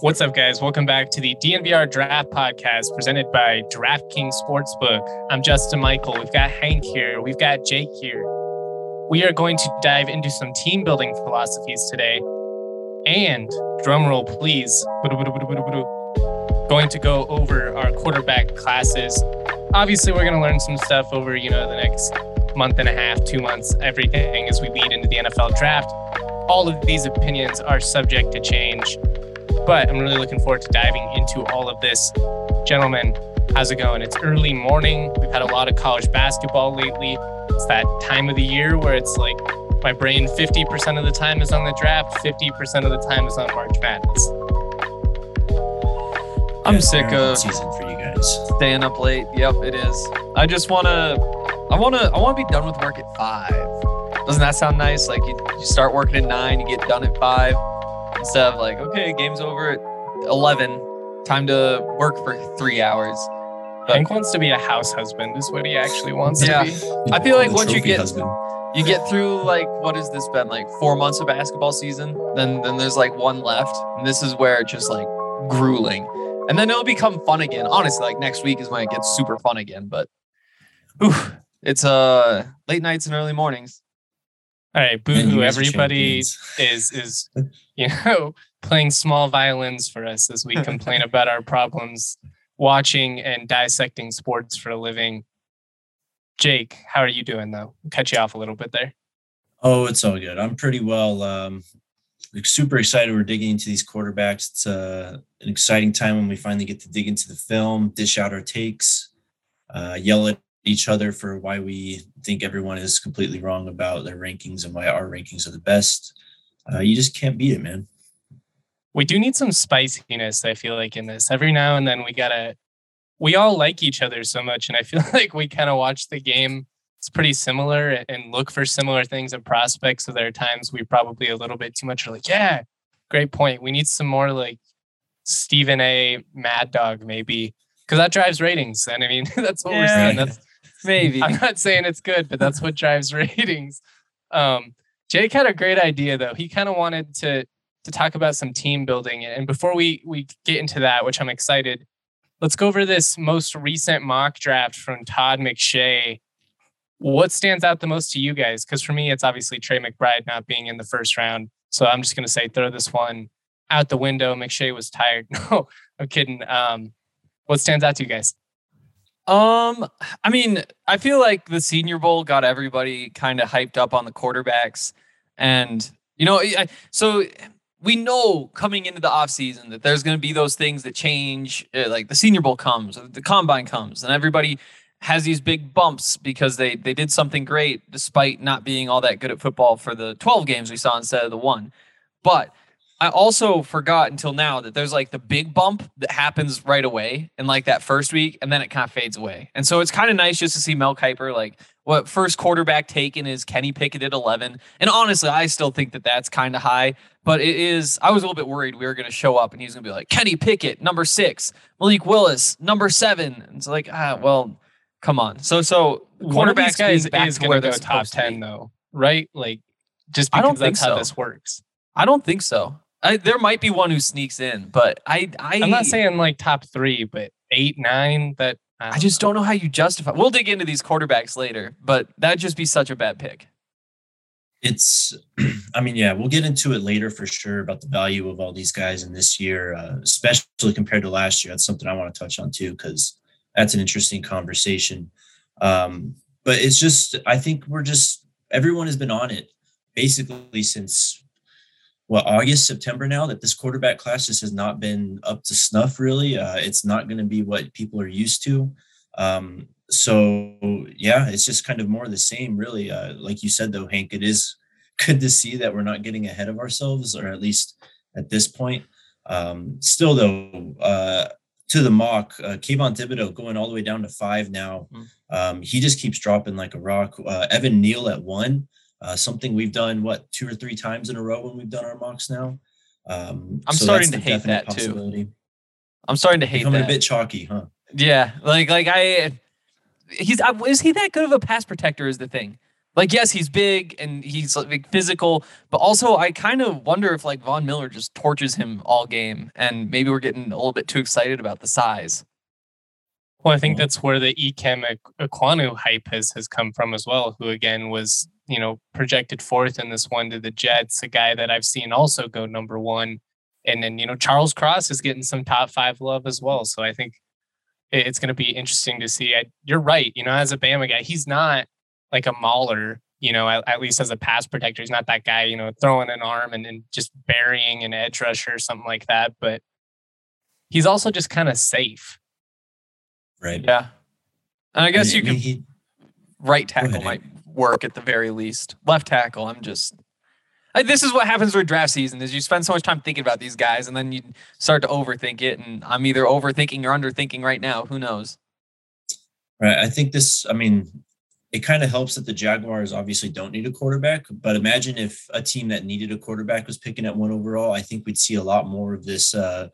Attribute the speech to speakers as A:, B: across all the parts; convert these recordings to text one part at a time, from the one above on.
A: What's up, guys? Welcome back to the DNVR Draft Podcast presented by DraftKings Sportsbook. I'm Justin Michael. We've got Hank here. We've got Jake here. We are going to dive into some team building philosophies today. And drumroll, please. Going to go over our quarterback classes. Obviously, we're going to learn some stuff over, you know, the next month and a half, two months, everything as we lead into the NFL draft. All of these opinions are subject to change. But I'm really looking forward to diving into all of this. Gentlemen, how's it going? It's early morning. We've had a lot of college basketball lately. It's that time of the year where it's like my brain 50% of the time is on the draft, 50% of the time is on March Madness.
B: I'm sick of
C: season for you guys.
B: staying up late. Yep, it is. I just wanna, I wanna, I wanna be done with work at five. Doesn't that sound nice? Like you, you start working at nine, you get done at five, instead of like, okay, game's over at eleven, time to work for three hours. But
A: Hank wants to be a house husband, is what he actually wants
B: Yeah.
A: to be.
B: I feel like once you get-
C: husband.
B: you get through like what has this been like four months of basketball season? Then then there's like one left, and this is where it's just like grueling, and then it'll become fun again. Honestly, like next week is when it gets super fun again. But, oof, it's uh late nights and early mornings.
A: All right,
C: Man,
A: boo-hoo. Everybody is is you know playing small violins for us as we complain about our problems watching and dissecting sports for a living. Jake, how are you doing though? Cut you off a little bit there.
C: Oh, it's all good. I'm pretty well. Um, like, super excited. We're digging into these quarterbacks. It's uh, an exciting time when we finally get to dig into the film, dish out our takes, uh, yell at each other for why we think everyone is completely wrong about their rankings and why our rankings are the best. Uh, you just can't beat it, man.
A: We do need some spiciness, I feel like, in this. Every now and then we gotta we all like each other so much, and I feel like we kind of watch the game. It's pretty similar and- and look for similar things and prospects. So there are times we probably a little bit too much are like, yeah, great point. We need some more like Stephen A. Mad Dog, maybe. Because that drives ratings. And I mean, that's what we're saying. That's
B: Maybe.
A: I'm not saying it's good, but that's what drives ratings. Um, Jake had a great idea though. He kind of wanted to to talk about some team building. And before we we get into that, which I'm excited, let's go over this most recent mock draft from Todd McShay. What stands out the most to you guys? Because for me, it's obviously Trey McBride not being in the first round. So I'm just gonna say throw this one out the window. McShay was tired. No, I'm kidding. Um, what stands out to you guys?
B: Um, I mean, I feel like the Senior Bowl got everybody kind of hyped up on the quarterbacks, and you know, I, so we know coming into the offseason that there's going to be those things that change. uh, Like the Senior Bowl comes, the combine comes, and everybody has these big bumps because they they did something great despite not being all that good at football for the 12 games we saw instead of the one. But I also forgot until now that there's like the big bump that happens right away in like that first week, and then it kind of fades away. And so it's kind of nice just to see Mel Kiper like what first quarterback taken is Kenny Pickett at 11. And honestly, I still think that that's kind of high, but it is. I was a little bit worried we were going to show up and he's going to be like Kenny Pickett, number six, Malik Willis, number seven. And it's like, ah, well, come on. So, so
A: one of
B: quarterbacks
A: guys
B: back
A: is going to go top
B: supposed to
A: 10 though right like just because that's how
B: so.
A: this works
B: I don't think so. I, there might be one who sneaks in, but I, I,
A: i'm not saying like top three but eight nine that
B: I just don't know how you justify. We'll dig into these quarterbacks later, but that'd just be such a bad pick.
C: It's, I mean, yeah, we'll get into it later for sure about the value of all these guys in this year, uh, especially compared to last year. That's something I want to touch on too, because that's an interesting conversation. Um, but it's just, I think we're just, everyone has been on it basically since what August, September now that this quarterback class just has not been up to snuff. Really, uh, it's not going to be what people are used to. Um, so yeah, it's just kind of more the same, really. Uh, like you said, though, Hank, it is good to see that we're not getting ahead of ourselves, or at least at this point. Um, still, though, uh, to the mock, uh, Kayvon Thibodeaux going all the way down to five now. Hmm. Um, he just keeps dropping like a rock. Uh, Evan Neal at one uh, something we've done what two or three times in a row when we've done our mocks now. Um,
B: I'm so starting to hate that too. I'm starting to hate
C: Becoming
B: that.
C: a bit chalky, huh?
B: Yeah, like like I, he's is he that good of a pass protector? Is the thing. Like yes, he's big and he's like physical, but also I kind of wonder if like Von Miller just torches him all game, and maybe we're getting a little bit too excited about the size.
A: Well, I think that's where the Ikem Ekwonu hype has has come from as well. Who again was you know, projected fourth in this one to the Jets, a guy that I've seen also go number one. And then, you know, Charles Cross is getting some top five love as well. So I think it's going to be interesting to see. I, you're right. You know, as a Bama guy, he's not like a mauler, you know, at, at, least as a pass protector. He's not that guy, you know, throwing an arm and, and just burying an edge rusher or something like that. But he's also just kind of safe.
C: Right.
B: Yeah. And I guess I mean, you can he, right tackle might work at the very least. Left tackle, I'm just. I, this is what happens during draft season: is you spend so much time thinking about these guys, and then you start to overthink it. And I'm either overthinking or underthinking right now. Who knows?
C: Right. I think this. I mean, it kind of helps that the Jaguars obviously don't need a quarterback. But imagine if a team that needed a quarterback was picking at one overall. I think we'd see a lot more of this uh,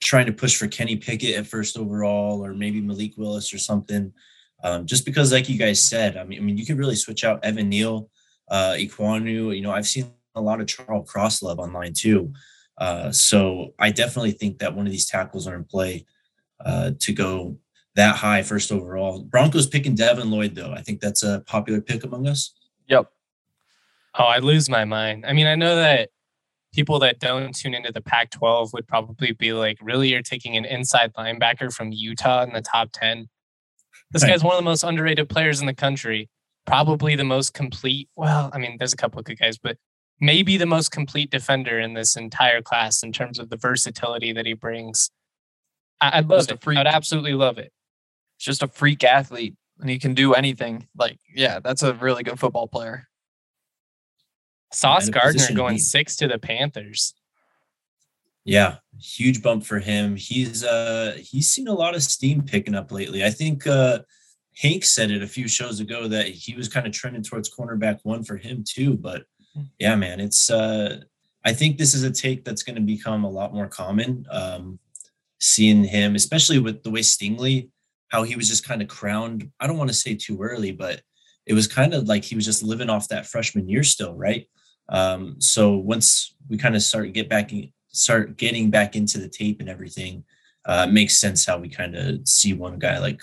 C: trying to push for Kenny Pickett at first overall, or maybe Malik Willis or something. Um, just because, like you guys said, I mean, I mean, you can really switch out Evan Neal, uh, Ekwonu. You know, I've seen a lot of Charles Cross love online too. Uh, so I definitely think that one of these tackles are in play uh, to go that high first overall. Broncos picking Devin Lloyd though. I think that's a popular pick among us.
B: Yep.
A: Oh, I lose my mind. I mean, I know that people that don't tune into the Pac 12 would probably be like, really, you're taking an inside linebacker from Utah in the top 10. This right. guy's one of the most underrated players in the country. Probably the most complete. Well, I mean, there's a couple of good guys, but maybe the most complete defender in this entire class in terms of the versatility that he brings. I, would love it. I'd absolutely love it.
B: It's just a freak athlete, and he can do anything. Like, yeah, that's a really good football player.
A: Sauce Gardner going six to the Panthers.
C: Yeah, huge bump for him. He's uh he's seen a lot of steam picking up lately. I think uh Hank said it a few shows ago that he was kind of trending towards cornerback one for him too. But hmm. yeah, man, it's uh I think this is a take that's going to become a lot more common. Um seeing him, especially with the way Stingley, how he was just kind of crowned. I don't want to say too early, but it was kind of like he was just living off that freshman year still, right? Um, so once we kind of start to get back in, start getting back into the tape and everything, uh, makes sense how we kind of see one guy like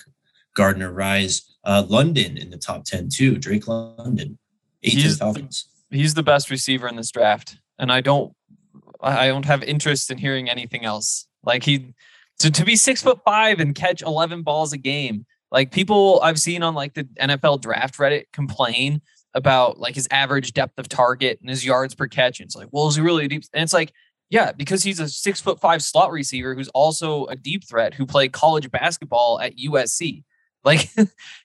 C: Gardner rise. Uh, London in the top 10 too. Drake London,
B: he's, Falcons. He's the best receiver in this draft. And I don't I don't have interest in hearing anything else. Like he to, to be six foot five and catch 11 balls a game. Like people I've seen on like the NFL draft Reddit complain about like his average depth of target and his yards per catch. And it's like, well, is he really deep? And it's like, yeah, because he's a six foot five slot receiver who's also a deep threat who played college basketball at USC. Like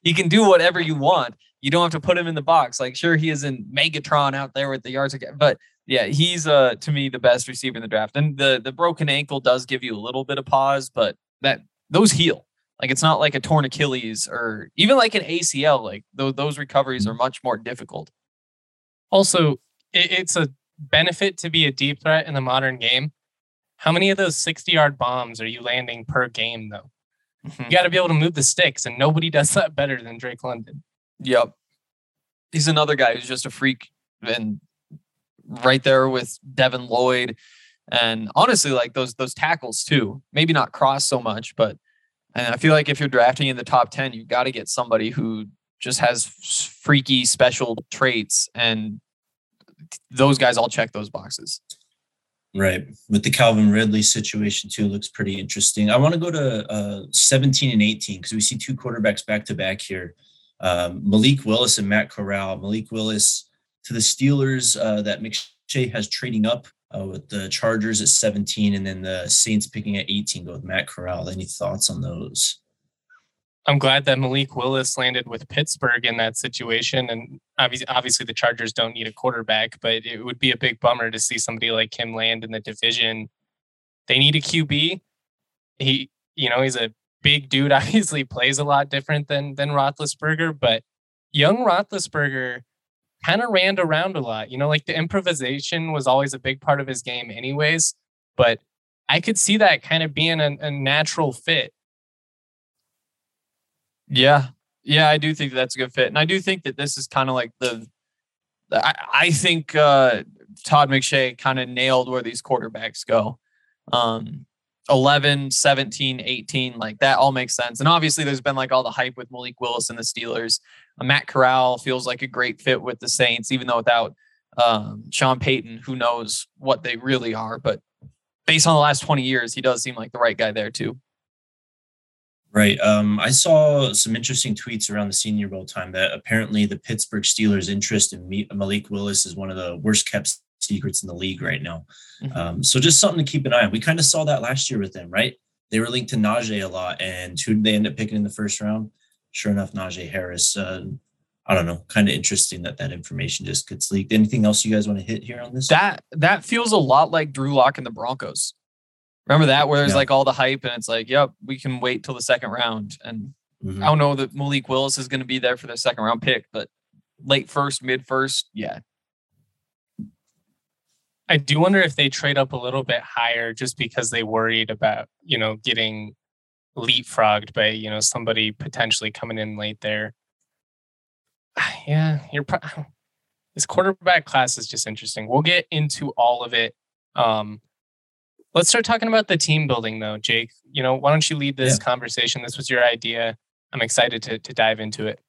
B: he can do whatever you want. You don't have to put him in the box. Like sure, he is in Megatron out there with the yards again, but yeah, he's uh to me the best receiver in the draft. And the the broken ankle does give you a little bit of pause, but that those heal. Like it's not like a torn Achilles or even like an ACL. Like those those recoveries are much more difficult.
A: Also, it, it's a benefit to be a deep threat in the modern game. How many of those 60 yard bombs are you landing per game, though? Mm-hmm. You got to be able to move the sticks, and nobody does that better than Drake London.
B: Yep. He's another guy who's just a freak and right there with Devin Lloyd. And honestly, like those those tackles too. Maybe not cross so much, but and I feel like if you're drafting in the top 10, you've got to get somebody who just has freaky special traits and those guys all check those boxes.
C: Right. With the Calvin Ridley situation too, looks pretty interesting. I want to go to uh, 17 and 18 because we see two quarterbacks back to back here. Um, Malik Willis and Matt Corral. Malik Willis to the Steelers uh, that McShay has trading up uh, with the Chargers at 17 and then the Saints picking at 18 go with Matt Corral. Any thoughts on those?
A: I'm glad that Malik Willis landed with Pittsburgh in that situation. And obviously, obviously, the Chargers don't need a quarterback, but it would be a big bummer to see somebody like him land in the division. They need a QB. He, you know, he's a big dude. Obviously, plays a lot different than than Roethlisberger, but young Roethlisberger kind of ran around a lot. You know, like the improvisation was always a big part of his game, anyways. But I could see that kind of being a, a natural fit
B: yeah. Yeah, I do think that's a good fit. And I do think that this is kind of like the I, I think uh, Todd McShay kind of nailed where these quarterbacks go. Um, 11, 17, 18, like that all makes sense. And obviously, there's been like all the hype with Malik Willis and the Steelers. Uh, Matt Corral feels like a great fit with the Saints, even though without um, Sean Payton, who knows what they really are. But based on the last 20 years, he does seem like the right guy there, too.
C: Right. Um, I saw some interesting tweets around the Senior Bowl time that apparently the Pittsburgh Steelers' interest in Malik Willis is one of the worst kept secrets in the league right now. Mm-hmm. Um, so just something to keep an eye on. We kind of saw that last year with them, right? They were linked to Najee a lot, and who did they end up picking in the first round? Sure enough, Najee Harris. Uh, I don't know. Kind of interesting that that information just gets leaked. Anything else you guys want to hit here on this?
B: That that feels a lot like Drew Lock and the Broncos. Remember that where there's yeah. like all the hype and it's like, yep, we can wait till the second round. And mm-hmm. I don't know that Malik Willis is going to be there for the second round pick, but late first, mid first, yeah.
A: I do wonder if they trade up a little bit higher just because they worried about, you know, getting leapfrogged by, you know, somebody potentially coming in late there. Yeah, you're pro- this quarterback class is just interesting. We'll get into all of it um Let's start talking about the team building though, Jake. You know, why don't you lead this yeah. conversation? This was your idea. I'm excited to to dive into it.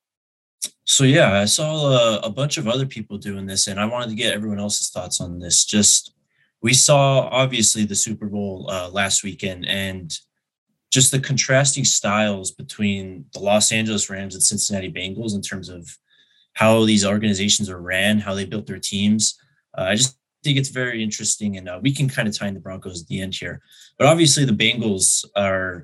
C: So yeah, I saw a, a bunch of other people doing this, and I wanted to get everyone else's thoughts on this. Just we saw obviously the Super Bowl uh, last weekend, and just the contrasting styles between the Los Angeles Rams and Cincinnati Bengals in terms of how these organizations are ran, how they built their teams. Uh, I just think it's very interesting, and uh, we can kind of tie in the Broncos at the end here. But obviously, the Bengals are,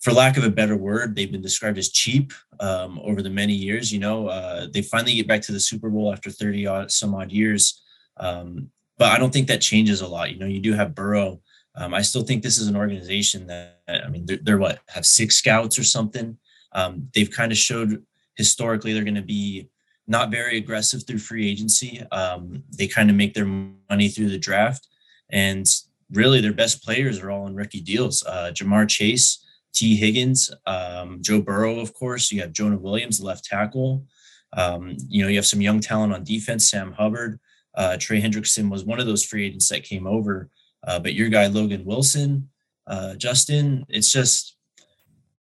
C: for lack of a better word, they've been described as cheap um, over the many years. You know, uh, they finally get back to the Super Bowl after thirty odd some odd years, um, but I don't think that changes a lot. You know, you do have Burrow. Um, I still think this is an organization that I mean, they're, they're what have six scouts or something. Um, they've kind of showed historically they're going to be not very aggressive through free agency. Um, they kind of make their money through the draft, and really their best players are all on rookie deals. Uh, Ja'Marr Chase, Tee Higgins, um, Joe Burrow, of course. You have Jonah Williams, left tackle. Um, you know, you have some young talent on defense. Sam Hubbard, uh, Trey Hendrickson was one of those free agents that came over. Uh, but your guy Logan Wilson, uh, Justin, it's just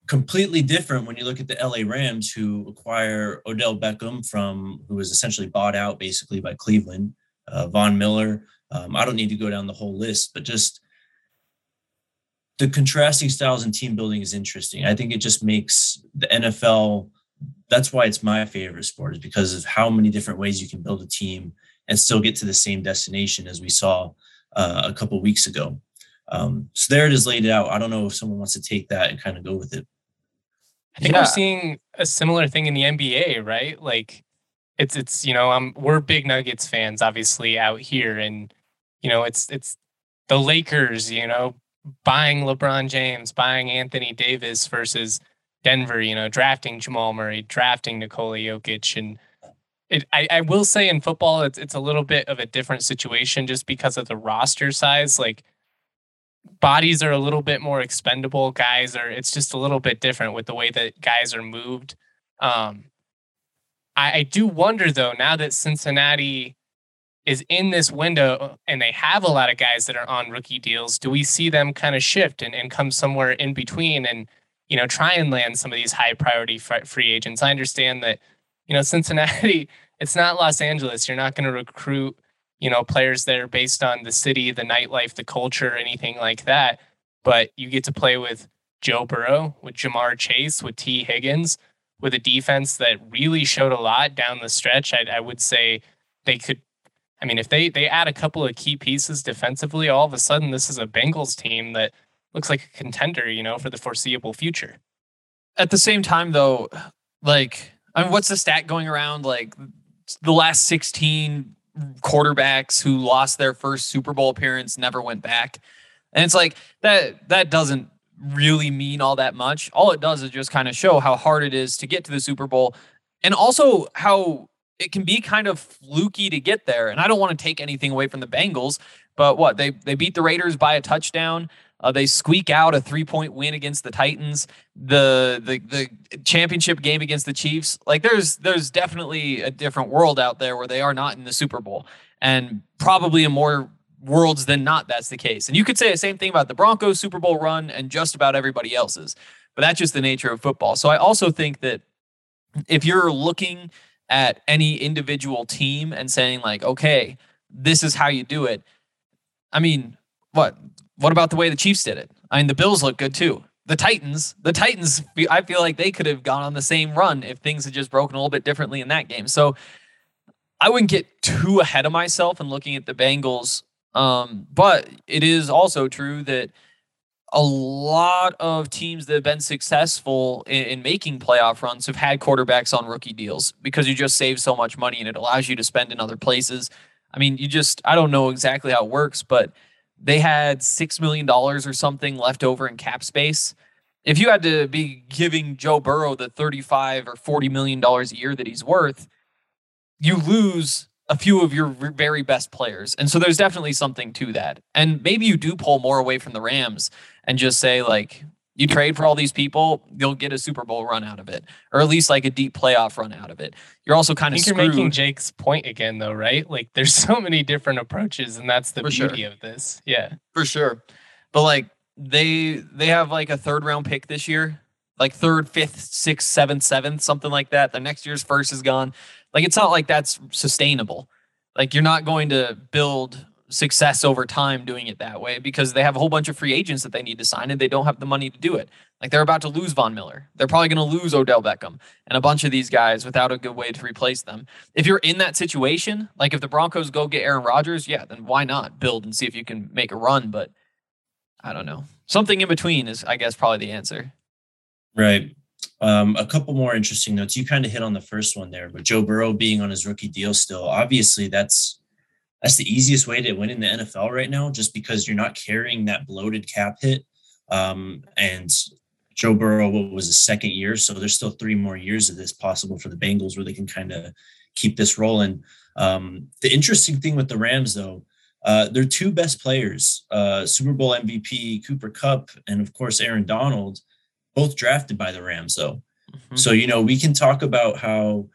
C: completely different when you look at the LA Rams, who acquire Odell Beckham from, who was essentially bought out basically by Cleveland, uh, Von Miller. Um, I don't need to go down the whole list, but just the contrasting styles and team building is interesting. I think it just makes the NFL. That's why it's my favorite sport, is because of how many different ways you can build a team and still get to the same destination as we saw uh, a couple weeks ago. Um, so there it is laid out. I don't know if someone wants to take that and kind of go with it.
A: I think yeah. we're seeing a similar thing in the NBA, right? Like it's it's you know, um we're big Nuggets fans obviously out here and you know, it's it's the Lakers, you know, buying LeBron James, buying Anthony Davis versus Denver, you know, drafting Jamal Murray, drafting Nikola Jokic and it, I, I will say in football it's it's a little bit of a different situation just because of the roster size. Like bodies are a little bit more expendable. Guys are it's just a little bit different with the way that guys are moved. Um, I, I do wonder though, now that Cincinnati is in this window and they have a lot of guys that are on rookie deals, do we see them kind of shift and, and come somewhere in between and you know try and land some of these high priority free agents? I understand that you know Cincinnati, it's not Los Angeles. You're not going to recruit you know, players that are based on the city, the nightlife, the culture, anything like that. But you get to play with Joe Burrow, with Ja'Marr Chase, with Tee Higgins, with a defense that really showed a lot down the stretch. I, I would say they could. I mean, if they they add a couple of key pieces defensively, all of a sudden this is a Bengals team that looks like a contender, you know, for the foreseeable future.
B: At the same time, though, like, I mean, what's the stat going around? Like, the last 16 quarterbacks who lost their first Super Bowl appearance never went back. And it's like that that doesn't really mean all that much. All it does is just kind of show how hard it is to get to the Super Bowl and also how it can be kind of fluky to get there. And I don't want to take anything away from the Bengals, but what they they beat the Raiders by a touchdown. Uh, they squeak out a three point win against the Titans. The, the the championship game against the Chiefs. Like there's there's definitely a different world out there where they are not in the Super Bowl, and probably a more worlds than not that's the case. And you could say the same thing about the Broncos Super Bowl run and just about everybody else's. But that's just the nature of football. So I also think that if you're looking at any individual team and saying like, okay, this is how you do it. I mean, what what about the way the Chiefs did it? I mean, the Bills look good too. The Titans, the Titans, I feel like they could have gone on the same run if things had just broken a little bit differently in that game. So I wouldn't get too ahead of myself in looking at the Bengals um, but it is also true that a lot of teams that have been successful in, in, making playoff runs have had quarterbacks on rookie deals because you just save so much money and it allows you to spend in other places. I mean, you just, I don't know exactly how it works, but they had $6 million or something left over in cap space. If you had to be giving Joe Burrow the 35 or 40 million dollars a year that he's worth, you lose a few of your very best players. And so there's definitely something to that. And maybe you do pull more away from the Rams and just say, like, you trade for all these people, you'll get a Super Bowl run out of it, or at least like a deep playoff run out of it. You're also kind of.
A: You're making Jake's point again, though, right? Like, there's so many different approaches, and that's the for beauty sure. of this. Yeah,
B: for sure. But like, they they have like a third round pick this year, like third, fifth, sixth, seventh, seventh, something like that. The next year's first is gone. Like it's not like that's sustainable. Like you're not going to build success over time doing it that way because they have a whole bunch of free agents that they need to sign and they don't have the money to do it. Like they're about to lose Von Miller. They're probably going to lose Odell Beckham and a bunch of these guys without a good way to replace them. If you're in that situation, like if the Broncos go get Aaron Rodgers, yeah, then why not build and see if you can make a run, but I don't know. Something in between is I guess probably the answer.
C: Right. Um, a couple more interesting notes. You kind of hit on the first one there, but Joe Burrow being on his rookie deal still, obviously that's that's the easiest way to win in the NFL right now, just because you're not carrying that bloated cap hit. Um, and Joe Burrow was his second year, so there's still three more years of this possible for the Bengals where they can kind of keep this rolling. Um, the interesting thing with the Rams, though, uh, their two best players, uh, Super Bowl MVP Cooper Kupp and of course Aaron Donald both drafted by the Rams though. Mm-hmm. So, you know, we can talk about how,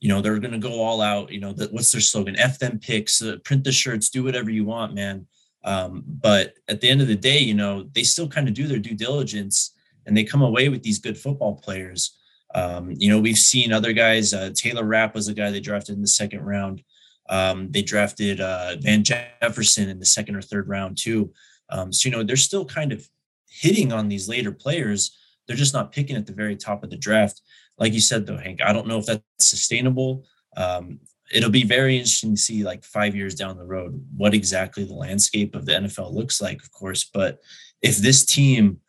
C: you know, they're going to go all out, you know, that what's their slogan? F them picks, uh, print the shirts, do whatever you want, man. Um, but at the end of the day, you know, they still kind of do their due diligence and they come away with these good football players. Um, you know, we've seen other guys. Uh, Taylor Rapp was a guy they drafted in the second round. Um, they drafted uh, Van Jefferson in the second or third round too. Um, so you know, they're still kind of hitting on these later players they're just not picking at the very top of the draft. Like you said, though, Hank, I don't know if that's sustainable. Um, it'll be very interesting to see, like five years down the road, what exactly the landscape of the NFL looks like, of course. But if this team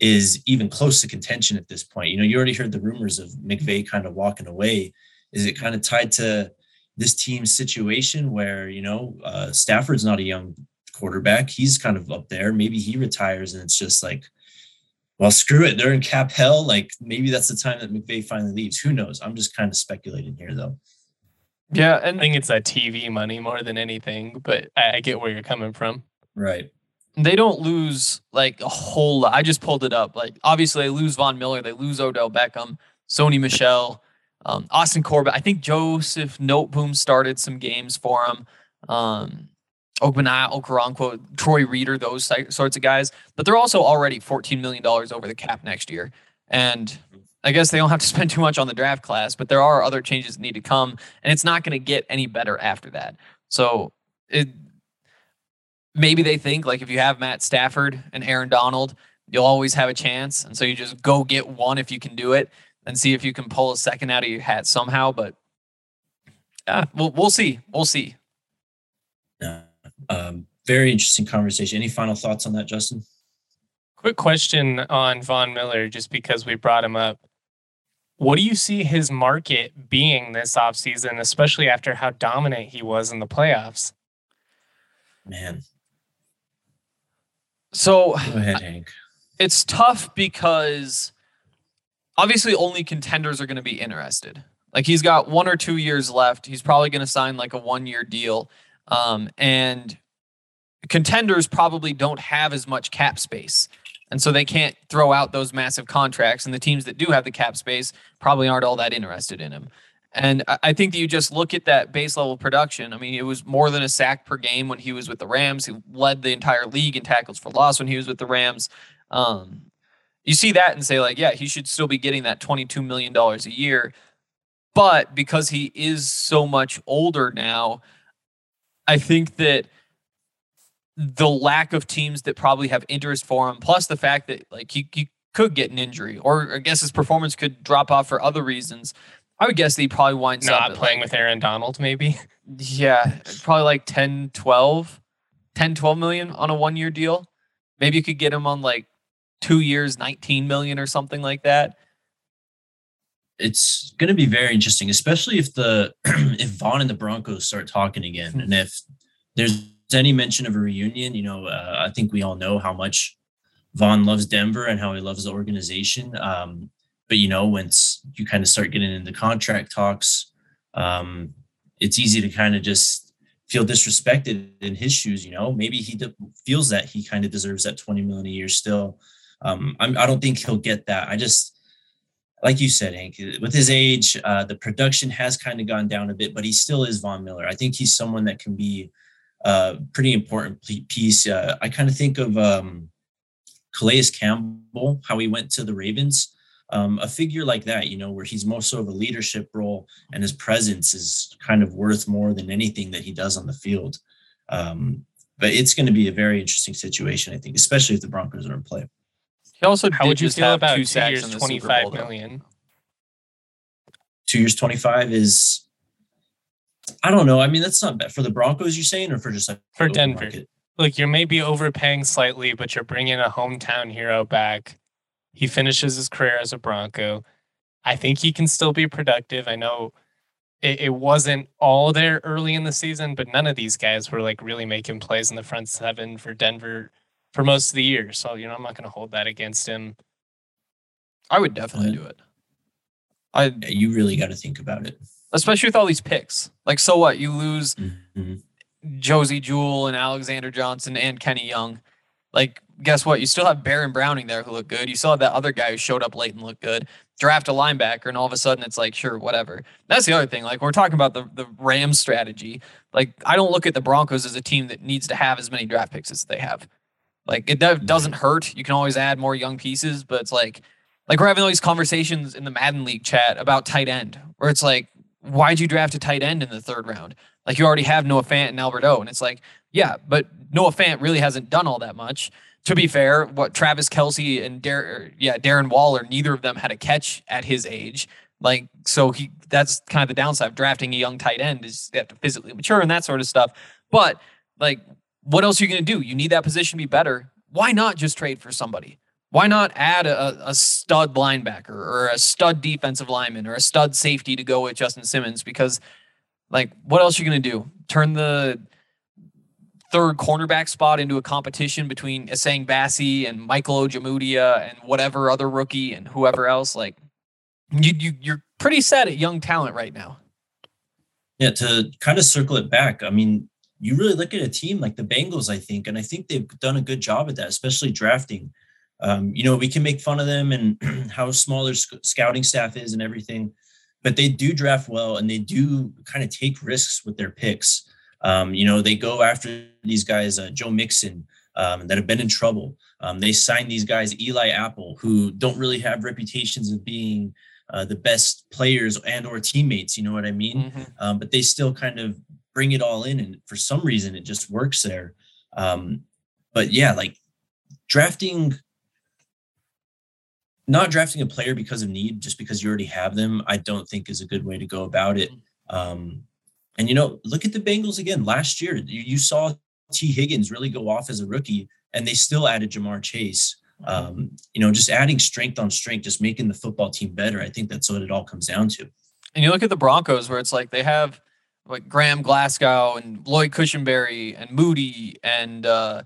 C: is even close to contention at this point, you know, you already heard the rumors of McVay kind of walking away. Is it kind of tied to this team's situation where, you know, uh, Stafford's not a young quarterback? He's kind of up there. Maybe he retires and it's just like, well, screw it. They're in cap hell. Like maybe that's the time that McVay finally leaves. Who knows? I'm just kind of speculating here, though.
A: Yeah, and I think it's that TV money more than anything. But I, I get where you're coming from.
C: Right.
B: They don't lose like a whole lot. I just pulled it up. Like obviously they lose Von Miller, they lose Odell Beckham, Sony Michel, um, Austin Corbett. I think Joseph Noteboom started some games for him. Um, Ogbonnia, Okoronkwo, Troy Reeder, those sorts of guys. But they're also already $14 million over the cap next year. And I guess they don't have to spend too much on the draft class, but there are other changes that need to come. And it's not going to get any better after that. So it maybe they think like if you have Matt Stafford and Aaron Donald, you'll always have a chance. And so you just go get one if you can do it and see if you can pull a second out of your hat somehow. But yeah, we'll, we'll see. We'll see.
C: Yeah. Um, very interesting conversation. Any final thoughts on that, Justin?
A: Quick question on Von Miller, just because we brought him up. What do you see his market being this offseason, especially after how dominant he was in the playoffs?
C: Man.
B: So
C: go ahead, Hank.
B: It's tough because obviously only contenders are going to be interested. Like he's got one or two years left. He's probably going to sign like a one year deal. Um, and contenders probably don't have as much cap space. And so they can't throw out those massive contracts. And the teams that do have the cap space probably aren't all that interested in him. And I think that you just look at that base level production. I mean, it was more than a sack per game when he was with the Rams. He led the entire league in tackles for loss when he was with the Rams. Um, you see that and say, like, yeah, he should still be getting that $22 million a year. But because he is so much older now, I think that the lack of teams that probably have interest for him, plus the fact that like he, he could get an injury, or I guess his performance could drop off for other reasons. I would guess that he probably winds up.
A: not
B: up
A: playing
B: like,
A: with Aaron Donald, maybe.
B: Yeah, probably like 10, 12, 10, 12 million on a one year deal. Maybe you could get him on like two years, 19 million or something like that.
C: It's going to be very interesting, especially if the if Von and the Broncos start talking again,
B: Hmm.
C: and if there's any mention of a reunion. You know, uh, I think we all know how much Von loves Denver and how he loves the organization. Um, but you know, once you kind of start getting into contract talks, um, it's easy to kind of just feel disrespected in his shoes. You know, maybe he de- feels that he kind of deserves that 20 million a year still. Um, I'm, I don't think he'll get that. I just, like you said, Hank, with his age, uh, the production has kind of gone down a bit, but he still is Von Miller. I think he's someone that can be a pretty important piece. Uh, I kind of think of um, Calais Campbell, how he went to the Ravens. Um, a figure like that, you know, where he's more so of a leadership role and his presence is kind of worth more than anything that he does on the field. Um, but it's going to be a very interesting situation, I think, especially if the Broncos are in play.
B: He also
A: How
B: did
A: would you
B: just
A: feel about
B: two
A: two
B: sacks
A: years,
B: in the
A: twenty
B: Super Bowl,
A: five
B: though.
A: million?
C: Two years, 25 is, I don't know. I mean, that's not bad for the Broncos, you're saying, or for just like
A: For Denver.
C: market?
A: Look, you're maybe overpaying slightly, but you're bringing a hometown hero back. He finishes his career as a Bronco. I think he can still be productive. I know it, it wasn't all there early in the season, but none of these guys were like really making plays in the front seven for Denver for most of the year. So, you know, I'm not going to hold that against him.
B: I would definitely
C: Yeah.
B: do it. I
C: Yeah, you really got to think about it.
B: especially with all these picks. Like, so what? You lose
C: Mhm.
B: Josey Jewell and Alexander Johnson and Kenny Young. Like, guess what? You still have Baron Browning there who looked good. You still have that other guy who showed up late and looked good. Draft a linebacker, and all of a sudden it's like, sure, whatever. That's the other thing. Like, we're talking about the the Rams strategy. Like, I don't look at the Broncos as a team that needs to have as many draft picks as they have. Like, it do- doesn't hurt. You can always add more young pieces, but it's like, like we're having all these conversations in the Madden League chat about tight end, where it's like, why'd you draft a tight end in the third round? Like you already have Noah Fant and Albert O. And it's like, yeah, but Noah Fant really hasn't done all that much. To be fair, what Travis Kelce and Dar- yeah, Darren Waller, neither of them had a catch at his age. Like, so he that's kind of the downside of drafting a young tight end is they have to physically mature and that sort of stuff. But like, what else are you gonna do? You need that position to be better. Why not just trade for somebody? Why not add a, a stud linebacker or a stud defensive lineman or a stud safety to go with Justin Simmons? Because like, what else are you gonna do? Turn the third cornerback spot into a competition between Essang Bassey and Michael Ojemudia and whatever other rookie and whoever else. Like, you, you you're pretty set at young talent right now.
C: Yeah, to kind of circle it back, I mean, you really look at a team like the Bengals, I think, and I think they've done a good job at that, especially drafting. Um, you know, we can make fun of them and how small their sc- scouting staff is and everything, but they do draft well and they do kind of take risks with their picks. Um, you know, they go after these guys, uh, Joe Mixon, um, that have been in trouble. Um, they sign these guys, Eli Apple, who don't really have reputations of being uh, the best players and or teammates. You know what I mean? um, but they still kind of bring it all in. And for some reason, it just works there. Um, but yeah, like drafting, not drafting a player because of need, just because you already have them, I don't think is a good way to go about it. Um, and you know, look at the Bengals again. Last year, you, you saw Tee Higgins really go off as a rookie, and they still added Ja'Marr Chase. Um, you know, just adding strength on strength, just making the football team better. I think that's what it all comes down to.
B: And you look at the Broncos, where it's like they have like Graham Glasgow and Lloyd Cushenberry and Muti and uh,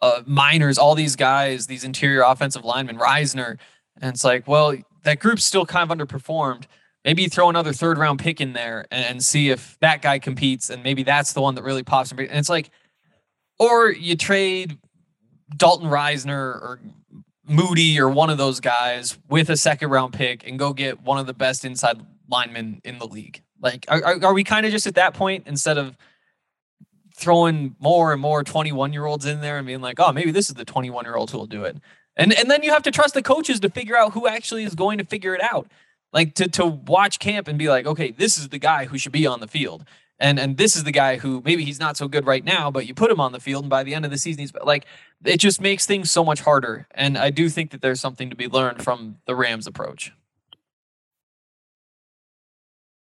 B: uh, Meinerz, all these guys, these interior offensive linemen, Risner. And it's like, well, that group's still kind of underperformed. Maybe throw another third round pick in there and, and see if that guy competes, and maybe that's the one that really pops. And it's like, or you trade Dalton Risner or Muti or one of those guys with a second round pick and go get one of the best inside linemen in the league. Like, are, are we kind of just at that point instead of throwing more and more 21 year olds in there and being like, oh, maybe this is the 21 year old who will do it. And, and then you have to trust the coaches to figure out who actually is going to figure it out. Like to, to watch camp and be like, okay, this is the guy who should be on the field. And, and this is the guy who maybe he's not so good right now, but you put him on the field and by the end of the season, he's like, it just makes things so much harder. And I do think that there's something to be learned from the Rams approach.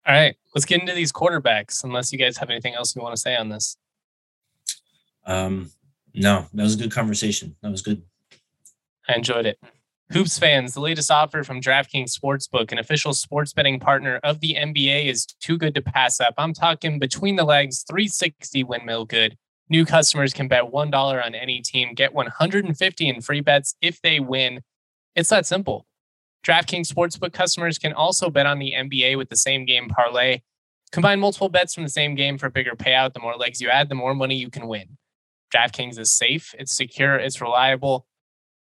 A: All right, let's get into these quarterbacks. Unless you guys have anything else you want to say on this.
C: Um, no, that was a good conversation. That was good.
A: I enjoyed it. Hoops fans, the latest offer from DraftKings Sportsbook, an official sports betting partner of the NBA, is too good to pass up. I'm talking between the legs, 360 windmill good. New customers can bet $1 on any team, get 150 in free bets if they win. It's that simple. DraftKings Sportsbook customers can also bet on the NBA with the same game parlay. Combine multiple bets from the same game for a bigger payout. The more legs you add, the more money you can win. DraftKings is safe, it's secure, it's reliable.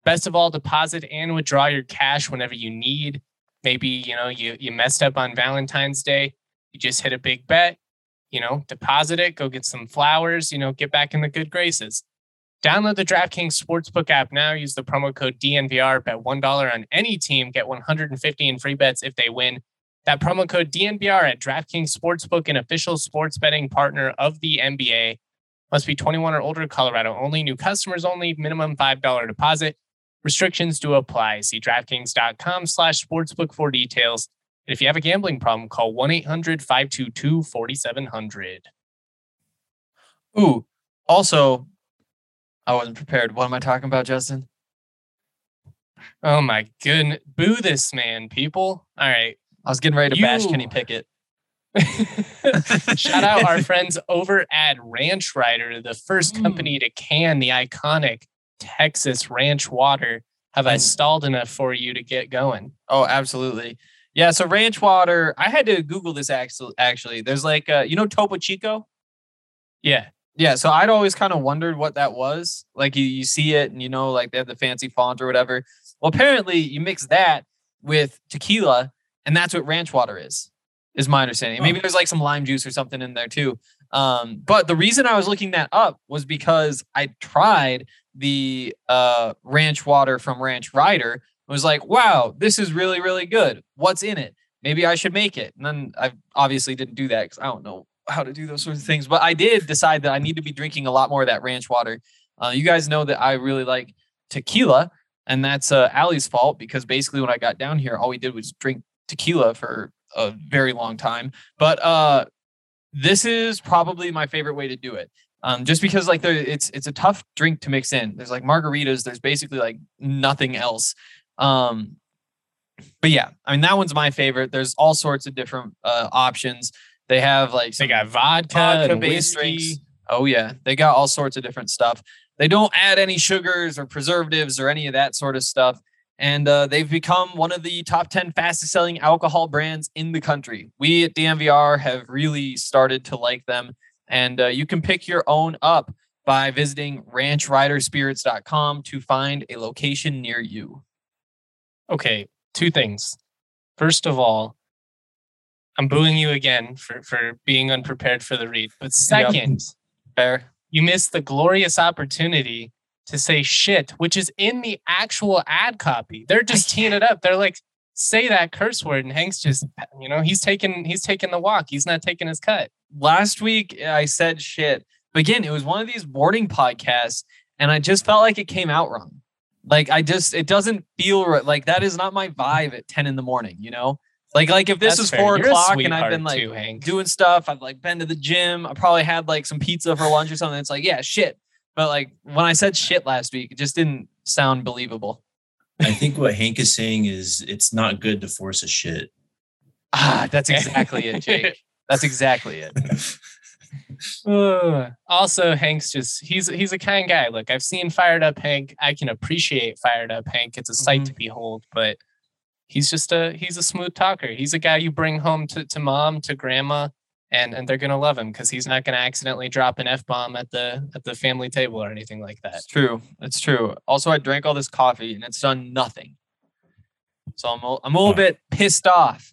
A: Best of all, deposit and withdraw your cash whenever you need. Maybe, you know, you you messed up on Valentine's Day, you just hit a big bet, you know, deposit it, go get some flowers, you know, get back in the good graces. Download the DraftKings Sportsbook app now. Use the promo code DNVR. Bet $1 on any team. Get 150 in free bets if they win. That promo code DNVR at DraftKings Sportsbook, an official sports betting partner of the NBA. Must be 21 or older, Colorado only. New customers only. Minimum $5 deposit. Restrictions do apply. See DraftKings.com slash sportsbook for details. And if you have a gambling problem, call 1 800 522 4700.
B: Ooh, also, I wasn't prepared. What am I talking about, Justin?
A: Oh my goodness. Boo this man, people. All right.
B: I was getting ready to you... bash Kenny Pickett.
A: Shout out our friends over at Ranch Rider, the first mm. company to can the iconic Texas ranch water. Have I stalled enough for you to get going?
B: Oh, absolutely. Yeah. So ranch water, I had to Google this actually. Actually, there's like, uh, you know, Topo Chico.
A: Yeah.
B: Yeah, so I'd always kind of wondered what that was. Like you, you see it and you know, like they have the fancy font or whatever. Well, apparently you mix that with tequila, and that's what ranch water is, is my understanding. Maybe there's like some lime juice or something in there too. Um, but the reason I was looking that up was because I tried the uh, ranch water from Ranch Rider. I was like, wow, this is really, really good. What's in it? Maybe I should make it. And then I obviously didn't do that because I don't know how to do those sorts of things. But I did decide that I need to be drinking a lot more of that ranch water. Uh, you guys know that I really like tequila, and that's uh, Allie's fault because basically when I got down here, all we did was drink tequila for a very long time. But uh, this is probably my favorite way to do it. Um, just because like it's it's a tough drink to mix in. There's like margaritas. There's basically like nothing else. Um, but yeah, I mean that one's my favorite. There's all sorts of different uh, options. They have like
A: they got vodka, vodka based drinks.
B: Oh yeah, they got all sorts of different stuff. They don't add any sugars or preservatives or any of that sort of stuff. And uh, they've become one of the top 10 fastest selling alcohol brands in the country. We at DNVR have really started to like them. And uh, you can pick your own up by visiting ranchriderspirits.com to find a location near you.
A: Okay, two things. First of all, I'm booing you again for for being unprepared for the read. But second,
B: yep. fair,
A: you missed the glorious opportunity to say shit, which is in the actual ad copy. They're just teeing it up. They're like, say that curse word and Hank's just you know he's taking he's taking the walk. He's not taking his cut.
B: Last week I said shit. But again, it was one of these morning podcasts, and I just felt like it came out wrong. Like I just it doesn't feel right. Like that is not my vibe at 10 in the morning, you know? Like like if this
A: That's
B: was
A: fair.
B: four
A: You're
B: o'clock and I've been like
A: too, Hank.
B: doing stuff, I've like been to the gym, I probably had like some pizza for lunch or something. It's like, yeah, shit. But like when I said shit last week, it just didn't sound believable.
C: I think what Hank is saying is it's not good to force a shit.
B: Ah, that's exactly it, Jake. That's exactly it.
A: Ugh. also, Hank's just he's he's a kind guy. Look, I've seen fired up Hank. I can appreciate fired up Hank. It's a sight
B: Mhm.
A: to behold, but he's just a he's a smooth talker. He's a guy you bring home to, to mom, to grandma, and and they're gonna love him because he's not gonna accidentally drop an F bomb at the at the family table or anything like that.
B: It's true. It's true. Also, I drank all this coffee and it's done nothing. So I'm a, I'm a little
C: Oh.
B: bit pissed off.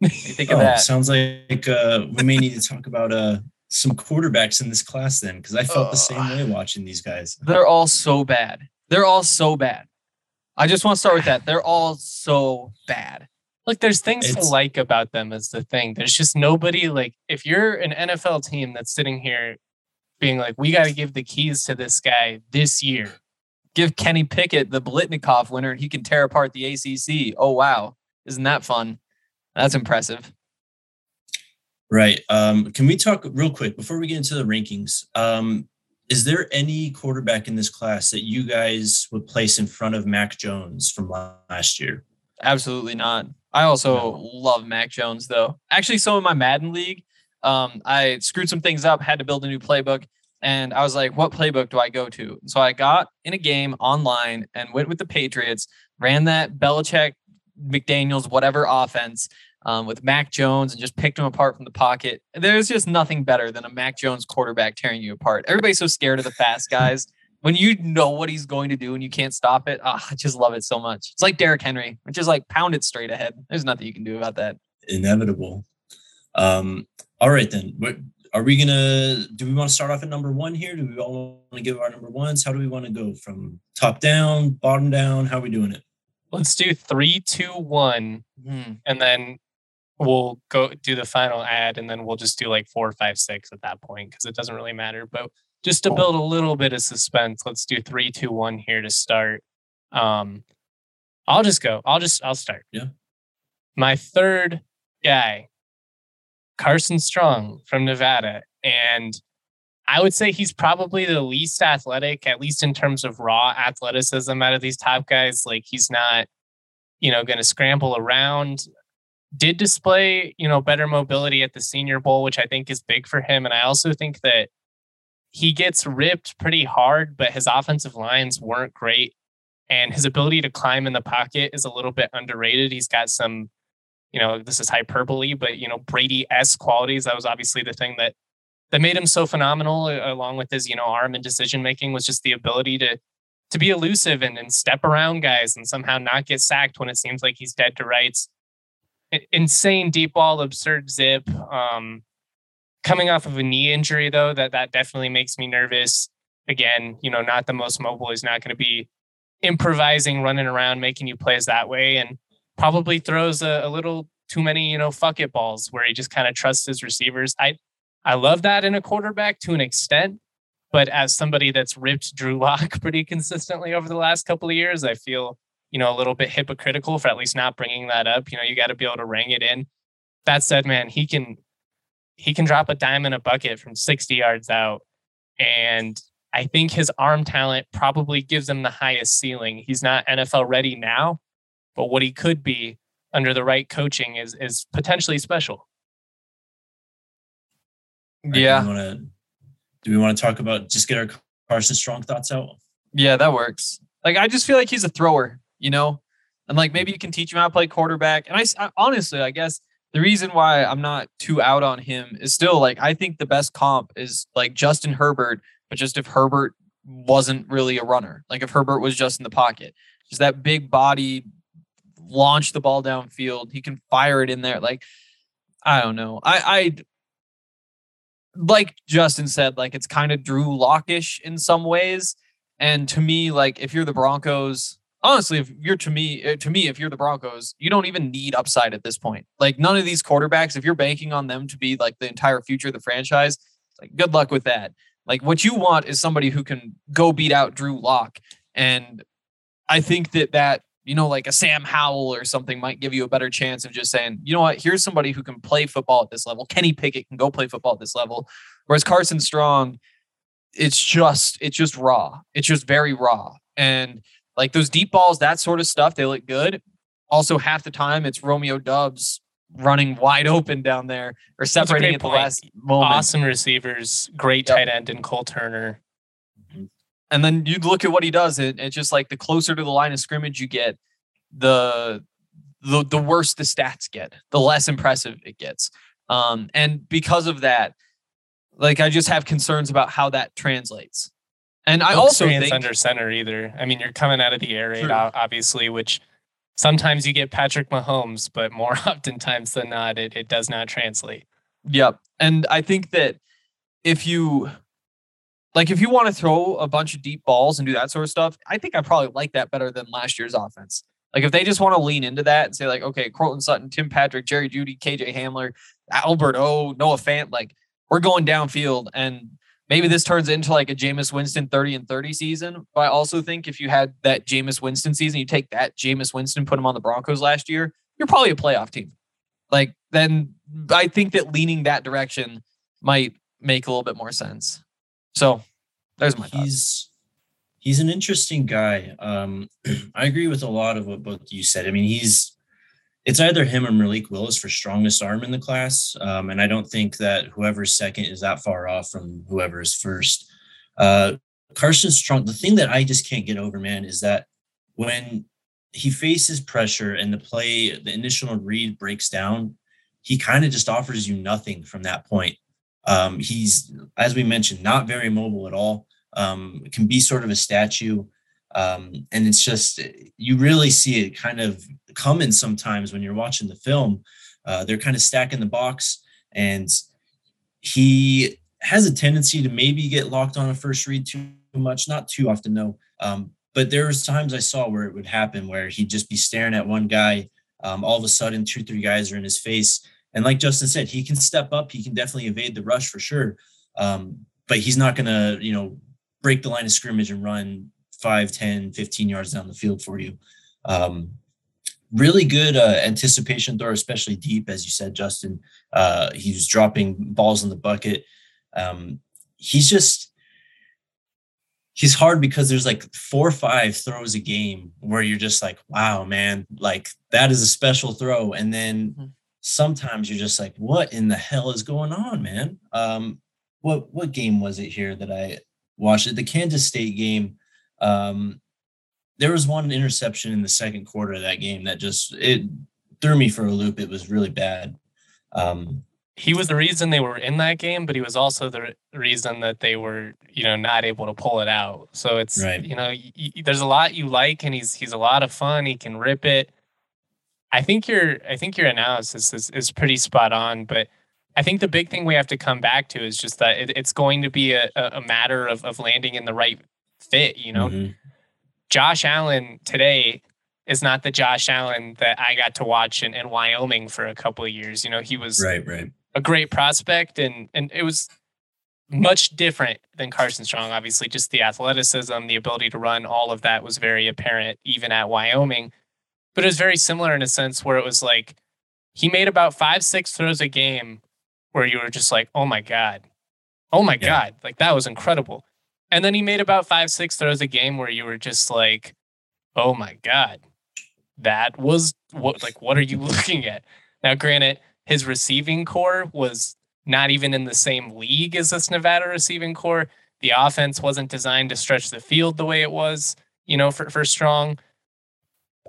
B: You think of
C: Oh,
B: that?
C: sounds like uh, we may need to talk about uh, some quarterbacks in this class then, because I felt the same way watching these guys.
B: They're all so bad. They're all so bad. I just want to start with that. They're all so bad.
A: Look, there's things to like about them is the thing. There's just nobody like if you're an NFL team that's sitting here being like, we got to give the keys to this guy this year.
B: Give Kenny Pickett the Biletnikoff winner and he can tear apart the ACC. Oh, wow. Isn't that fun? That's impressive.
C: Right. Um, can we talk real quick before we get into the rankings? Um, is there any quarterback in this class that you guys would place in front of Mac Jones from last year?
B: Absolutely not. I also love Mac Jones though. Actually, so in my Madden league, um, I screwed some things up, had to build a new playbook, and I was like, "What playbook do I go to?" So I got in a game online and went with the Patriots, ran that Belichick, McDaniels, whatever offense um, with Mac Jones, and just picked him apart from the pocket. There's just nothing better than a Mac Jones quarterback tearing you apart. Everybody's so scared of the fast guys. When you know what he's going to do and you can't stop it, ah, I just love it so much. It's like Derrick Henry, which is like pound it straight ahead. There's nothing you can do about that.
C: Inevitable. Um, all right then. What are we gonna do? We want to start off at number one here? Do we all want to give our number ones? How do we want to go from top down, bottom down? How are we doing it?
A: Let's do three, two, one,
B: Hmm.
A: and then we'll go do the final ad, and then we'll just do like four, five, six at that point because it doesn't really matter. But just to build a little bit of suspense, let's do three, two, one here to start. Um, I'll just go. I'll just I'll start.
C: Yeah.
A: My third guy, Carson Strong from Nevada, and I would say he's probably the least athletic, at least in terms of raw athleticism out of these top guys. Like he's not, you know, going to scramble around. Did display, you know, better mobility at the Senior Bowl, which I think is big for him. And I also think that he gets ripped pretty hard, but his offensive lines weren't great. And his ability to climb in the pocket is a little bit underrated. He's got some, you know, this is hyperbole, but, you know, Brady-esque qualities. That was obviously the thing that that made him so phenomenal along with his you know arm and decision making was just the ability to to be elusive and, and step around guys and somehow not get sacked when it seems like he's dead to rights insane deep ball absurd zip um coming off of a knee injury though that that definitely makes me nervous. Again you know not the most mobile he's not going to be improvising running around making you plays that way and probably throws a, a little too many you know fuck it balls where he just kind of trusts his receivers. I I love that in a quarterback to an extent, but as somebody that's ripped Drew Lock pretty consistently over the last couple of years, I feel you know a little bit hypocritical for at least not bringing that up. You know, you got to be able to ring it in. That said, man, he can he can drop a dime in a bucket from 60 yards out, and I think his arm talent probably gives him the highest ceiling. He's not NFL ready now, but what he could be under the right coaching is is potentially special.
C: Right, do
B: Yeah.
C: we wanna- Do we want to talk about just get our Carson Strong thoughts out?
B: Yeah, that works. Like I just feel like he's a thrower, you know, and like maybe you can teach him how to play quarterback. And I honestly, I guess the reason why I'm not too out on him is still like I think the best comp is like Justin Herbert, but just if Herbert wasn't really a runner, like if Herbert was just in the pocket, just that big body, launch the ball downfield, he can fire it in there. Like I don't know, I I like Justin said, like it's kind of Drew Lockish in some ways. And to me, like if you're the Broncos, honestly, if you're to me, eh, to me, if you're the Broncos, you don't even need upside at this point. Like none of these quarterbacks, if you're banking on them to be like the entire future of the franchise, like good luck with that. Like what you want is somebody who can go beat out Drew Lock, and I think that that you know like a Sam Howell or something might give you a better chance of just saying, you know what, here's somebody who can play football at this level. Kenny Pickett can go play football at this level, whereas Carson Strong, it's just it's just raw. It's just very raw, and like those deep balls, that sort of stuff, they look good. Also, half the time it's Romeo Doubs running wide open down there or separating at the last moment.
A: Awesome receivers, great yep. tight end in Cole Turner.
B: And then you look at what he does. It, it's just like the closer to the line of scrimmage you get, the the the worse the stats get, the less impressive it gets. Um, and because of that, like I just have concerns about how that translates. And I also think
A: under center either. I mean, you're coming out of the air raid, true. obviously, which sometimes you get Patrick Mahomes, but more oftentimes than not, it, it does not translate.
B: Yep. And I think that if you like if you want to throw a bunch of deep balls and do that sort of stuff, I think I probably like that better than last year's offense. Like if they just want to lean into that and say like, okay, Courtland Sutton, Tim Patrick, Jerry Jeudy, KJ Hamler, Albert O, Noah Fant, like we're going downfield and maybe this turns into like a Jameis Winston 30 and 30 season. But I also think if you had that Jameis Winston season, you take that Jameis Winston, put him on the Broncos last year, you're probably a playoff team. Like then I think that leaning that direction might make a little bit more sense. So there's my
C: he's thoughts. he's an interesting guy. Um I agree with a lot of what both you said. I mean, he's it's either him or Malik Willis for strongest arm in the class. Um, and I don't think that whoever's second is that far off from whoever's first. Uh, Carson Strong, the thing that I just can't get over, man, is that when he faces pressure and the play, the initial read breaks down, he kind of just offers you nothing from that point. Um, he's, as we mentioned, not very mobile at all. Um, can be sort of a statue. Um, and it's just you really see it kind of coming sometimes when you're watching the film. Uh, they're kind of stacking the box, and he has a tendency to maybe get locked on a first read too much, not too often, no. Um, but there was times I saw where it would happen where he'd just be staring at one guy. Um, all of a sudden, two, three guys are in his face. And like Justin said, he can step up. He can definitely evade the rush for sure. Um, but he's not going to, you know, break the line of scrimmage and run 5, 10, 15 yards down the field for you. Um, really good uh, anticipation throw, especially deep, as you said, Justin. Uh, he was dropping balls in the bucket. Um, he's just he's hard because there's like four or five throws a game where you're just like, wow, man, like that is a special throw. And then mm-hmm. sometimes you're just like, what in the hell is going on, man? Um, what what game was it here that I watched it? The Kansas State game. Um, there was one interception in the second quarter of that game that just it threw me for a loop. It was really bad. Um,
A: he was the reason they were in that game, but he was also the reason that they were, you know, not able to pull it out. So it's, right. you know, y- there's a lot you like, and he's he's a lot of fun. He can rip it. I think your I think your analysis is is pretty spot on, but I think the big thing we have to come back to is just that it, it's going to be a, a matter of of landing in the right fit. You know, mm-hmm. Josh Allen today is not the Josh Allen that I got to watch in, in Wyoming for a couple of years. You know, he was
C: right, right,
A: a great prospect, and and it was much different than Carson Strong. Obviously, just the athleticism, the ability to run, all of that was very apparent even at Wyoming. But it was very similar in a sense where it was like he made about five, six throws a game where you were just like, oh my God. Oh my yeah. God. Like that was incredible. And then he made about five, six throws a game where you were just like, oh my God, that was what, like, what are you looking at? Now, granted, his receiving corps was not even in the same league as this Nevada receiving corps. The offense wasn't designed to stretch the field the way it was, you know, for, for Strong.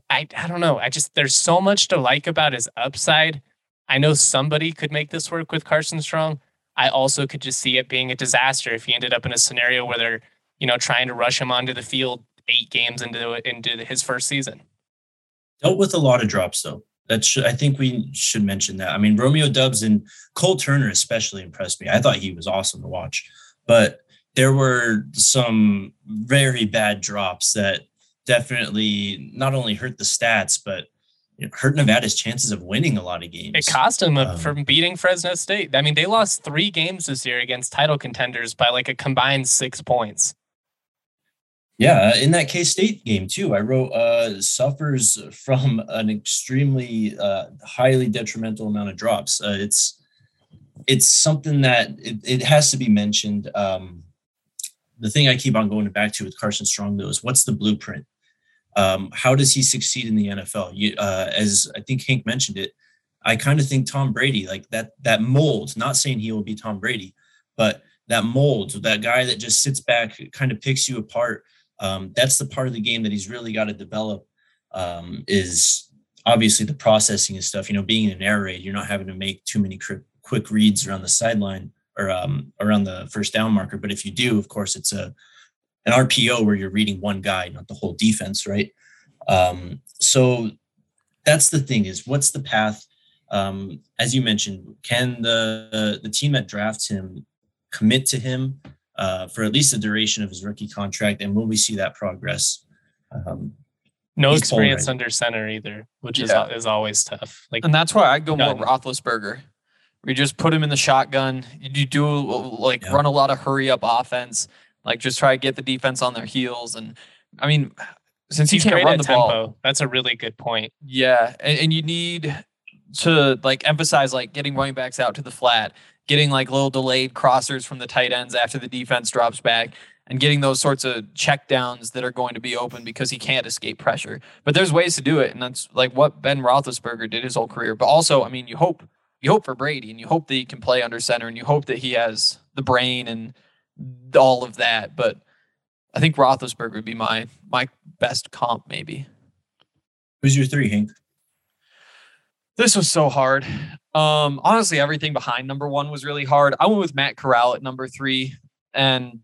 A: I, I don't know. I just, there's so much to like about his upside. I know somebody could make this work with Carson Strong. I also could just see it being a disaster if he ended up in a scenario where they're, you know, trying to rush him onto the field eight games into into his first season.
C: Dealt with a lot of drops though. That should, I think we should mention that. I mean, Romeo Doubs and Cole Turner especially impressed me. I thought he was awesome to watch, but there were some very bad drops that definitely not only hurt the stats, but you know, hurt Nevada's chances of winning a lot of games.
A: It cost them
C: Um,
A: from beating Fresno State. I mean, they lost three games this year against title contenders by like a combined six points.
C: Yeah, in that K State game too, I wrote uh, suffers from an extremely uh, highly detrimental amount of drops. Uh, it's it's something that it, it has to be mentioned. Um, the thing I keep on going back to with Carson Strong though is what's the blueprint? Um, how does he succeed in the NFL? You, uh, as I think Hank mentioned it, I kind of think Tom Brady, like that that mold. Not saying he will be Tom Brady, but that mold, that guy that just sits back, kind of picks you apart. Um, that's the part of the game that he's really got to develop. Um, is obviously the processing and stuff. You know, being in an air raid, you're not having to make too many quick, quick reads around the sideline or um, around the first down marker. But if you do, of course, it's a an RPO where you're reading one guy, not the whole defense, right? Um, so that's the thing is what's the path? Um, as you mentioned, can the the team that drafts him commit to him uh, for at least the duration of his rookie contract, and will we see that progress? Um,
A: No experience
C: polarized.
A: under center either, which
B: Yeah.
A: is is always tough. Like
B: And that's why I go more
A: Done.
B: Roethlisberger. We just put him in the shotgun. You do like
C: Yeah.
B: run a lot of hurry up offense, like just try to get the defense on their heels. And I mean, since he
A: he's great
B: run
A: at
B: the
A: tempo.
B: ball,
A: That's a really good point.
B: yeah, and, and you need to like emphasize like getting running backs out to the flat, getting like little delayed crossers from the tight ends after the defense drops back, and getting those sorts of check downs that are going to be open because he can't escape pressure. But there's ways to do it, and that's like what Ben Roethlisberger did his whole career. But also, I mean, you hope you hope for Brady, and you hope that he can play under center, and you hope that he has the brain and all of that. But I think Roethlisberger would be my my best comp, maybe.
C: who's your three, Hank?
B: This was so hard. Um, honestly, everything behind number one was really hard. I went with Matt Corral at number three, and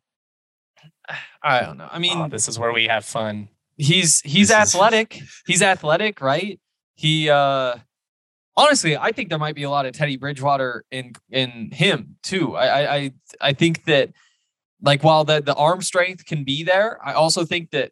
B: I don't know. I mean,
A: Oh, this is where we have fun.
B: he's he's
C: This is-
B: athletic. He's athletic, right? He uh honestly, I think there might be a lot of Teddy Bridgewater in in him too. I I I, I think that like while the the arm strength can be there, I also think that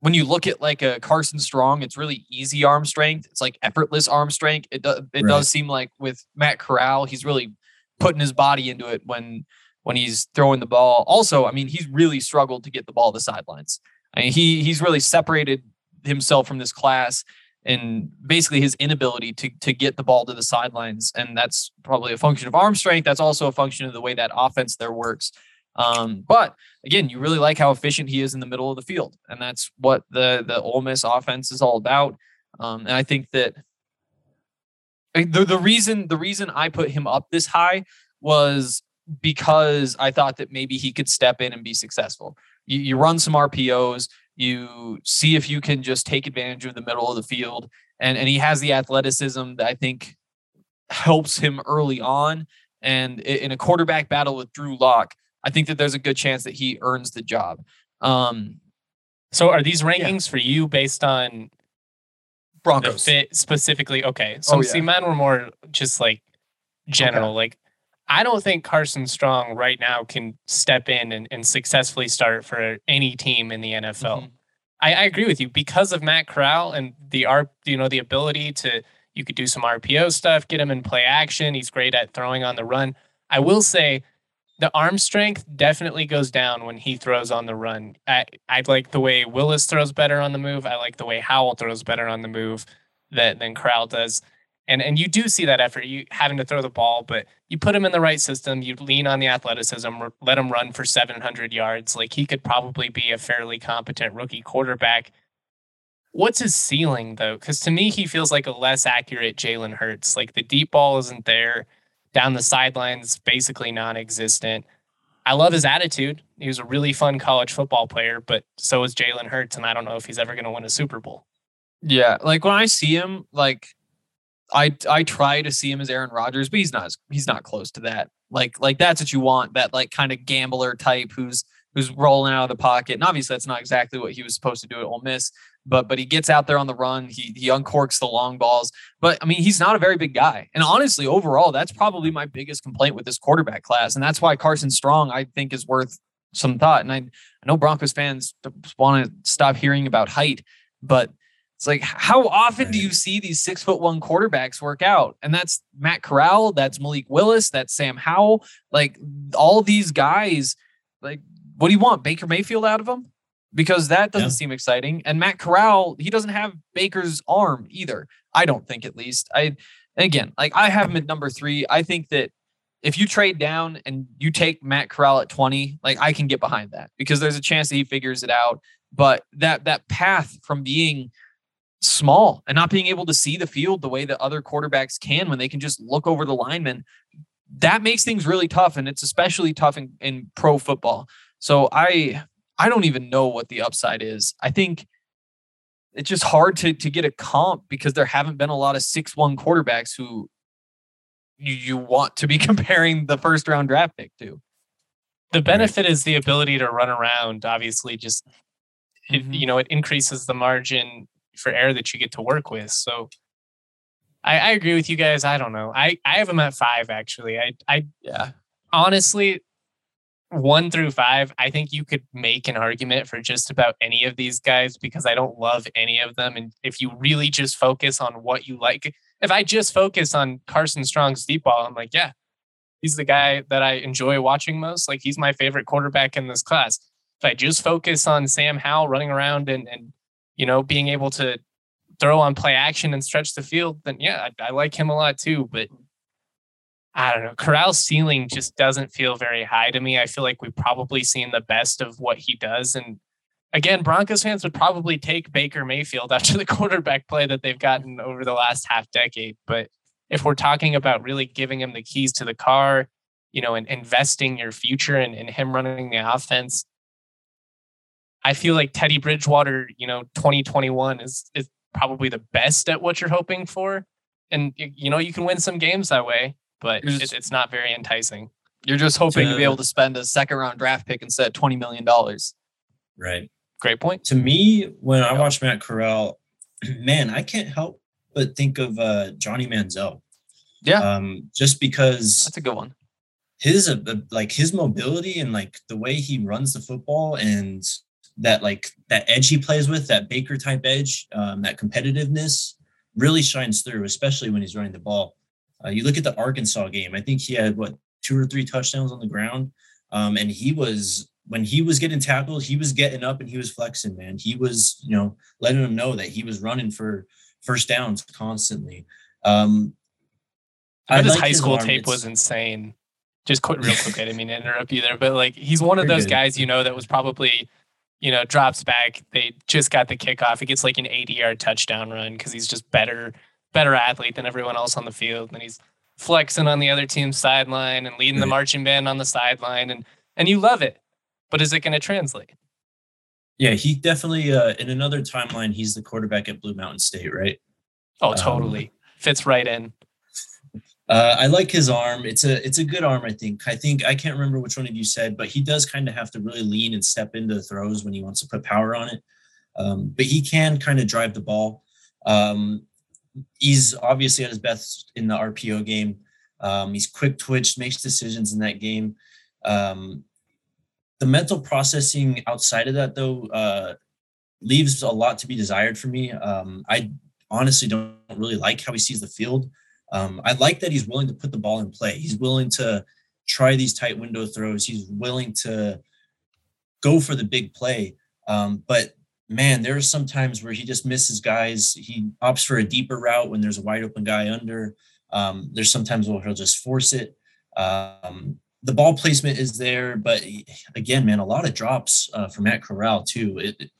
B: when you look at like a Carson Strong, it's really easy arm strength. It's like effortless arm strength. It does it
C: Right.
B: does seem like with Matt Corral, he's really putting his body into it when when he's throwing the ball. Also, I mean, he's really struggled to get the ball to the sidelines. I mean, he he's really separated himself from this class and basically his inability to to get the ball to the sidelines, and that's probably a function of arm strength. That's also a function of the way that offense there works. Um, but again, you really like how efficient he is in the middle of the field, and that's what the the Ole Miss offense is all about. Um, and I think that uh, the the reason the reason I put him up this high was because I thought that maybe he could step in and be successful. You, you run some RPOs, you see if you can just take advantage of the middle of the field, and and he has the athleticism that I think helps him early on. And in a quarterback battle with Drew Lock, I think that there's a good chance that he earns the job. Um,
A: So are these rankings for you based on
B: Broncos.
A: fit specifically? Okay. So
B: Oh,
A: see, mine were more just like general. Like I don't think Carson Strong right now can step in and, and successfully start for any team in the NFL.
B: Mhm.
A: I, I agree with you because of Matt Corral and the R, you know, the ability to you could do some RPO stuff, get him in play action. He's great at throwing on the run. I will say the arm strength definitely goes down when he throws on the run. I, I like the way Willis throws better on the move. I like the way Howell throws better on the move that than Corral does. And and you do see that effort, you having to throw the ball, but you put him in the right system. You lean on the athleticism, let him run for 700 yards. Like he could probably be a fairly competent rookie quarterback. What's his ceiling though? Because to me, he feels like a less accurate Jalen Hurts. Like the deep ball isn't there, down the sidelines basically non-existent. I love his attitude. He was a really fun college football player, but so is Jalen Hurts, and I don't know if he's ever going to win a Super Bowl.
B: Yeah, like when I see him, like I I try to see him as Aaron Rodgers, but he's not he's not close to that. Like like that's what you want, that like kind of gambler type who's who's rolling out of the pocket. And obviously that's not exactly what he was supposed to do at Ole Miss, but but he gets out there on the run, he he uncorks the long balls. But I mean, he's not a very big guy. And honestly, overall, that's probably my biggest complaint with this quarterback class. And that's why Carson Strong, I think, is worth some thought. And I, I know Broncos fans want to stop hearing about height, but it's like, how often do you see these six foot one quarterbacks work out? And that's Matt Corral, that's Malik Willis, that's Sam Howell. Like all these guys, like, what do you want? Baker Mayfield out of them? Because that doesn't yeah. seem exciting. And Matt Corral, he doesn't have Baker's arm either. I don't think, at least. I again, like I have him at number three. I think that if you trade down and you take Matt Corral at 20, like I can get behind that because there's a chance that he figures it out. But that that path from being small and not being able to see the field the way that other quarterbacks can when they can just look over the lineman that makes things really tough and it's especially tough in, in pro football so i i don't even know what the upside is i think it's just hard to to get a comp because there haven't been a lot of six one quarterbacks who you, you want to be comparing the first round draft pick to
A: the benefit is the ability to run around obviously just mm-hmm. it, you know it increases the margin for error that you get to work with. So I, I agree with you guys. I don't know. I, I have them at five actually. I I yeah. Honestly, one through five, I think you could make an argument for just about any of these guys because I don't love any of them. And if you really just focus on what you like, if I just focus on Carson Strong's deep ball, I'm like, yeah, he's the guy that I enjoy watching most. Like he's my favorite quarterback in this class. If I just focus on Sam Howell running around and, and you know, being able to throw on play action and stretch the field, then yeah, I, I like him a lot too. But I don't know. Corral's ceiling just doesn't feel very high to me. I feel like we've probably seen the best of what he does. And again, Broncos fans would probably take Baker Mayfield after the quarterback play that they've gotten over the last half decade. But if we're talking about really giving him the keys to the car, you know, and investing your future and, and him running the offense, I feel like Teddy Bridgewater, you know, 2021 is is probably the best at what you're hoping for, and you know you can win some games that way, but just, it's not very enticing.
B: You're just hoping to, to be able to spend a second round draft pick instead of 20 million dollars.
C: Right.
A: Great point.
C: To me, when I watch Matt Corral, man, I can't help but think of uh, Johnny Manziel.
B: Yeah.
C: Um, just because
B: that's a good one.
C: His uh, like his mobility and like the way he runs the football and that like that edge he plays with, that Baker type edge, um, that competitiveness really shines through, especially when he's running the ball. Uh, you look at the Arkansas game. I think he had what two or three touchdowns on the ground, um, and he was when he was getting tackled, he was getting up and he was flexing. Man, he was you know letting them know that he was running for first downs constantly. Um,
A: I his like high school tape it's, was insane. Just quick, real quick. I didn't mean to interrupt you there, but like he's one of those good. guys you know that was probably you know, drops back. They just got the kickoff. He gets like an 80 yard touchdown run because he's just better, better athlete than everyone else on the field. And he's flexing on the other team's sideline and leading right. the marching band on the sideline. And, and you love it. But is it going to translate?
C: Yeah, he definitely, uh, in another timeline, he's the quarterback at Blue Mountain State, right?
A: Oh, totally. Um, Fits right in.
C: Uh, I like his arm. It's a it's a good arm. I think. I think I can't remember which one of you said, but he does kind of have to really lean and step into throws when he wants to put power on it. Um, but he can kind of drive the ball. Um, he's obviously at his best in the RPO game. Um, he's quick twitch, makes decisions in that game. Um, the mental processing outside of that, though, uh, leaves a lot to be desired for me. Um, I honestly don't really like how he sees the field. Um, I like that he's willing to put the ball in play. He's willing to try these tight window throws. He's willing to go for the big play. Um, but man, there are some times where he just misses guys. He opts for a deeper route when there's a wide open guy under. Um, there's sometimes where he'll just force it. Um, the ball placement is there, but again, man, a lot of drops uh, for Matt Corral too. It, it,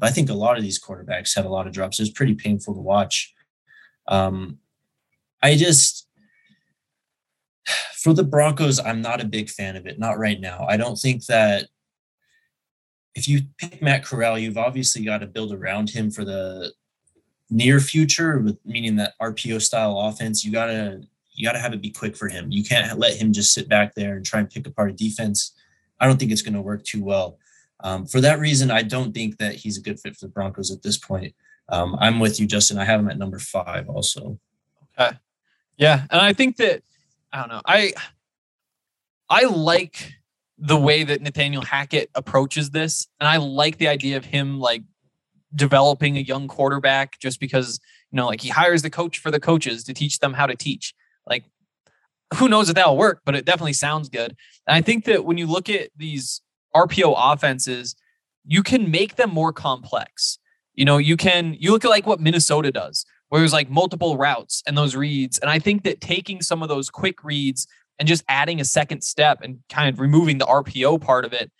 C: I think a lot of these quarterbacks have a lot of drops. It's pretty painful to watch. Um, I just for the Broncos, I'm not a big fan of it. Not right now. I don't think that if you pick Matt Corral, you've obviously got to build around him for the near future, with meaning that RPO style offense. You gotta you gotta have it be quick for him. You can't let him just sit back there and try and pick apart a defense. I don't think it's going to work too well. Um, for that reason, I don't think that he's a good fit for the Broncos at this point. Um, I'm with you, Justin. I have him at number five also.
B: Okay. Yeah, and I think that I don't know. I I like the way that Nathaniel Hackett approaches this. And I like the idea of him like developing a young quarterback just because, you know, like he hires the coach for the coaches to teach them how to teach. Like, who knows if that'll work, but it definitely sounds good. And I think that when you look at these RPO offenses, you can make them more complex. You know, you can, you look at like what Minnesota does, where there's like multiple routes and those reads. And I think that taking some of those quick reads and just adding a second step and kind of removing the RPO part of it,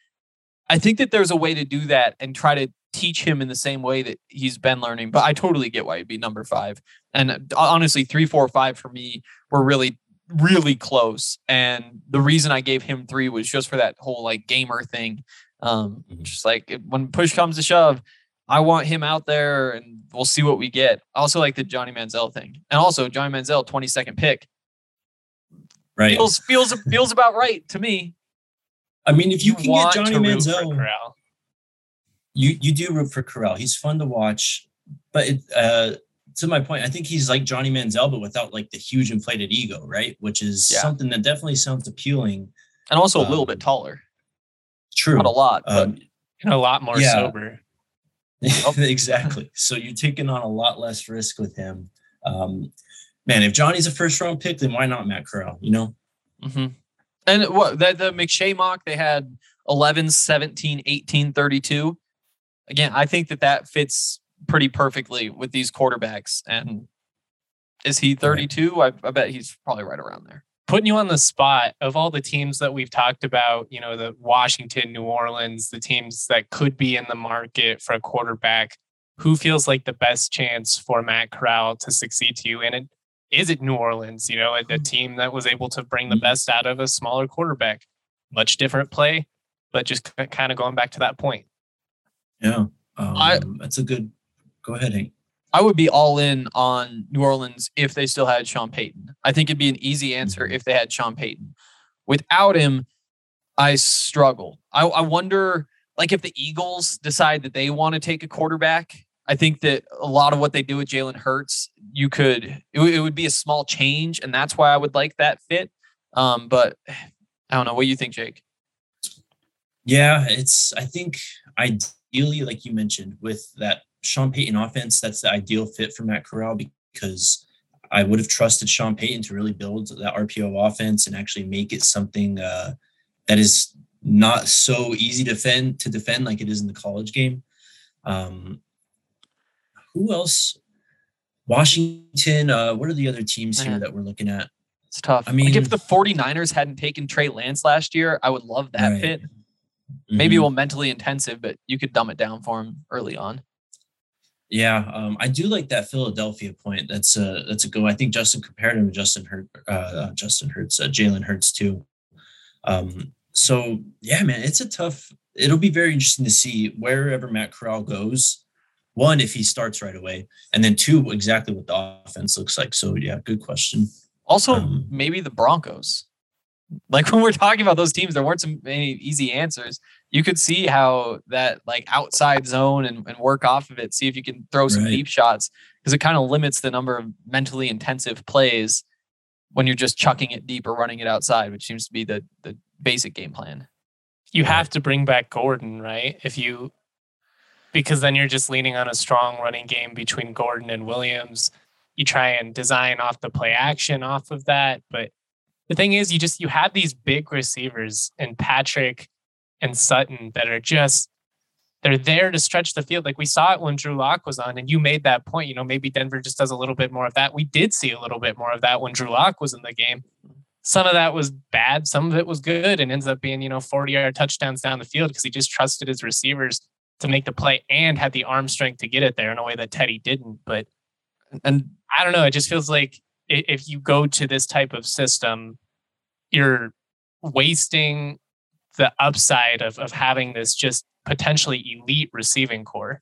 B: I think that there's a way to do that and try to teach him in the same way that he's been learning. But I totally get why he'd be number five. And uh, honestly, three, four, five for me were really, really close. And the reason I gave him three was just for that whole like gamer thing. Um, mm-hmm. just like when push comes to shove, I want him out there and we'll see what we get. I also like the Johnny Manziel thing. And also Johnny Manziel, 22nd pick.
C: Right.
B: Feels feels feels about right to me.
C: I mean, if you, you can get Johnny Manziel, you you do root for Corral. He's fun to watch, but it, uh, to my point, I think he's like Johnny Manziel, but without like the huge inflated ego, right? Which is yeah. something that definitely sounds appealing,
B: and also um, a little bit um, taller.
C: True,
B: not a lot, but um,
A: and a lot more yeah. sober.
C: exactly. So you're taking on a lot less risk with him. Um, man, if Johnny's a first round pick, then why not Matt Corral? You know.
B: Mm-hmm. And what the, the McShay mock they had 11, 17, 18, 32. Again, I think that that fits pretty perfectly with these quarterbacks. And is he 32? I, I bet he's probably right around there
A: putting you on the spot of all the teams that we've talked about, you know, the Washington, New Orleans, the teams that could be in the market for a quarterback, who feels like the best chance for Matt Corral to succeed to you? And it, is it New Orleans, you know, a, a mm-hmm. team that was able to bring the mm-hmm. best out of a smaller quarterback? Much different play, but just kind of going back to that point.
C: Yeah. Um, I, that's a good, go ahead, Hank.
B: I would be all in on New Orleans if they still had Sean Payton. I think it'd be an easy answer mm-hmm. if they had Sean Payton. Without him, I struggle. I, I wonder, like, if the Eagles decide that they want to take a quarterback I think that a lot of what they do with Jalen Hurts, you could it, it, would be a small change, and that's why I would like that fit. Um, but I don't know. What do you think, Jake?
C: Yeah, it's. I think ideally, like you mentioned, with that Sean Payton offense, that's the ideal fit for Matt Corral because I would have trusted Sean Payton to really build that RPO offense and actually make it something uh, that is not so easy to defend to defend like it is in the college game. Um, who else? Washington. Uh, what are the other teams here that we're looking at?
B: It's tough. I mean, like if the 49ers hadn't taken Trey Lance last year, I would love that right. fit. Mm-hmm. Maybe a little mentally intensive, but you could dumb it down for him early on.
C: Yeah, um, I do like that Philadelphia point. That's a that's a go. I think Justin compared him to Justin Hurt, uh, Justin Hurts, uh, Jalen Hurts too. Um, so yeah, man, it's a tough. It'll be very interesting to see wherever Matt Corral goes one if he starts right away and then two exactly what the offense looks like. So yeah good question.
B: Also um, maybe the broncos. Like when we're talking about those teams there weren't some many easy answers. You could see how that like outside zone and, and work off of it see if you can throw some right. deep shots because it kind of limits the number of mentally intensive plays when you're just chucking it deep or running it outside which seems to be the the basic game plan.
A: You have to bring back gordon right? If you because then you're just leaning on a strong running game between Gordon and Williams. You try and design off the play action off of that, but the thing is, you just you have these big receivers and Patrick and Sutton that are just they're there to stretch the field. Like we saw it when Drew Lock was on, and you made that point. You know, maybe Denver just does a little bit more of that. We did see a little bit more of that when Drew Lock was in the game. Some of that was bad, some of it was good, and ends up being you know 40 yard touchdowns down the field because he just trusted his receivers to make the play and had the arm strength to get it there in a way that Teddy didn't. But and I don't know, it just feels like if you go to this type of system, you're wasting the upside of, of having this just potentially elite receiving corps.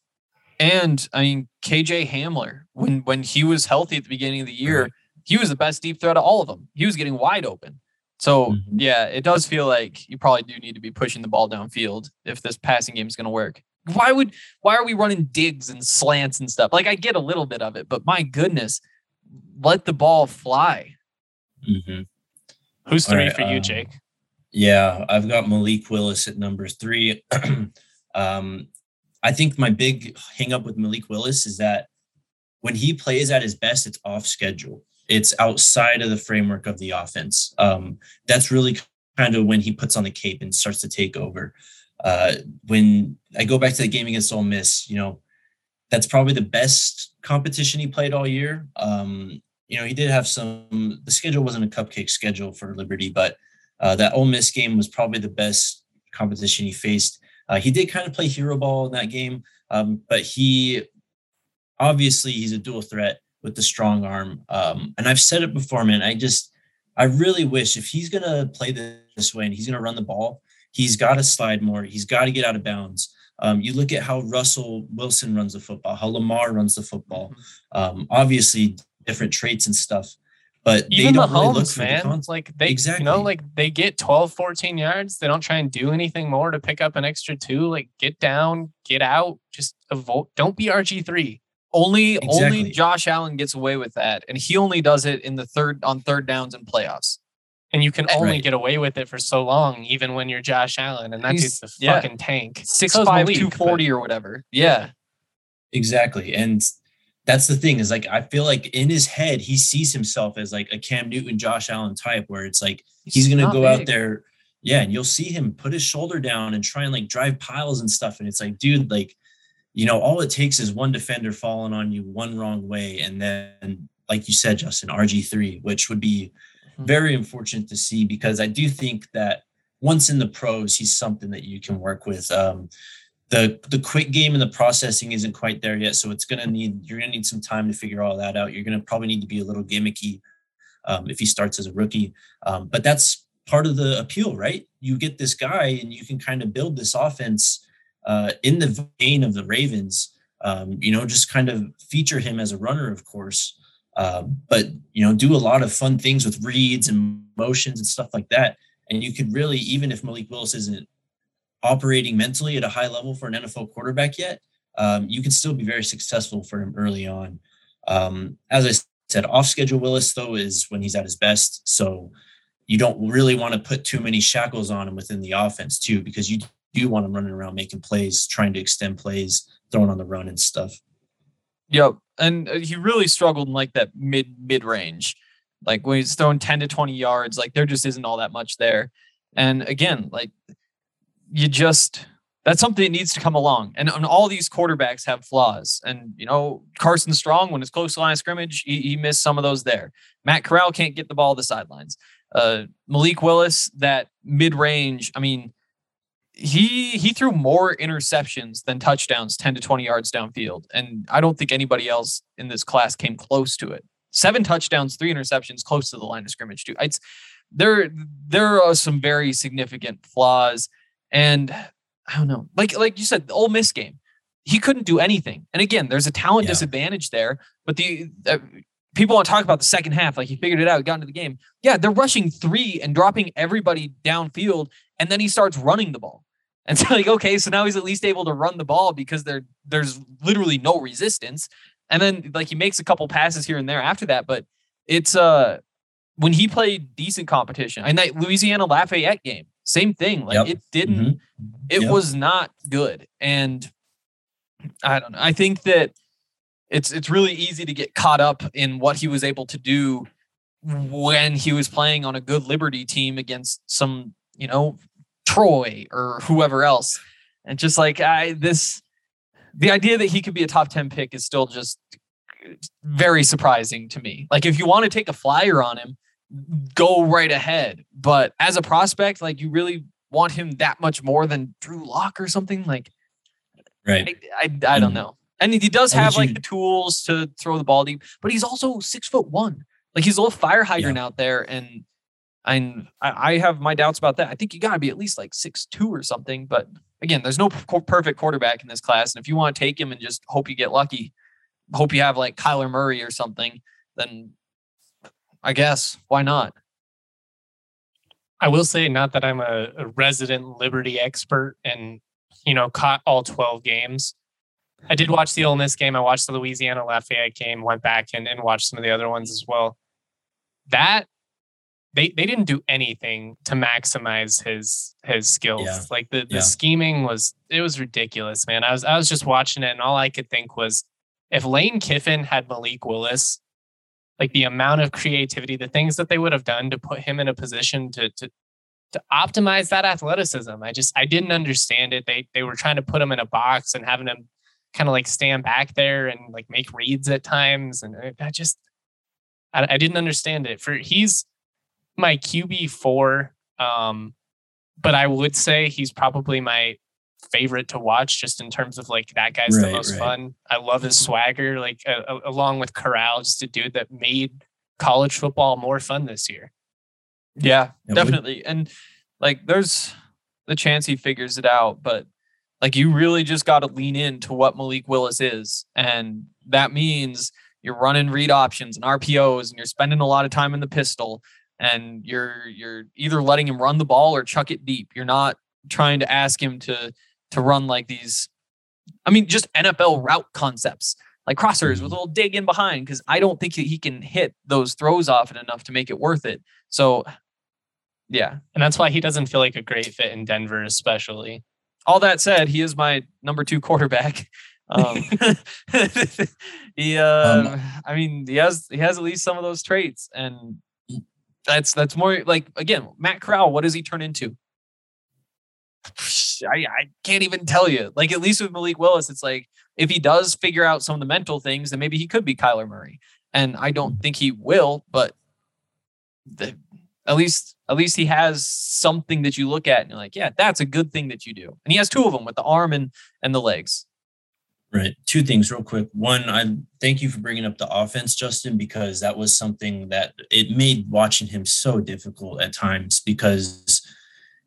B: And I mean, KJ Hamler, when when he was healthy at the beginning of the year, he was the best deep threat of all of them. He was getting wide open. So mm-hmm. yeah, it does feel like you probably do need to be pushing the ball downfield if this passing game is going to work. Why would why are we running digs and slants and stuff? Like I get a little bit of it, but my goodness, let the ball fly.
A: Mm-hmm. Who's three right, for you, um, Jake?
C: Yeah, I've got Malik Willis at number three. um, I think my big hangup with Malik Willis is that when he plays at his best, it's off schedule. It's outside of the framework of the offense. Um, that's really kind of when he puts on the cape and starts to take over. Uh, when I go back to the game against Ole Miss, you know, that's probably the best competition he played all year. Um, you know, he did have some. The schedule wasn't a cupcake schedule for Liberty, but uh, that Ole Miss game was probably the best competition he faced. Uh, he did kind of play hero ball in that game, um, but he obviously he's a dual threat with the strong arm. Um, and I've said it before, man. I just I really wish if he's gonna play this way and he's gonna run the ball, he's got to slide more. He's got to get out of bounds. Um, you look at how Russell Wilson runs the football, how Lamar runs the football. Mm-hmm. Um, obviously, different traits and stuff, but
A: even the homes, really man, the like they, exactly. you know, like they get 12, 14 yards. They don't try and do anything more to pick up an extra two. Like get down, get out, just avoid. Don't be RG three.
B: Only, exactly. only Josh Allen gets away with that, and he only does it in the third on third downs and playoffs
A: and you can only right. get away with it for so long, even when you're Josh Allen, and that's just a yeah. fucking tank.
B: Six so five two forty or whatever. Yeah,
C: exactly. And that's the thing is like I feel like in his head he sees himself as like a Cam Newton, Josh Allen type, where it's like he's, he's gonna go big. out there, yeah, and you'll see him put his shoulder down and try and like drive piles and stuff, and it's like, dude, like, you know, all it takes is one defender falling on you one wrong way, and then like you said, Justin, RG three, which would be. Very unfortunate to see because I do think that once in the pros, he's something that you can work with. Um, the the quick game and the processing isn't quite there yet, so it's gonna need you're gonna need some time to figure all that out. You're gonna probably need to be a little gimmicky um, if he starts as a rookie, um, but that's part of the appeal, right? You get this guy and you can kind of build this offense uh, in the vein of the Ravens. Um, you know, just kind of feature him as a runner, of course, um, but you know, do a lot of fun things with reads and motions and stuff like that. And you could really, even if Malik Willis isn't operating mentally at a high level for an NFL quarterback yet, um, you can still be very successful for him early on. Um, as I said, off schedule Willis though is when he's at his best. So you don't really want to put too many shackles on him within the offense too, because you do want him running around making plays, trying to extend plays, throwing on the run and stuff.
B: Yep and uh, he really struggled in like that mid mid range. Like when he's throwing 10 to 20 yards, like there just isn't all that much there. And again, like you just that's something that needs to come along. And, and all these quarterbacks have flaws. And you know, Carson Strong, when it's close to line of scrimmage, he, he missed some of those there. Matt Corral can't get the ball to the sidelines. Uh, Malik Willis, that mid range, I mean, he he threw more interceptions than touchdowns 10 to 20 yards downfield. And i don't think anybody else in this class came close to it. Seven touchdowns three interceptions close to the line of scrimmage too it's there there are some very significant flaws. And i don't know like like you said the Ole Miss game he couldn't do anything. And again there's a talent yeah. disadvantage there but the uh, people want to talk about the second half like he figured it out got into the game yeah they're rushing three and dropping everybody downfield and then he starts running the ball. And so like, okay, so now he's at least able to run the ball because there there's literally no resistance. And then like he makes a couple passes here and there after that, but it's uh when he played decent competition, and that Louisiana Lafayette game, same thing. Like yep. it didn't, mm-hmm. it yep. was not good. And I don't know. I think that it's it's really easy to get caught up in what he was able to do when he was playing on a good Liberty team against some, you know, Troy or whoever else. And just like I this the idea that he could be a top 10 pick is still just very surprising to me. Like if you want to take a flyer on him, go right ahead. But as a prospect, like you really want him that much more than Drew Lock or something like
C: right.
B: I, I, I don't mm-hmm. know. And he does have like the tools to throw the ball deep, but he's also six foot one. Like he's a little fire hydrant yeah. out there. And and I, I have my doubts about that. I think you got to be at least like six two or something. But again, there's no perfect quarterback in this class, and if you want to take him and just hope you get lucky, hope you have like Kyler Murray or something, then I guess why not?
A: I will say, not that I'm a, a resident Liberty expert and you know caught all 12 games. I did watch the Ole Miss game. I watched the Louisiana Lafayette game. Went back and, and watched some of the other ones as well. That they they didn't do anything to maximize his his skills.
C: Yeah.
A: Like the the
C: Yeah.
A: scheming was it was ridiculous, man. I was I was just watching it and all I could think was if Lane Kiffin had Malik Willis, like the amount of creativity, the things that they would have done to put him in a position to to to optimize that athleticism. I just I didn't understand it. They they were trying to put him in a box and having him kind of like stand back there and like make reads at times, and I- I just I, I didn't understand it. For he's my QB four, um, but I would say he's probably my favorite to watch just in terms of like that guy's the most
C: right.
A: fun. I love his swagger, like uh, uh, along with Corral, just a dude that made college football more fun this year.
B: Yeah,
C: Yeah,
B: definitely. And like there's the chance he figures it out, but like you really just got to lean into what Malik Willis is. And that means you're running read options and RPOs and you're spending a lot of time in the pistol and you're you're either letting him run the ball or chuck it deep. You're not trying to ask him to to run like these I mean just NFL route concepts. Like crossers with mm-hmm. a little dig in behind because I don't think that he can hit those throws often enough to make it worth it. So yeah,
A: And that's why he doesn't feel like a great fit in Denver, especially.
B: All that said, he is my number two quarterback. Um, he, uh, I mean, he has he has at least some of those traits, and that's that's more like again, Matt Corral. What does he turn into? I, I can't even tell you. Like at least with Malik Willis, it's like if he does figure out some of the mental things, then maybe he could be Kyler Murray. And I don't think he will, but the, at least at least he has something that you look at and you're like, yeah, that's a good thing that you do. And he has two of them with the arm and and the legs.
C: Right. Two things real quick. One, I thank you for bringing up the offense, Justin, because that was something that it made watching him so difficult at times because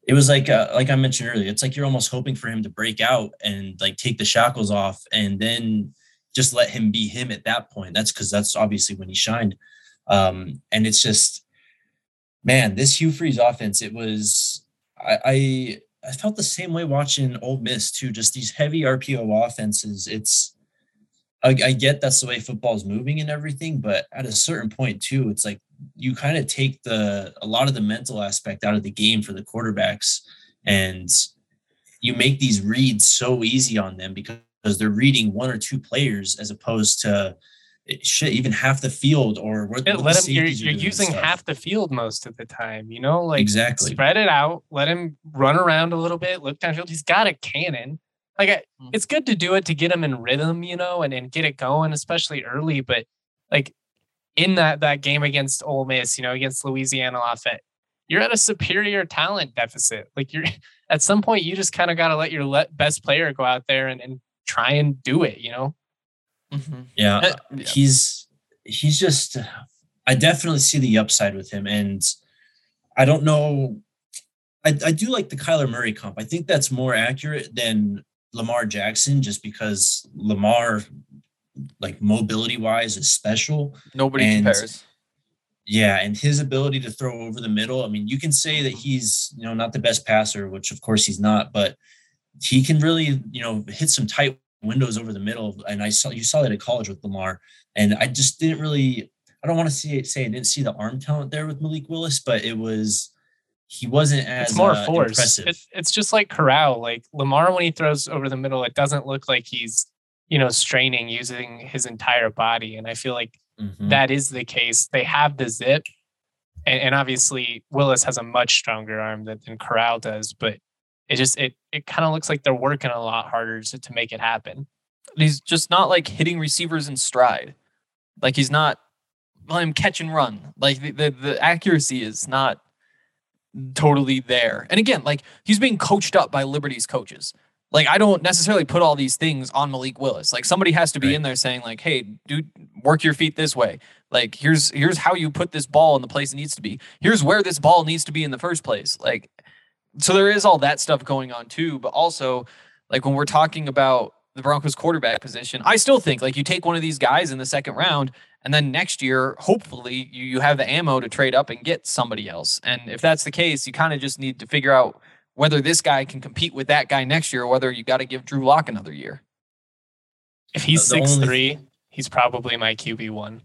C: it was like uh, like I mentioned earlier, it's like you're almost hoping for him to break out and like take the shackles off and then just let him be him at that point. That's because that's obviously when he shined. Um, and it's just man, this Hugh Freeze offense, it was I, I I felt the same way watching Ole Miss too. Just these heavy RPO offenses. It's I, I get that's the way football's moving and everything, but at a certain point too, it's like you kind of take the a lot of the mental aspect out of the game for the quarterbacks, and you make these reads so easy on them because they're reading one or two players as opposed to shit even half the field or what,
A: Yeah,
C: what
A: let
C: the
A: him. You're, you're using
C: stuff.
A: half the field most of the time. You know, like
C: exactly.
A: spread it out. Let him run around a little bit. Look downfield. He's got a cannon. Like I,
B: Mm.
A: it's good to do it to get him in rhythm, you know, and, and get it going, especially early. But like in that that game against Ole Miss, you know, against Louisiana Lafayette, you're at a superior talent deficit. Like you're at some point, you just kind of got to let your let best player go out there and, and try and do it. You know,
C: Yeah,
B: Uh, yeah.
C: he's he's just I definitely see the upside with him and I don't know I, I do like the Kyler Murray comp. I think that's more accurate than Lamar Jackson just because Lamar like mobility wise is special.
B: Nobody
C: And-
B: compares.
C: Yeah, and his ability to throw over the middle. I mean, you can say that he's, you know, not the best passer, which of course he's not, but he can really, you know, hit some tight windows over the middle. And I saw you saw that at college with Lamar. And I just didn't really I don't want to see it say I didn't see the arm talent there with Malik Willis, but it was he wasn't as
A: it's more
C: uh,
A: force.
C: impressive.
A: It, it's just like Corral. Like Lamar, when he throws over the middle, it doesn't look like he's you know straining using his entire body. And I feel like
C: Mhm.
A: that is the case. They have the zip, and, and obviously Willis has a much stronger arm than, than Corral does. But it just it it kind of looks like they're working a lot harder to, to make it happen.
B: And he's just not like hitting receivers in stride. Like he's not him catch and run. Like the, the, the accuracy is not totally there. And again, like he's being coached up by Liberty's coaches. Like I don't necessarily put all these things on Malik Willis. Like somebody has to be
C: Right.
B: in there saying like, "Hey, dude, work your feet this way. Like here's here's how you put this ball in the place it needs to be. Here's where this ball needs to be in the first place." Like so there is all that stuff going on too, but also like when we're talking about the Broncos quarterback position, I still think like you take one of these guys in the second round and then next year, hopefully you, you have the ammo to trade up and get somebody else. And if that's the case, you kind of just need to figure out whether this guy can compete with that guy next year or whether you got to give Drew Lock another year.
A: If he's
C: The- the
A: six
C: only-
A: three, he's probably my QB one.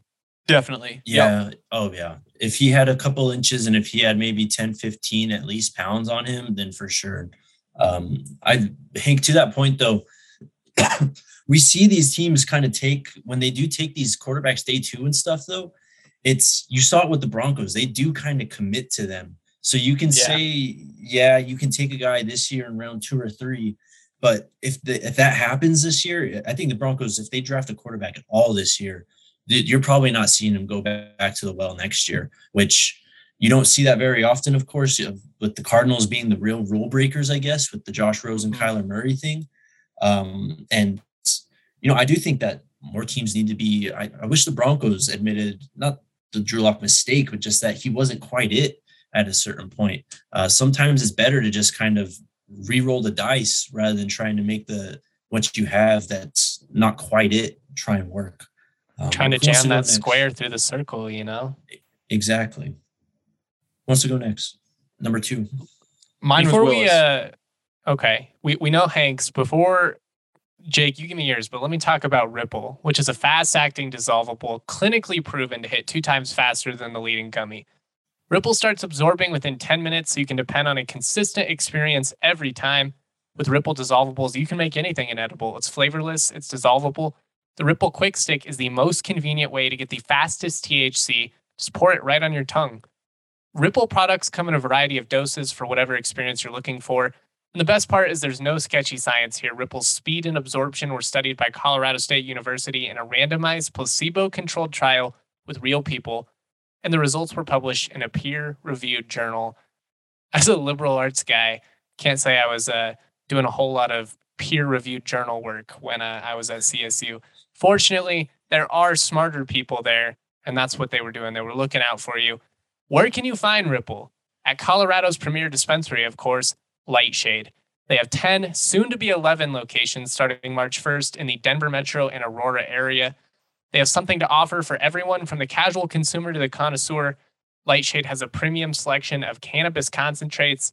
B: Definitely.
C: Yeah. Oh, yeah. If he had a couple inches and if he had maybe 10, 15 at least pounds on him, then for sure. Um, I Hank to that point though, we see these teams kind of take when they do take these quarterbacks day two and stuff though. It's you saw it with the Broncos. They do kind of commit to them. So you can yeah. say, yeah, you can take a guy this year in round two or three. But if the if that happens this year, I think the Broncos, if they draft a quarterback at all this year, you're probably not seeing him go back to the well next year, which you don't see that very often, of course, with the Cardinals being the real rule breakers, I guess, with the Josh Rosen and mm-hmm. Kyler Murray thing. Um, and, you know, I do think that more teams need to be. I, I wish the Broncos admitted not the Drew Lock mistake, but just that he wasn't quite it at a certain point. Uh, sometimes it's better to just kind of re-roll the dice rather than trying to make the what you have that's not quite it try and work.
A: Um, Trying to jam that square through the circle, you know?
C: Exactly. Who wants to go next? Number two.
A: Mine Before we uh okay. We we know Hanks. Before Jake, you give me yours, but let me talk about Ripple, which is a fast acting dissolvable, clinically proven to hit two times faster than the leading gummy. Ripple starts absorbing within 10 minutes, so you can depend on a consistent experience every time. With Ripple dissolvables, you can make anything inedible. It's flavorless, it's dissolvable, the Ripple Quick Stick is the most convenient way to get the fastest THC. Just pour it right on your tongue. Ripple products come in a variety of doses for whatever experience you're looking for. And the best part is there's no sketchy science here. Ripple's speed and absorption were studied by Colorado State University in a randomized placebo controlled trial with real people, and the results were published in a peer reviewed journal. As a liberal arts guy, can't say I was uh, doing a whole lot of peer reviewed journal work when uh, I was at CSU. Fortunately, there are smarter people there, and that's what they were doing. They were looking out for you. Where can you find Ripple? At Colorado's premier dispensary, of course, Lightshade. They have 10, soon to be 11 locations starting March 1st in the Denver metro and Aurora area. They have something to offer for everyone from the casual consumer to the connoisseur. Lightshade has a premium selection of cannabis concentrates,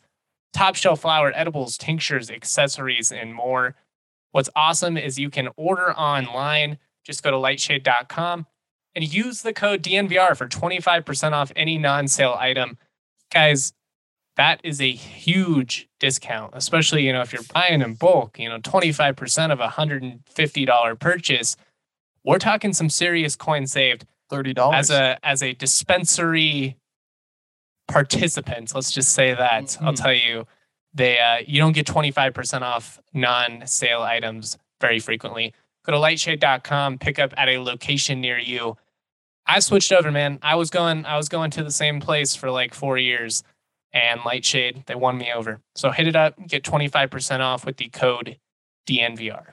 A: top shelf flower edibles, tinctures, accessories, and more. What's awesome is you can order online. Just go to lightshade.com and use the code DNVR for 25% off any non sale item. Guys, that is a huge discount, especially, you know, if you're buying in bulk, you know, 25% of a $150 purchase. We're talking some serious coin saved.
B: $30
A: as a as a dispensary participant, let's just say that. Mm-hmm. I'll tell you they uh, you don't get 25% off non-sale items very frequently. Go to lightshade.com, pick up at a location near you. I switched over, man. I was going I was going to the same place for like 4 years and Lightshade, they won me over. So hit it up, get 25% off with the code DNVR.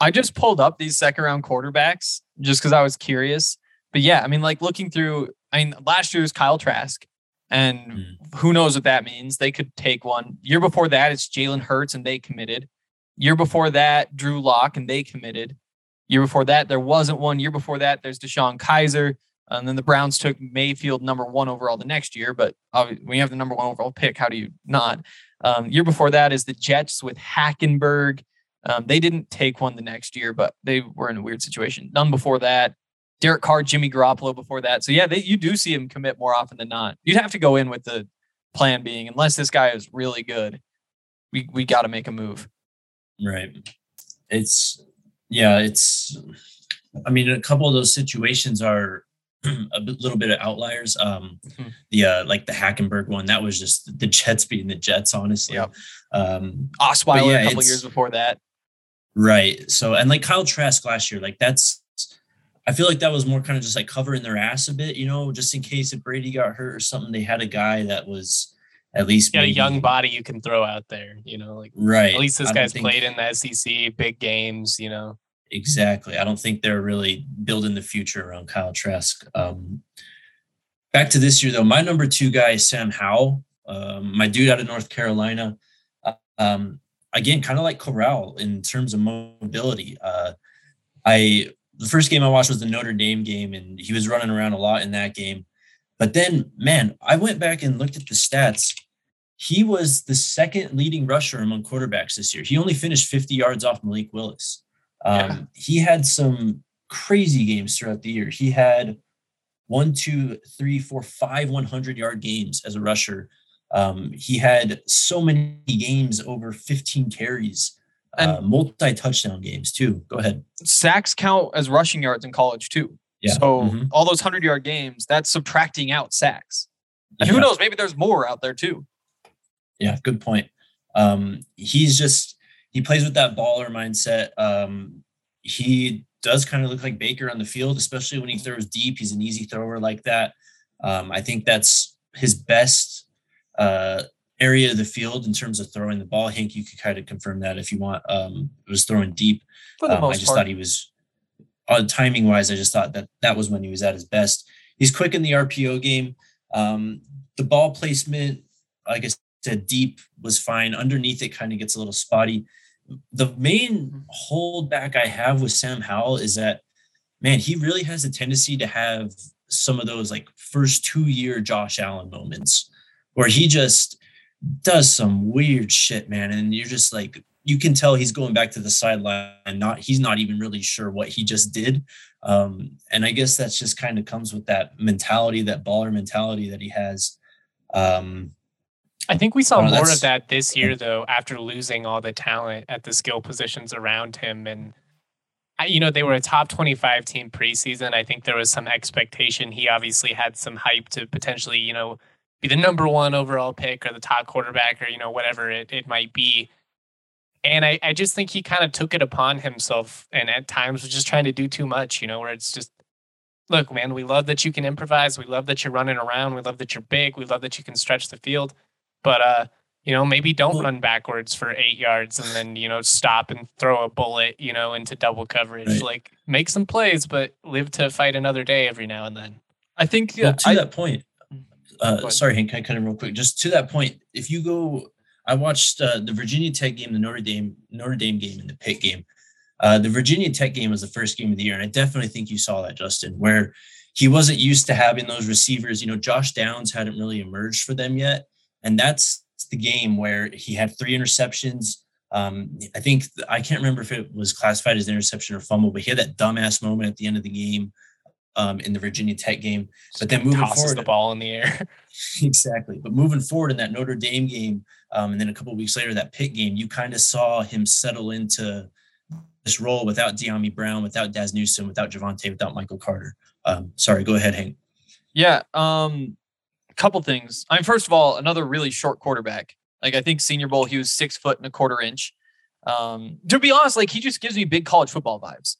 B: I just pulled up these second round quarterbacks just because I was curious. But yeah, I mean, like looking through, I mean, last year's Kyle Trask. And mm. who knows what that means? They could take one. Year before that, it's Jalen Hurts and they committed. Year before that, Drew Lock and they committed. Year before that, there wasn't one. Year before that, there's DeShone Kizer. And then the Browns took Mayfield number one overall the next year. But when you have the number one overall pick, how do you not? Um, year before that is the Jets with Hackenberg. Um, they didn't take one the next year, but they were in a weird situation. None before that. Derek Carr, Jimmy Garoppolo before that. So yeah, they, you do see him commit more often than not. You'd have to go in with the plan being, unless this guy is really good, we we got to make a move.
C: Right. It's yeah. It's. I mean, a couple of those situations are a little bit of outliers. Um, mm-hmm. The uh, like the Hackenberg one, that was just the Jets being the Jets, honestly.
B: Yep. Um, Osweiler yeah, a couple years before that.
C: Right. So and like Kyle Trask last year, like that's I feel like that was more kind of just like covering their ass a bit, you know, just in case if Brady got hurt or something, they had a guy that was at least
A: got maybe, a young body you can throw out there, you know, like
C: right.
A: At least this guy's think, played in the SEC, big games, you know.
C: Exactly. I don't think they're really building the future around Kyle Trask. Um, back to this year though, my number two guy is Sam Howell, um, my dude out of North Carolina. Uh, um, again, kind of like Corral in terms of mobility. Uh, I the first game I watched was the Notre Dame game, and he was running around a lot in that game. But then, man, I went back and looked at the stats. He was the second leading rusher among quarterbacks this year. He only finished 50 yards off Malik Willis. Um, yeah. He had some crazy games throughout the year. He had one, two, three, four, five 100 yard games as a rusher. Um, he had so many games over 15 carries, uh, multi touchdown games too. Go ahead.
B: Sacks count as rushing yards in college too.
C: Yeah.
B: So
C: Mhm.
B: all those hundred yard games, that's subtracting out sacks. And
C: Yeah.
B: who knows? Maybe there's more out there too.
C: Yeah, good point. Um, he's just he plays with that baller mindset. Um, he does kind of look like Baker on the field, especially when he throws deep. He's an easy thrower like that. Um, I think that's his best uh, area of the field in terms of throwing the ball. Hank, you could kind of confirm that if you want. Um, was throwing deep.
B: For the
C: Um, I just
B: part.
C: thought he was on timing wise. I just thought that that was when he was at his best. He's quick in the RPO game. Um, the ball placement, like I said, deep was fine. Underneath it kind of gets a little spotty. The main holdback I have with Sam Howell is that, man, he really has a tendency to have some of those like first two year Josh Allen moments where he just does some weird shit, man. And you're just like, you can tell he's going back to the sideline and not, he's not even really sure what he just did. Um, and I guess that's just kind of comes with that mentality, that baller mentality that he has. Um,
A: I think we saw
C: Oh,
A: more of that this year, though, after losing all the talent at the skill positions around him. And, you know, they were a top 25 team preseason. I think there was some expectation. He obviously had some hype to potentially, you know, be the number one overall pick or the top quarterback or, you know, whatever it, it might be. And I, I just think he kind of took it upon himself and at times was just trying to do too much, you know, where it's just, look, man, we love that you can improvise. We love that you're running around. We love that you're big. We love that you can stretch the field but uh you know maybe don't run backwards for eight yards and then you know stop and throw a bullet you know into double coverage
C: Right.
A: like make some plays but live to fight another day every now and then
B: I think
C: well, to
B: I,
C: that point,
B: Go
C: uh, sorry, Hank, can I cut in real quick? Just to that point, if you go, I watched uh, the Virginia Tech game, the Notre Dame Notre Dame game, and the Pitt game. Uh, the Virginia Tech game was the first game of the year, and I definitely think you saw that, Justin, where he wasn't used to having those receivers. You know, Josh Downs hadn't really emerged for them yet, and that's the game where he had three interceptions. Um, I think I can't remember if it was classified as interception or fumble, but he had that dumbass moment at the end of the game um, in the Virginia Tech game. But then moving
A: tosses
C: forward,
A: the ball in the air
C: exactly. But moving forward in that Notre Dame game, um, and then a couple of weeks later, that Pitt game, you kind of saw him settle into this role without Dyami Brown, without Dazz Newsome, without Javonte, without Michael Carter. Um, sorry, go ahead, Hank.
B: yeah. Um, couple things. I mean, first of all, another really short quarterback. Like I think Senior Bowl, he was six foot and a quarter inch. Um, to be honest, like he just gives me big college football vibes.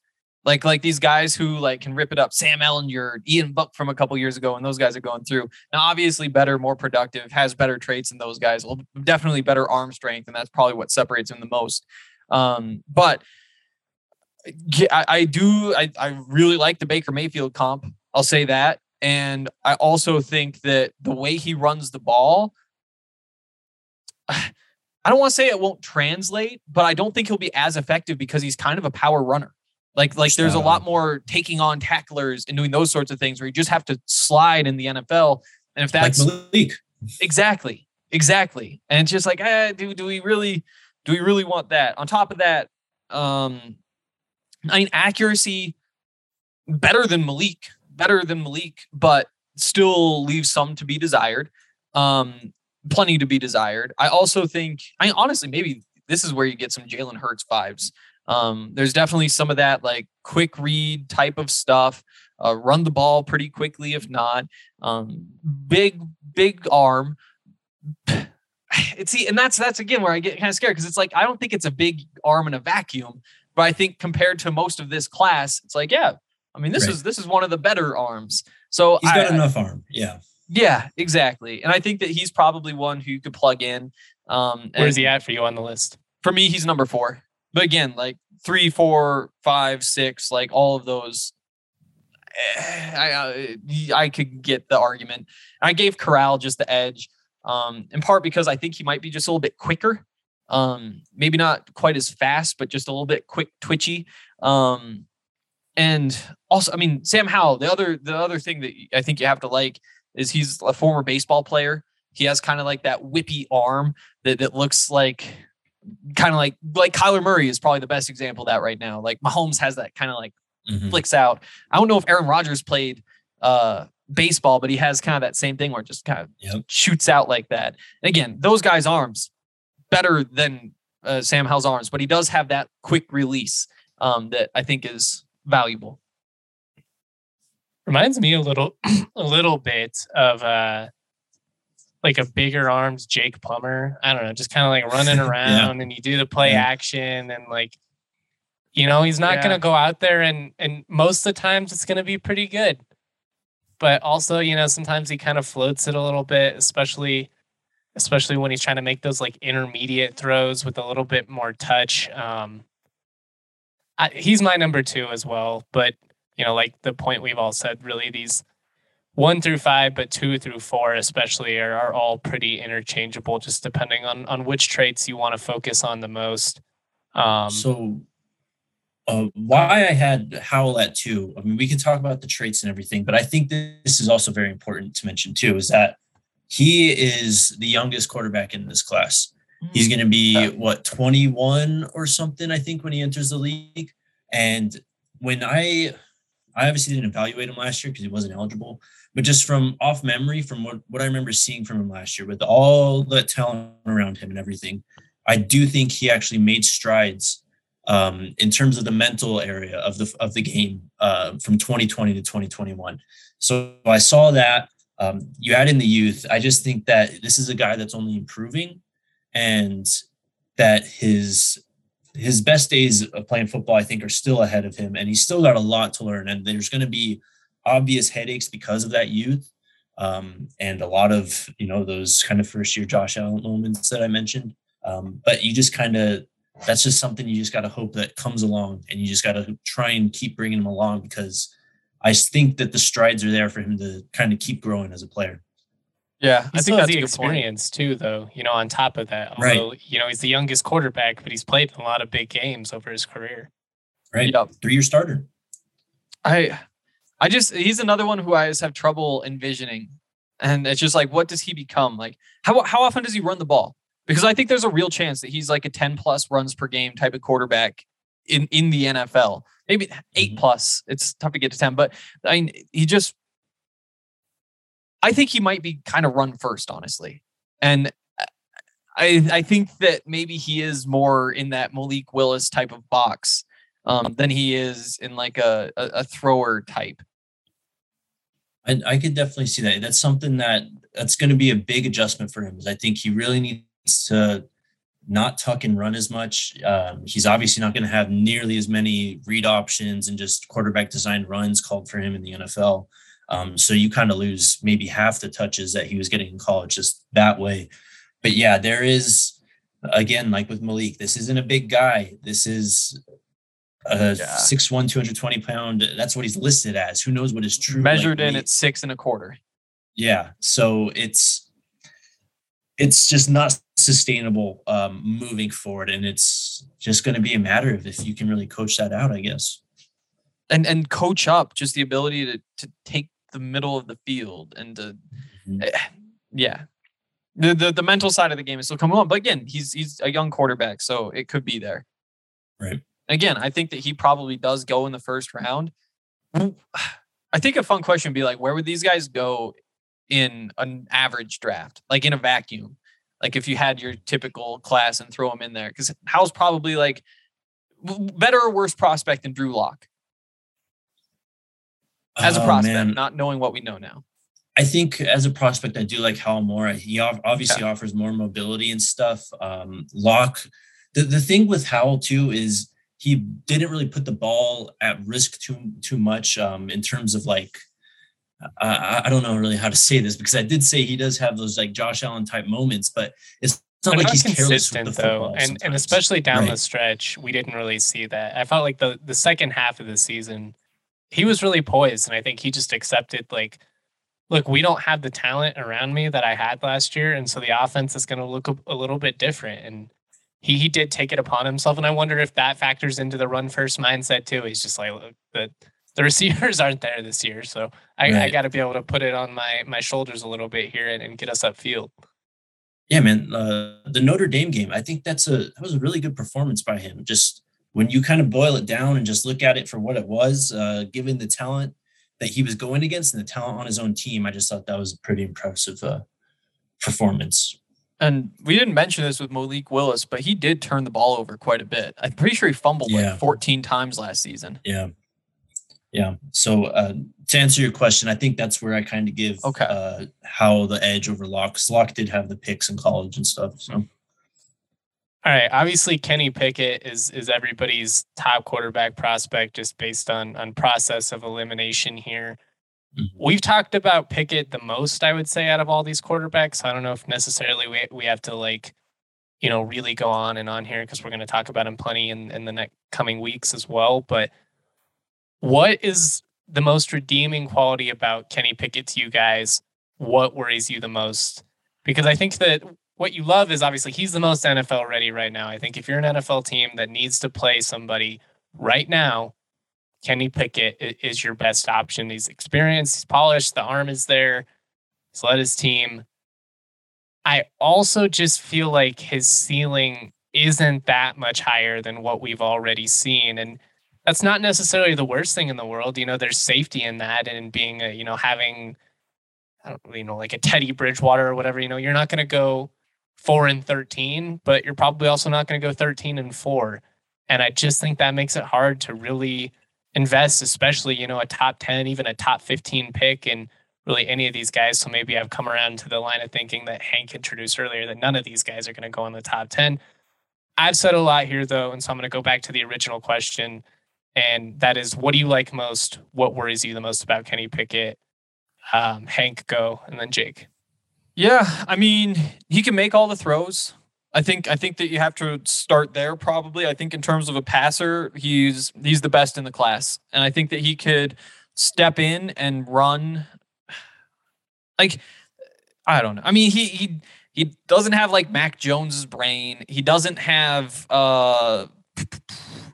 B: Like like these guys who like can rip it up. Sam Ehlinger, Ian Book from a couple years ago, and those guys are going through. Now, obviously, better, more productive, has better traits than those guys. Definitely better arm strength, and that's probably what separates him the most. Um, but I, I do. I, I really like the Baker Mayfield comp. I'll say that. And I also think that the way he runs the ball, I don't want to say it won't translate, but I don't think he'll be as effective because he's kind of a power runner. Like, like there's a lot more taking on tacklers and doing those sorts of things where you just have to slide in the NFL. And if that's
C: like Malik.
B: Exactly. Exactly. And it's just like, eh, do do we really do we really want that? On top of that, um, I mean accuracy better than Malik, better than Malik, but still leaves some to be desired. Um, plenty to be desired. I also think, I mean, honestly, maybe this is where you get some Jalen Hurts vibes. Um, there's definitely some of that like quick read type of stuff. Uh, run the ball pretty quickly, if not. Um, big, big arm. It's see, and that's that's again where I get kind of scared because it's like I don't think it's a big arm in a vacuum, but I think compared to most of this class, it's like yeah, I mean this
C: Right.
B: is this is one of the better arms. So
C: He's got
B: I-
C: enough arm. Yeah.
B: yeah, exactly. And I think that he's probably one who you could plug in. Um,
A: where's he
B: and
A: at for you on the list
B: For me, he's number four. But again, like three, four, five, six, like all of those, eh, I I could get the argument. I gave Corral just the edge, um, in part because I think he might be just a little bit quicker. Um, maybe not quite as fast, but just a little bit quick, twitchy. Um, and also, I mean, Sam Howell. The other the other thing that I think you have to like is he's a former baseball player. He has kind of like that whippy arm that, that looks like kind of like like Kyler Murray is probably the best example of that right now. Like Mahomes has that kind of like
C: Mhm.
B: flicks out. I don't know if Aaron Rodgers played uh baseball, but he has kind of that same thing where it just kind of
C: Yep.
B: shoots out like that. And again, those guys' arms better than uh, Sam Howell's arms, but he does have that quick release um, that I think is valuable.
A: Reminds me a little, a little bit of uh, like a bigger arms Jake Plummer. I don't know, just kind of like running around and you do the play
C: Yeah.
A: action and like, you know, he's not
B: Yeah.
A: gonna go out there and and most of the times it's gonna be pretty good. But also, you know, sometimes he kind of floats it a little bit, especially especially when he's trying to make those like intermediate throws with a little bit more touch. Um, I, he's my number two as well, but you know, like the point we've all said, really these one through five, but two through four especially are, are all pretty interchangeable, just depending on on which traits you want to focus on the most. Um,
C: so uh, why I had Howell at two, I mean, we can talk about the traits and everything, but I think this is also very important to mention too, is that he is the youngest quarterback in this class. He's going to be what 21 or something, I think, when he enters the league. And when I, I obviously didn't evaluate him last year because he wasn't eligible, but just from off memory, from what, what I remember seeing from him last year, with all the talent around him and everything, I do think he actually made strides um, in terms of the mental area of the of the game uh, from 2020 to 2021. So I saw that. Um, you add in the youth. I just think that this is a guy that's only improving, and that his his best days of playing football, I think, are still ahead of him, and he's still got a lot to learn. And there's going to be obvious headaches because of that youth, um, and a lot of you know those kind of first year Josh Allen moments that I mentioned. Um, but you just kind of that's just something you just got to hope that comes along, and you just got to try and keep bringing him along because I think that the strides are there for him to kind of keep growing as a player.
B: Yeah,
A: He
B: I think that's
A: the
B: a good point.
A: experience too, though. You know, on top of that,
C: Right.
A: although you know he's the youngest quarterback, but he's played in a lot of big games over his career.
C: Right,
B: Yep.
C: three year starter.
B: I I just he's another one who I just have trouble envisioning. And it's just like, what does he become? Like, how how often does he run the ball? Because I think there's a real chance that he's like a 10 plus runs per game type of quarterback in in the NFL. Maybe 8
C: Mhm.
B: plus. It's tough to get to 10, but I mean, he just I think he might be kind of run first, honestly. And I I think that maybe he is more in that Malik Willis type of box um, than he is in like a, a, a thrower type.
C: I, I could definitely see that. That's something that that's going to be a big adjustment for him. Is I think he really needs to not tuck and run as much. Um, he's obviously not going to have nearly as many read options and just quarterback designed runs called for him in the NFL. Um, so you kind of lose maybe half the touches that he was getting in college just that way. But yeah, there is again, like with Malik, this isn't a big guy. This is a
B: Yeah.
C: 6'1, 220 pound. That's what he's listed as. Who knows what is true like,
B: Measured in
C: weight-
B: at six and a quarter.
C: yeah so it's it's just not sustainable um moving forward and it's just going to be a matter of if you can really coach that out i guess
B: And and coach up just the ability to to take the middle of the field and to
C: Mhm.
B: eh, yeah. The, the the mental side of the game is still coming on. But again, he's he's a young quarterback, so it could be there.
C: Right.
B: Again, I think that he probably does go in the first round. I think a fun question would be like, where would these guys go in an average draft, like in a vacuum? Like if you had your typical class and throw them in there, because Howell's probably like better or worse prospect than Drew Lock as a
C: Oh,
B: prospect,
C: man.
B: not knowing what we know now.
C: I think as a prospect, I do like Howell more. He ob- obviously offers more mobility and stuff. Um, Lock, the, the thing with Howell too is he didn't really put the ball at risk too too much um, in terms of like I, I don't know really how to say this because I did say he does have those like Josh Allen type moments, but it's not
A: They're
C: like
A: not
C: he's careless with the
A: though,
C: football.
A: and and especially down the stretch, we didn't really see that. I felt like the the second half of the season, he was really poised, and I think he just accepted like, look, we don't have the talent around me that I had last year, and so the offense is going to look a, a little bit different. And he he did take it upon himself, and I wonder if that factors into the run first mindset too. He's just like, look, the the receivers aren't there this year, so I, I got to be able to put it on my my shoulders a little bit here and, and get us upfield.
C: Yeah, man. Uh, the Notre Dame game, I think that's a that was a really good performance by him. Just when you kind of boil it down and just look at it for what it was, uh, given the talent that he was going against and the talent on his own team, I just thought that was a pretty impressive uh, performance.
B: And we didn't mention this with Malik Willis, but he did turn the ball over quite a bit. I'm pretty sure he fumbled
C: Yeah.
B: like 14 times last season.
C: Yeah. Yeah. So uh, to answer your question, I think that's where I kind of give
B: Okay.
C: uh, Howell the edge over Lock. Lock did have the picks in college and stuff. So
A: All right. Obviously, Kenny Pickett is is everybody's top quarterback prospect just based on on process of elimination here.
C: Mhm.
A: We've talked about Pickett the most, I would say, out of all these quarterbacks. I don't know if necessarily we we have to like, you know, really go on and on here because we're going to talk about him plenty in in the next coming weeks as well. But what is the most redeeming quality about Kenny Pickett to you guys? What worries you the most? Because I think that what you love is obviously he's the most NFL ready right now. I think if you're an NFL team that needs to play somebody right now, Kenny Pickett is your best option. He's experienced, he's polished, the arm is there, he's led his team. I also just feel like his ceiling isn't that much higher than what we've already seen. And that's not necessarily the worst thing in the world. You know, there's safety in that and being, a, you know, having, I don't, you know, like a Teddy Bridgewater or whatever. You know, you're not going to go four and 13, but you're probably also not going to go 13 and four. And I just think that makes it hard to really invest, especially, you know, a top 10, even a top 15 pick in really any of these guys. So maybe I've come around to the line of thinking that Hank introduced earlier that none of these guys are going to go in the top 10. I've said a lot here though. And so I'm going to go back to the original question. And that is, what do you like most? What worries you the most about Kenny Pickett? Um, Hank, go, and then Jake.
B: Yeah, I mean, he can make all the throws. I think I think that you have to start there probably. I think in terms of a passer, he's he's the best in the class. And I think that he could step in and run like I don't know. I mean, he he he doesn't have like Mac Jones's brain. He doesn't have uh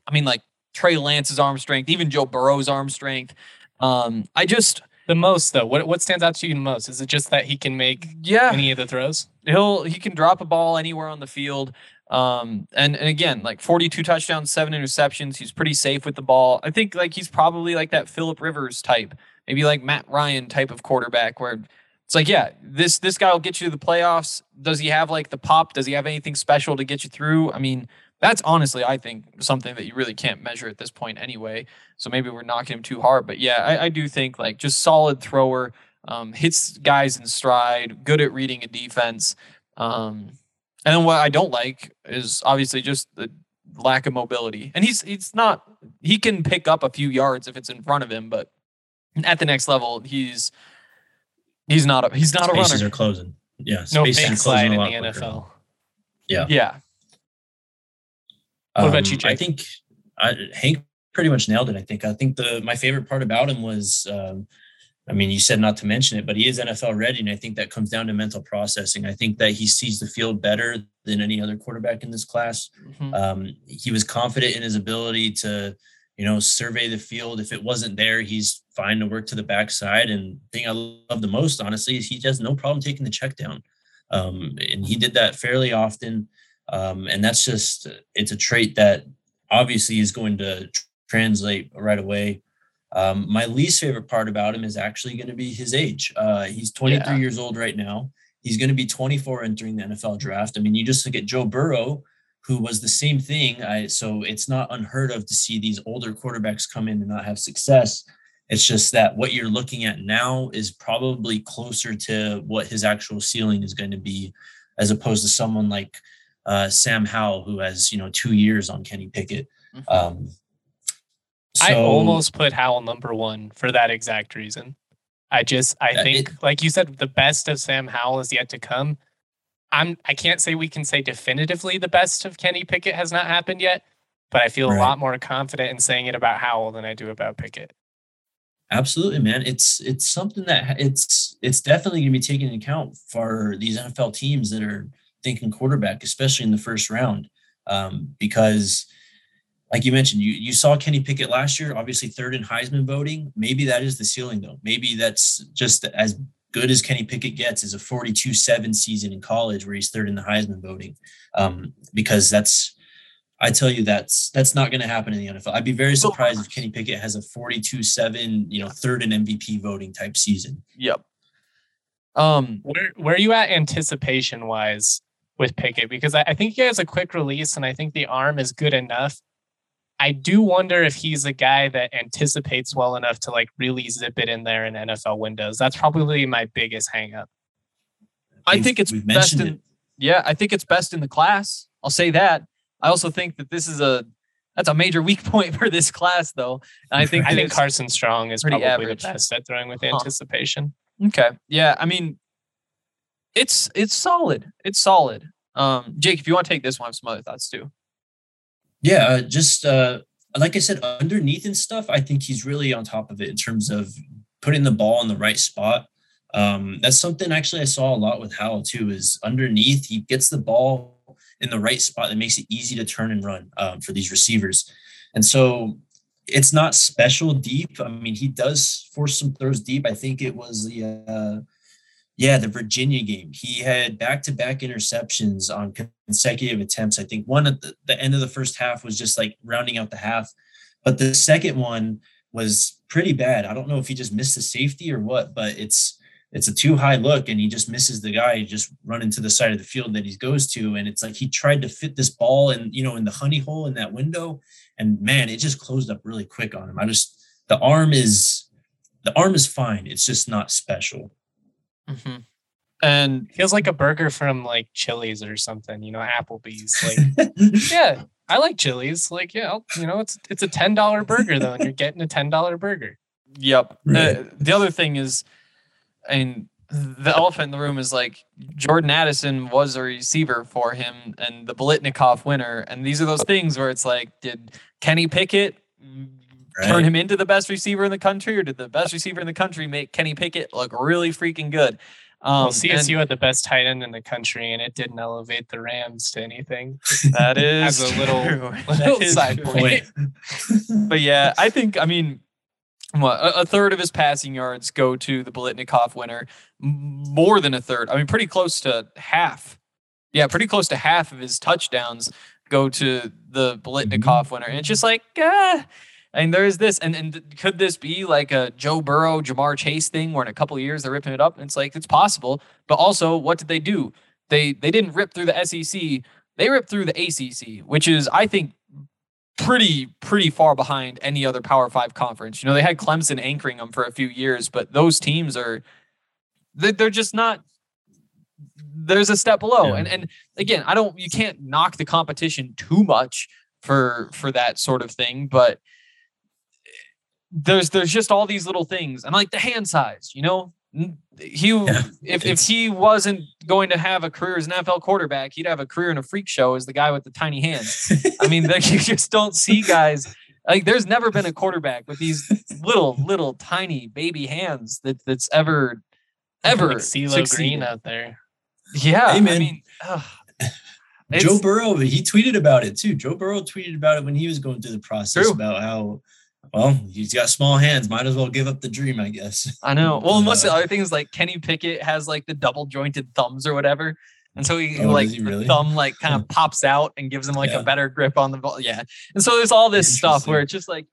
B: I mean like Trey Lance's arm strength, even Joe Burrow's arm strength. Um I just
A: The most though, what what stands out to you the most? Is it just that he can make
B: yeah.
A: any of the throws?
B: he'll he can drop a ball anywhere on the field. Um, and and again, like 42 touchdowns, seven interceptions. He's pretty safe with the ball. I think like he's probably like that Philip Rivers type, maybe like Matt Ryan type of quarterback, where it's like, yeah, this this guy will get you to the playoffs. Does he have like the pop? Does he have anything special to get you through? I mean, that's honestly, I think, something that you really can't measure at this point anyway. So maybe we're knocking him too hard. But yeah, I, I do think like just solid thrower, um, hits guys in stride, good at reading a defense. Um, and then what I don't like is obviously just the lack of mobility. And he's he's not he can pick up a few yards if it's in front of him, but at the next level, he's he's not a he's not a runner.
C: spaces are closing. Yeah.
A: No
C: spaces are
A: fake slide
C: closing
A: in
C: a
A: the
C: lot quicker.
A: NFL.
B: yeah.
A: What about you,
C: Um, I think I, Hank pretty much nailed it. I think. I think the my favorite part about him was, um, I mean, you said not to mention it, but he is NFL ready, and I think that comes down to mental processing. I think that he sees the field better than any other quarterback in this class.
B: Mhm.
C: Um, he was confident in his ability to, you know, survey the field. If it wasn't there, he's fine to work to the backside. And the thing I love the most, honestly, is he has no problem taking the check down. Um, and he did that fairly often. Um, and that's just, it's a trait that obviously is going to translate right away. Um, my least favorite part about him is actually going to be his age. Uh, he's 23
A: Yeah.
C: years old right now. He's going to be 24 entering the NFL draft. I mean, you just look at Joe Burrow, who was the same thing. I, so it's not unheard of to see these older quarterbacks come in and not have success. It's just that what you're looking at now is probably closer to what his actual ceiling is going to be, as opposed to someone like uh, Sam Howell, who has you know two years on Kenny Pickett.
B: Mhm.
C: Um,
A: I almost put Howell number one for that exact reason. I just I
C: Yeah,
A: think, like you said, the best of Sam Howell is yet to come. I'm I can't say we can say definitively the best of Kenny Pickett has not happened yet, but I feel a lot more confident in saying it about Howell than I do about Pickett.
C: Absolutely, man. It's it's something that it's it's definitely going to be taken into account for these NFL teams that are thinking quarterback, especially in the first round, um, because, like you mentioned, you you saw Kenny Pickett last year, obviously third in Heisman voting. Maybe that is the ceiling, though. Maybe that's just as good as Kenny Pickett gets is a 42-7 season in college where he's third in the Heisman voting, um, because that's I tell you that's that's not going to happen in the NFL. I'd be very surprised if Kenny Pickett has a 42-7, you know, third and MVP voting type season.
B: Yep. Um,
A: where where are you at anticipation wise with Pickett? Because I, I think he has a quick release, and I think the arm is good enough. I do wonder if he's a guy that anticipates well enough to like really zip it in there in NFL windows. That's probably my biggest hangup.
B: I think it's best in. It. Yeah, I think it's best in the class. I'll say that. I also think that this is a that's a major weak point for this class, though. And I think
A: I think Carson Strong is probably average. the best at throwing with anticipation.
B: Okay. Yeah. I mean, it's it's solid. It's solid. Um, Jake, if you want to take this one, I have some other thoughts too.
C: Yeah, uh, just uh, like I said, underneath and stuff, I think he's really on top of it in terms of putting the ball in the right spot. Um, that's something actually I saw a lot with Howell too. Is underneath, he gets the ball in the right spot that makes it easy to turn and run um, for these receivers. And so it's not special deep. I mean, he does force some throws deep. I think it was the uh, yeah, the Virginia game. He had back-to-back interceptions on consecutive attempts. I think one at the, the end of the first half was just like rounding out the half, but the second one was pretty bad. I don't know if he just missed the safety or what, but it's it's a too high look and he just misses the guy just running to the side of the field that he goes to and it's like he tried to fit this ball and you know in the honey hole in that window and man it just closed up really quick on him i just the arm is the arm is fine it's just not special
B: mm-hmm. and
A: feels like a burger from like chili's or something you know applebee's like yeah i like chili's like yeah I'll, you know it's it's a $10 burger though and you're getting a $10 burger
B: yep right. uh, the other thing is and the elephant in the room is like Jordan Addison was a receiver for him and the Biletnikoff winner. And these are those things where it's like, did Kenny Pickett right. turn him into the best receiver in the country, or did the best receiver in the country make Kenny Pickett look really freaking good?
A: Um, well, CSU and, had the best tight end in the country, and it didn't elevate the Rams to anything.
B: That is
A: as a little, little side point.
B: but yeah, I think I mean what a, third of his passing yards go to the Biletnikoff winner, more than a third. I mean, pretty close to half. Yeah, pretty close to half of his touchdowns go to the mm-hmm. winner. And it's just like, ah, I mean, there is this, and and could this be like a Joe Burrow, Ja'Marr Chase thing, where in a couple of years they're ripping it up? And it's like it's possible, but also, what did they do? They they didn't rip through the SEC. They ripped through the ACC, which is, I think, pretty pretty far behind any other Power Five conference. You know, they had Clemson anchoring them for a few years, but those teams are they're just not. There's a step below, yeah. and and again, I don't. You can't knock the competition too much for for that sort of thing, but there's there's just all these little things, and like the hand size. You know, he yeah, if, if he wasn't going to have a career as an NFL quarterback, he'd have a career in a freak show as the guy with the tiny hands. I mean, you just don't see guys like there's never been a quarterback with these little little tiny baby hands that that's ever ever like
A: CeeLo Green out there.
B: Yeah, hey, man. I mean, ugh,
C: Joe Burrow, he tweeted about it too. Joe Burrow tweeted about it when he was going through the process true. about how well, he's got small hands. Might as well give up the dream, I guess.
B: I know. Well, uh, most of the other things like Kenny Pickett has like the double jointed thumbs or whatever. And so he oh, like he really? thumb like kind of pops out and gives him like yeah. a better grip on the ball. Yeah. And so there's all this stuff where it's just like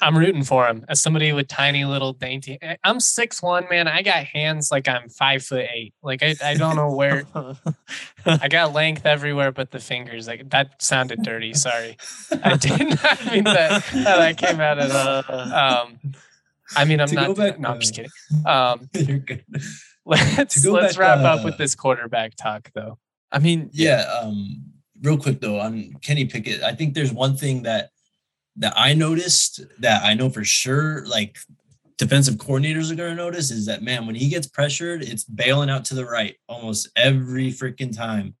A: I'm rooting for him as somebody with tiny little dainty. Eh, I'm six one, man. I got hands like I'm five foot eight. Like I, I don't know where. I got length everywhere but the fingers. Like that sounded dirty. Sorry, I did not mean that. That I came out of the. Um, I mean, I'm not. Back, no, I'm just kidding. Um, you're good. Let's let's back, wrap uh, up with this quarterback talk, though.
B: I mean,
C: yeah. Um, real quick though, on Kenny Pickett, I think there's one thing that that I noticed that I know for sure, like defensive coordinators are going to notice is that man, when he gets pressured, it's bailing out to the right almost every freaking time.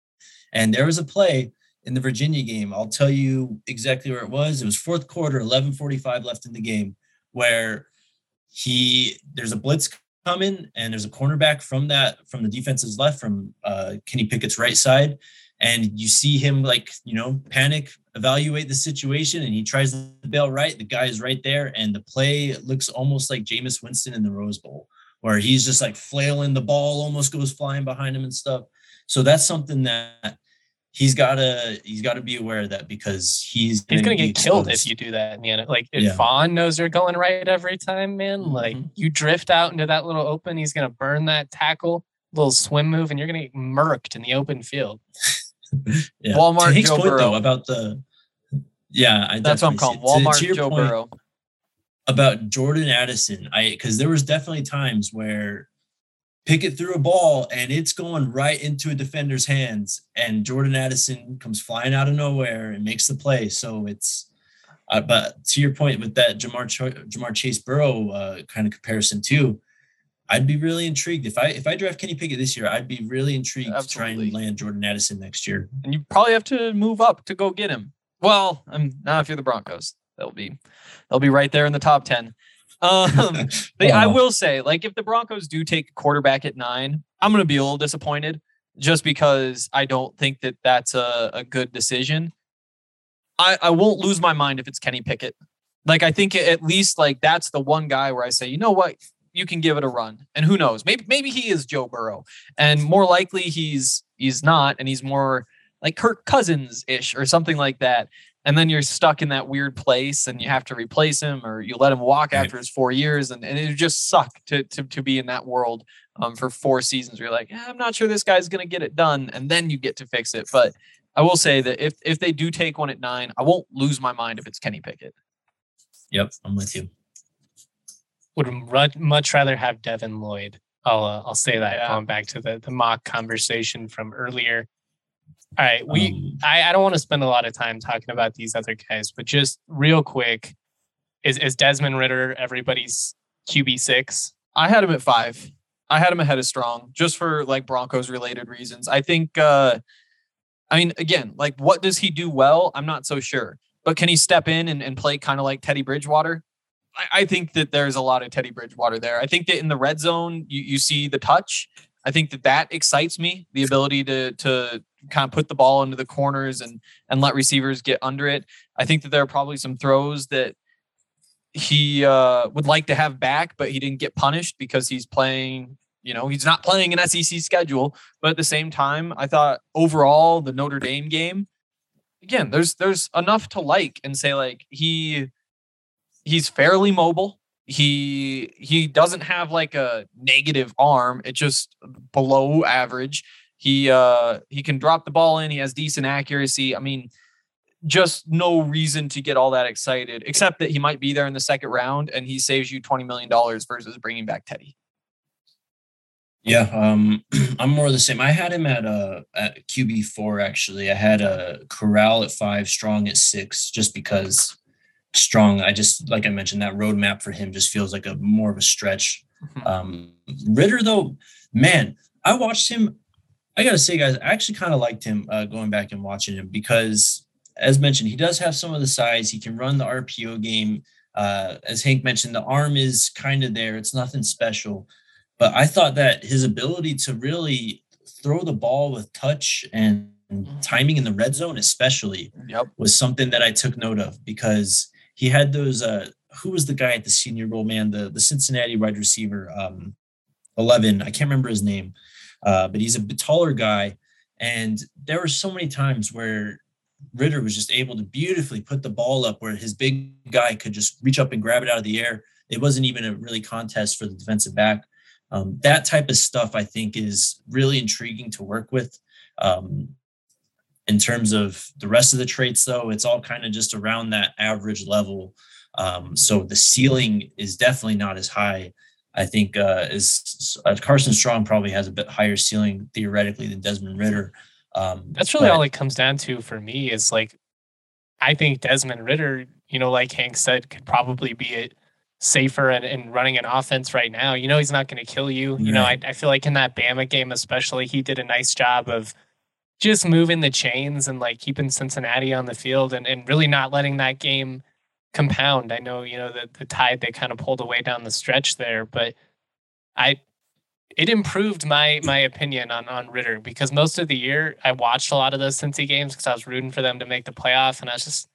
C: And there was a play in the Virginia game. I'll tell you exactly where it was. It was fourth quarter, 11:45 left in the game, where he there's a blitz coming and there's a cornerback from that from the defense's left from uh, Kenny Pickett's right side, and you see him like you know panic evaluate the situation and he tries to bail right the guy is right there and the play looks almost like Jameis Winston in the Rose Bowl where he's just like flailing the ball almost goes flying behind him and stuff so that's something that he's gotta he's gotta be aware of that because he's
A: He's gonna get killed if you do that end. Like if
C: Yeah.
A: Vaughn knows you're going right every time, man, like
B: Mhm.
A: you drift out into that little open, he's gonna burn that tackle, little swim move, and you're gonna get murked in the open field.
C: Yeah.
B: Walmart
C: To Hank's
B: Joe
C: point
B: Burrow.
C: though about the yeah, I
B: That's what I'm calling
C: it. To-
B: Walmart
C: to
B: Joe Burrow.
C: about Jordan Addison. I because there was definitely times where Pickett threw a ball and it's going right into a defender's hands, and Jordan Addison comes flying out of nowhere and makes the play. So it's. Uh, but to your point with that Ja'Marr Ch- Ja'Marr Chase Burrow uh, kind of comparison too, I'd be really intrigued if I if I draft Kenny Pickett this year. I'd be really intrigued to try and land Jordan Addison next year.
B: and you probably have to move up to go get him. Well, um, not if you're the Broncos. They'll be they'll be right there in the top ten. Um, but I
C: Oh.
B: will say, like, if the Broncos do take quarterback at nine, I'm going to be a little disappointed, just because I don't think that that's a, a good decision. I I won't lose my mind if it's Kenny Pickett. Like, I think at least like that's the one guy where I say, you know what, you can give it a run, and who knows, maybe maybe he is Joe Burrow, and more likely he's he's not, and he's more like Kirk Cousins ish or something like that. And then you're stuck in that weird place and you have to replace him or you let him walk
C: Right.
B: after his four years. And, and it just suck to, to, to be in that world um, for four seasons. Where you're like, "Yeah, I'm not sure this guy's going to get it done. And then you get to fix it. But I will say that if, if they do take one at nine, I won't lose my mind if it's Kenny Pickett.
C: Yep, I'm with you.
A: Would much rather have Devin Lloyd. I'll uh, I'll say that
B: Yeah.
A: going back to the the mock conversation from earlier. All right, we
C: Um,
A: I, I don't want to spend a lot of time talking about these other guys, but just real quick, is is Desmond Ridder everybody's QB six?
B: I had him at five. I had him ahead of strong just for like Broncos related reasons. I think, uh, I mean, again, like what does he do well? I'm not so sure. But can he step in and, and play kind of like Teddy Bridgewater? I, I think that there's a lot of Teddy Bridgewater there. I think that in the red zone, you, you see the touch. I think that that excites me, the ability to to kind of put the ball into the corners and and let receivers get under it. I think that there are probably some throws that he uh, would like to have back, but he didn't get punished because he's playing. You know, he's not playing an SEC schedule. But at the same time, I thought overall the Notre Dame game, again, there's there's enough to like and say like he he's fairly mobile. He he doesn't have like a negative arm. It's just below average. He uh he can drop the ball in. He has decent accuracy. I mean, just no reason to get all that excited, except that he might be there in the second round and he saves you $20 million versus bringing back Teddy.
C: Yeah, um, I'm more of the same. I had him at uh at QB four actually. I had a Corral at five, Strong at six, just because Strong. I just like I mentioned that roadmap for him just feels like a more of a stretch. Um, Ridder though, man, I watched him. I gotta say, guys, I actually kind of liked him uh, going back and watching him because, as mentioned, he does have some of the size. He can run the RPO game. Uh, as Hank mentioned, the arm is kind of there. It's nothing special but I thought that his ability to really throw the ball with touch and timing in the red zone, especially,
B: Yep.
C: was something that I took note of because he had those. Uh, who was the guy at the Senior Bowl? Man, the the Cincinnati wide receiver, um, eleven. I can't remember his name, uh, but he's a taller guy, and there were so many times where Ridder was just able to beautifully put the ball up where his big guy could just reach up and grab it out of the air. It wasn't even a really contest for the defensive back. Um, that type of stuff I think is really intriguing to work with. Um, in terms of the rest of the traits, though, it's all kind of just around that average level. Um, so the ceiling is definitely not as high. I think uh, is uh, Carson Strong probably has a bit higher ceiling theoretically than Desmond Ridder. Um,
A: That's really
C: but-
A: all it comes down to for me is like, I think Desmond Ridder, you know, like Hank said, could probably be a safer and, and running an offense right now. You know, he's not going to kill you. You know, I, I feel like in that Bama game, especially, he did a nice job of just moving the chains and like keeping Cincinnati on the field and, and really not letting that game compound. I know, you know, the, the tide they kind of pulled away down the stretch there, but I it improved my my opinion on on Ridder because most of the year I watched a lot of those Cincy games because I was rooting for them to make the playoff, and I was just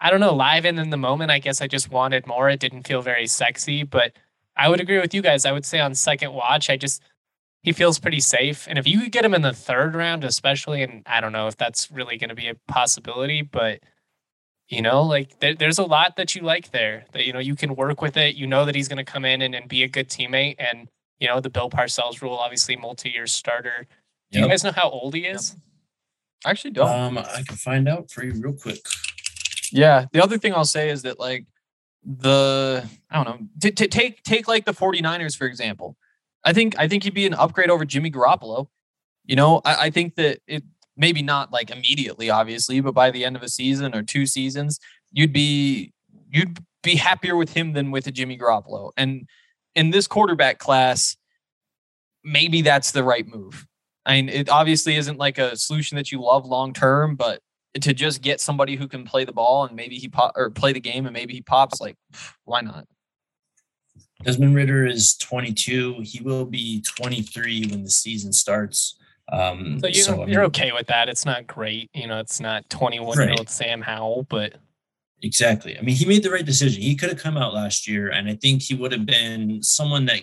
A: I don't know live and in the moment. I guess I just wanted more. It didn't feel very sexy, but I would agree with you guys. I would say on second watch, I just he feels pretty safe. And if you could get him in the third round, especially, and I don't know if that's really going to be a possibility, but you know, like there, there's a lot that you like there that, you know, you can work with it. You know that he's going to come in and, and be a good teammate. And, you know, the Bill Parcells rule, obviously multi year starter. Do you guys know how old he is? Yep.
B: I actually don't.
C: Um, I can find out for you real quick.
B: Yeah. The other thing I'll say is that, like, the, I don't know, to, to take, take like the 49ers, for example. I think, I think he'd be an upgrade over Jimmy Garoppolo. You know, I, I think that it, maybe not like immediately, obviously, but by the end of a season or two seasons, you'd be you'd be happier with him than with a Jimmy Garoppolo. And in this quarterback class, maybe that's the right move. I mean, it obviously isn't like a solution that you love long term, but to just get somebody who can play the ball and maybe he pop or play the game and maybe he pops, like why not?
C: Desmond Ridder is 22. He will be 23 when the season starts.
A: Um, so, you, so you're mean, okay with that. It's not great. You know, it's not 21 year old Sam Howell, but.
C: Exactly. I mean, he made the right decision. He could have come out last year, and I think he would have been someone that,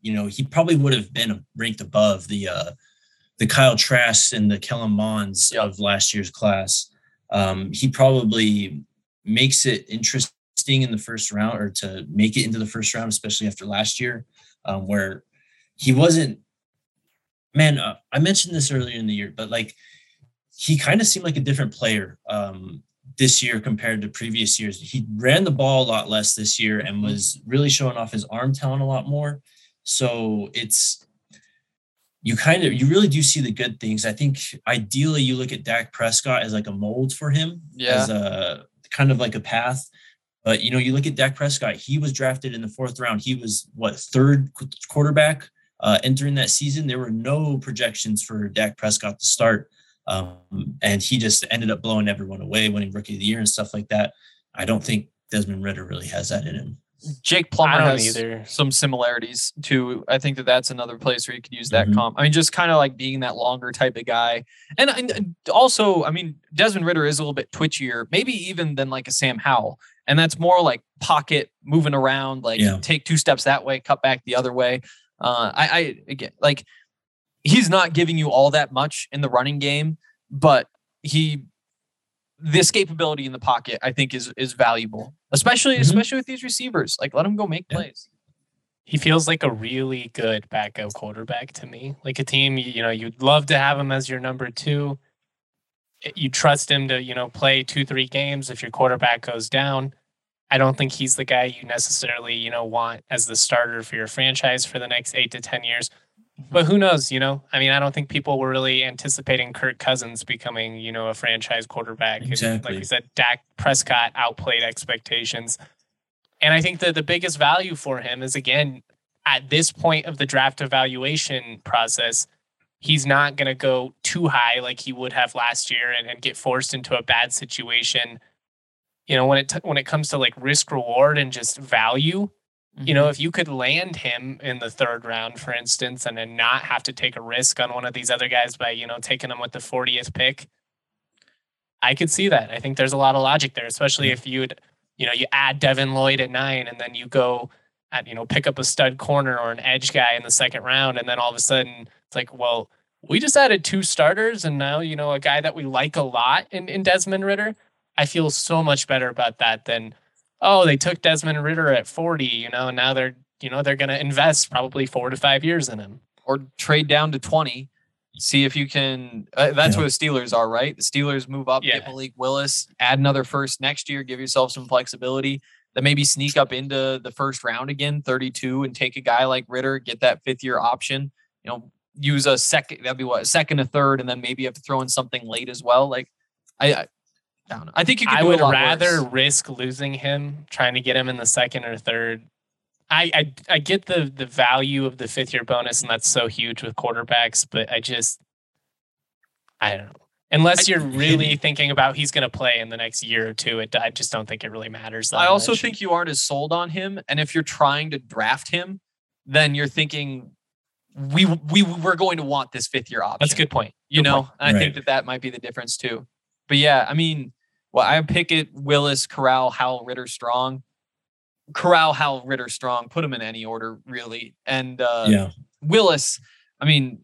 C: you know, he probably would have been ranked above the uh, the Kyle Trask and the Kellen Monds yep. of last year's class. Um, he probably makes it interesting in the first round or to make it into the first round, especially after last year, um, where he wasn't man, uh, I mentioned this earlier in the year, but like he kind of seemed like a different player um, this year compared to previous years. He ran the ball a lot less this year and mm-hmm. was really showing off his arm talent a lot more. So it's you kind of you really do see the good things. I think ideally you look at Dak Prescott as like a mold for him, yeah. as a kind of like a path. But you know, you look at Dak Prescott, he was drafted in the fourth round. He was what third quarterback uh, entering that season, there were no projections for Dak Prescott to start. Um, and he just ended up blowing everyone away, winning rookie of the year and stuff like that. I don't think Desmond Ridder really has that in him.
B: Jake Plummer has either. some similarities to. I think that that's another place where you could use that mm-hmm. comp. I mean, just kind of like being that longer type of guy, and, and also, I mean, Desmond Ridder is a little bit twitchier, maybe even than like a Sam Howell, and that's more like pocket moving around, like yeah. take two steps that way, cut back the other way. Uh, I, I again like he's not giving you all that much in the running game, but he the escapability in the pocket I think is is valuable, especially mm-hmm. especially with these receivers. Like let him go make yeah. plays.
A: He feels like a really good backup quarterback to me. Like a team, you know, you'd love to have him as your number two. You trust him to, you know, play two, three games if your quarterback goes down. I don't think he's the guy you necessarily, you know, want as the starter for your franchise for the next eight to 10 years. Mm-hmm. But who knows, you know? I mean, I don't think people were really anticipating Kirk Cousins becoming, you know, a franchise quarterback. Exactly. like you said, Dak Prescott outplayed expectations. And I think that the biggest value for him is, again, at this point of the draft evaluation process, he's not going to go too high like he would have last year and, and get forced into a bad situation you know when it t- when it comes to like risk reward and just value mm-hmm. you know mm-hmm. if you could land him in the third round for instance and then not have to take a risk on one of these other guys by you know taking them with the 40th pick i could see that i think there's a lot of logic there especially if you'd you know you add devin lloyd at nine and then you go at you know pick up a stud corner or an edge guy in the second round and then all of a sudden it's like well we just added two starters and now you know a guy that we like a lot in, in desmond ridder I feel so much better about that than, oh, they took Desmond Ridder at 40, you know, and now they're, you know, they're going to invest probably four to five years in him.
B: Or trade down to 20, see if you can. Uh, that's yeah. where the Steelers are, right? The Steelers move up, yeah. get Malik Willis, add another first next year, give yourself some flexibility. Then maybe sneak up into the first round again, 32, and take a guy like Ridder, get that fifth year option. You know, use a second, that'd be what, second, a third, and then maybe you have to throw in something late as well. Like, I, I, I think you could. I
A: would rather worse. risk losing him, trying to get him in the second or third. I, I I get the the value of the fifth year bonus, and that's so huge with quarterbacks. But I just, I don't know. Unless you're really thinking about he's going to play in the next year or two, it, I just don't think it really matters.
B: I also
A: much.
B: think you aren't as sold on him, and if you're trying to draft him, then you're thinking we we we're going to want this fifth year option.
A: That's a good point.
B: You
A: good
B: know,
A: point.
B: I right. think that that might be the difference too. But yeah, I mean, well, I Pickett Willis, Corral, Howell, Ridder, Strong. Corral, Howell, Ridder, Strong. Put them in any order, really. And uh, yeah. Willis, I mean,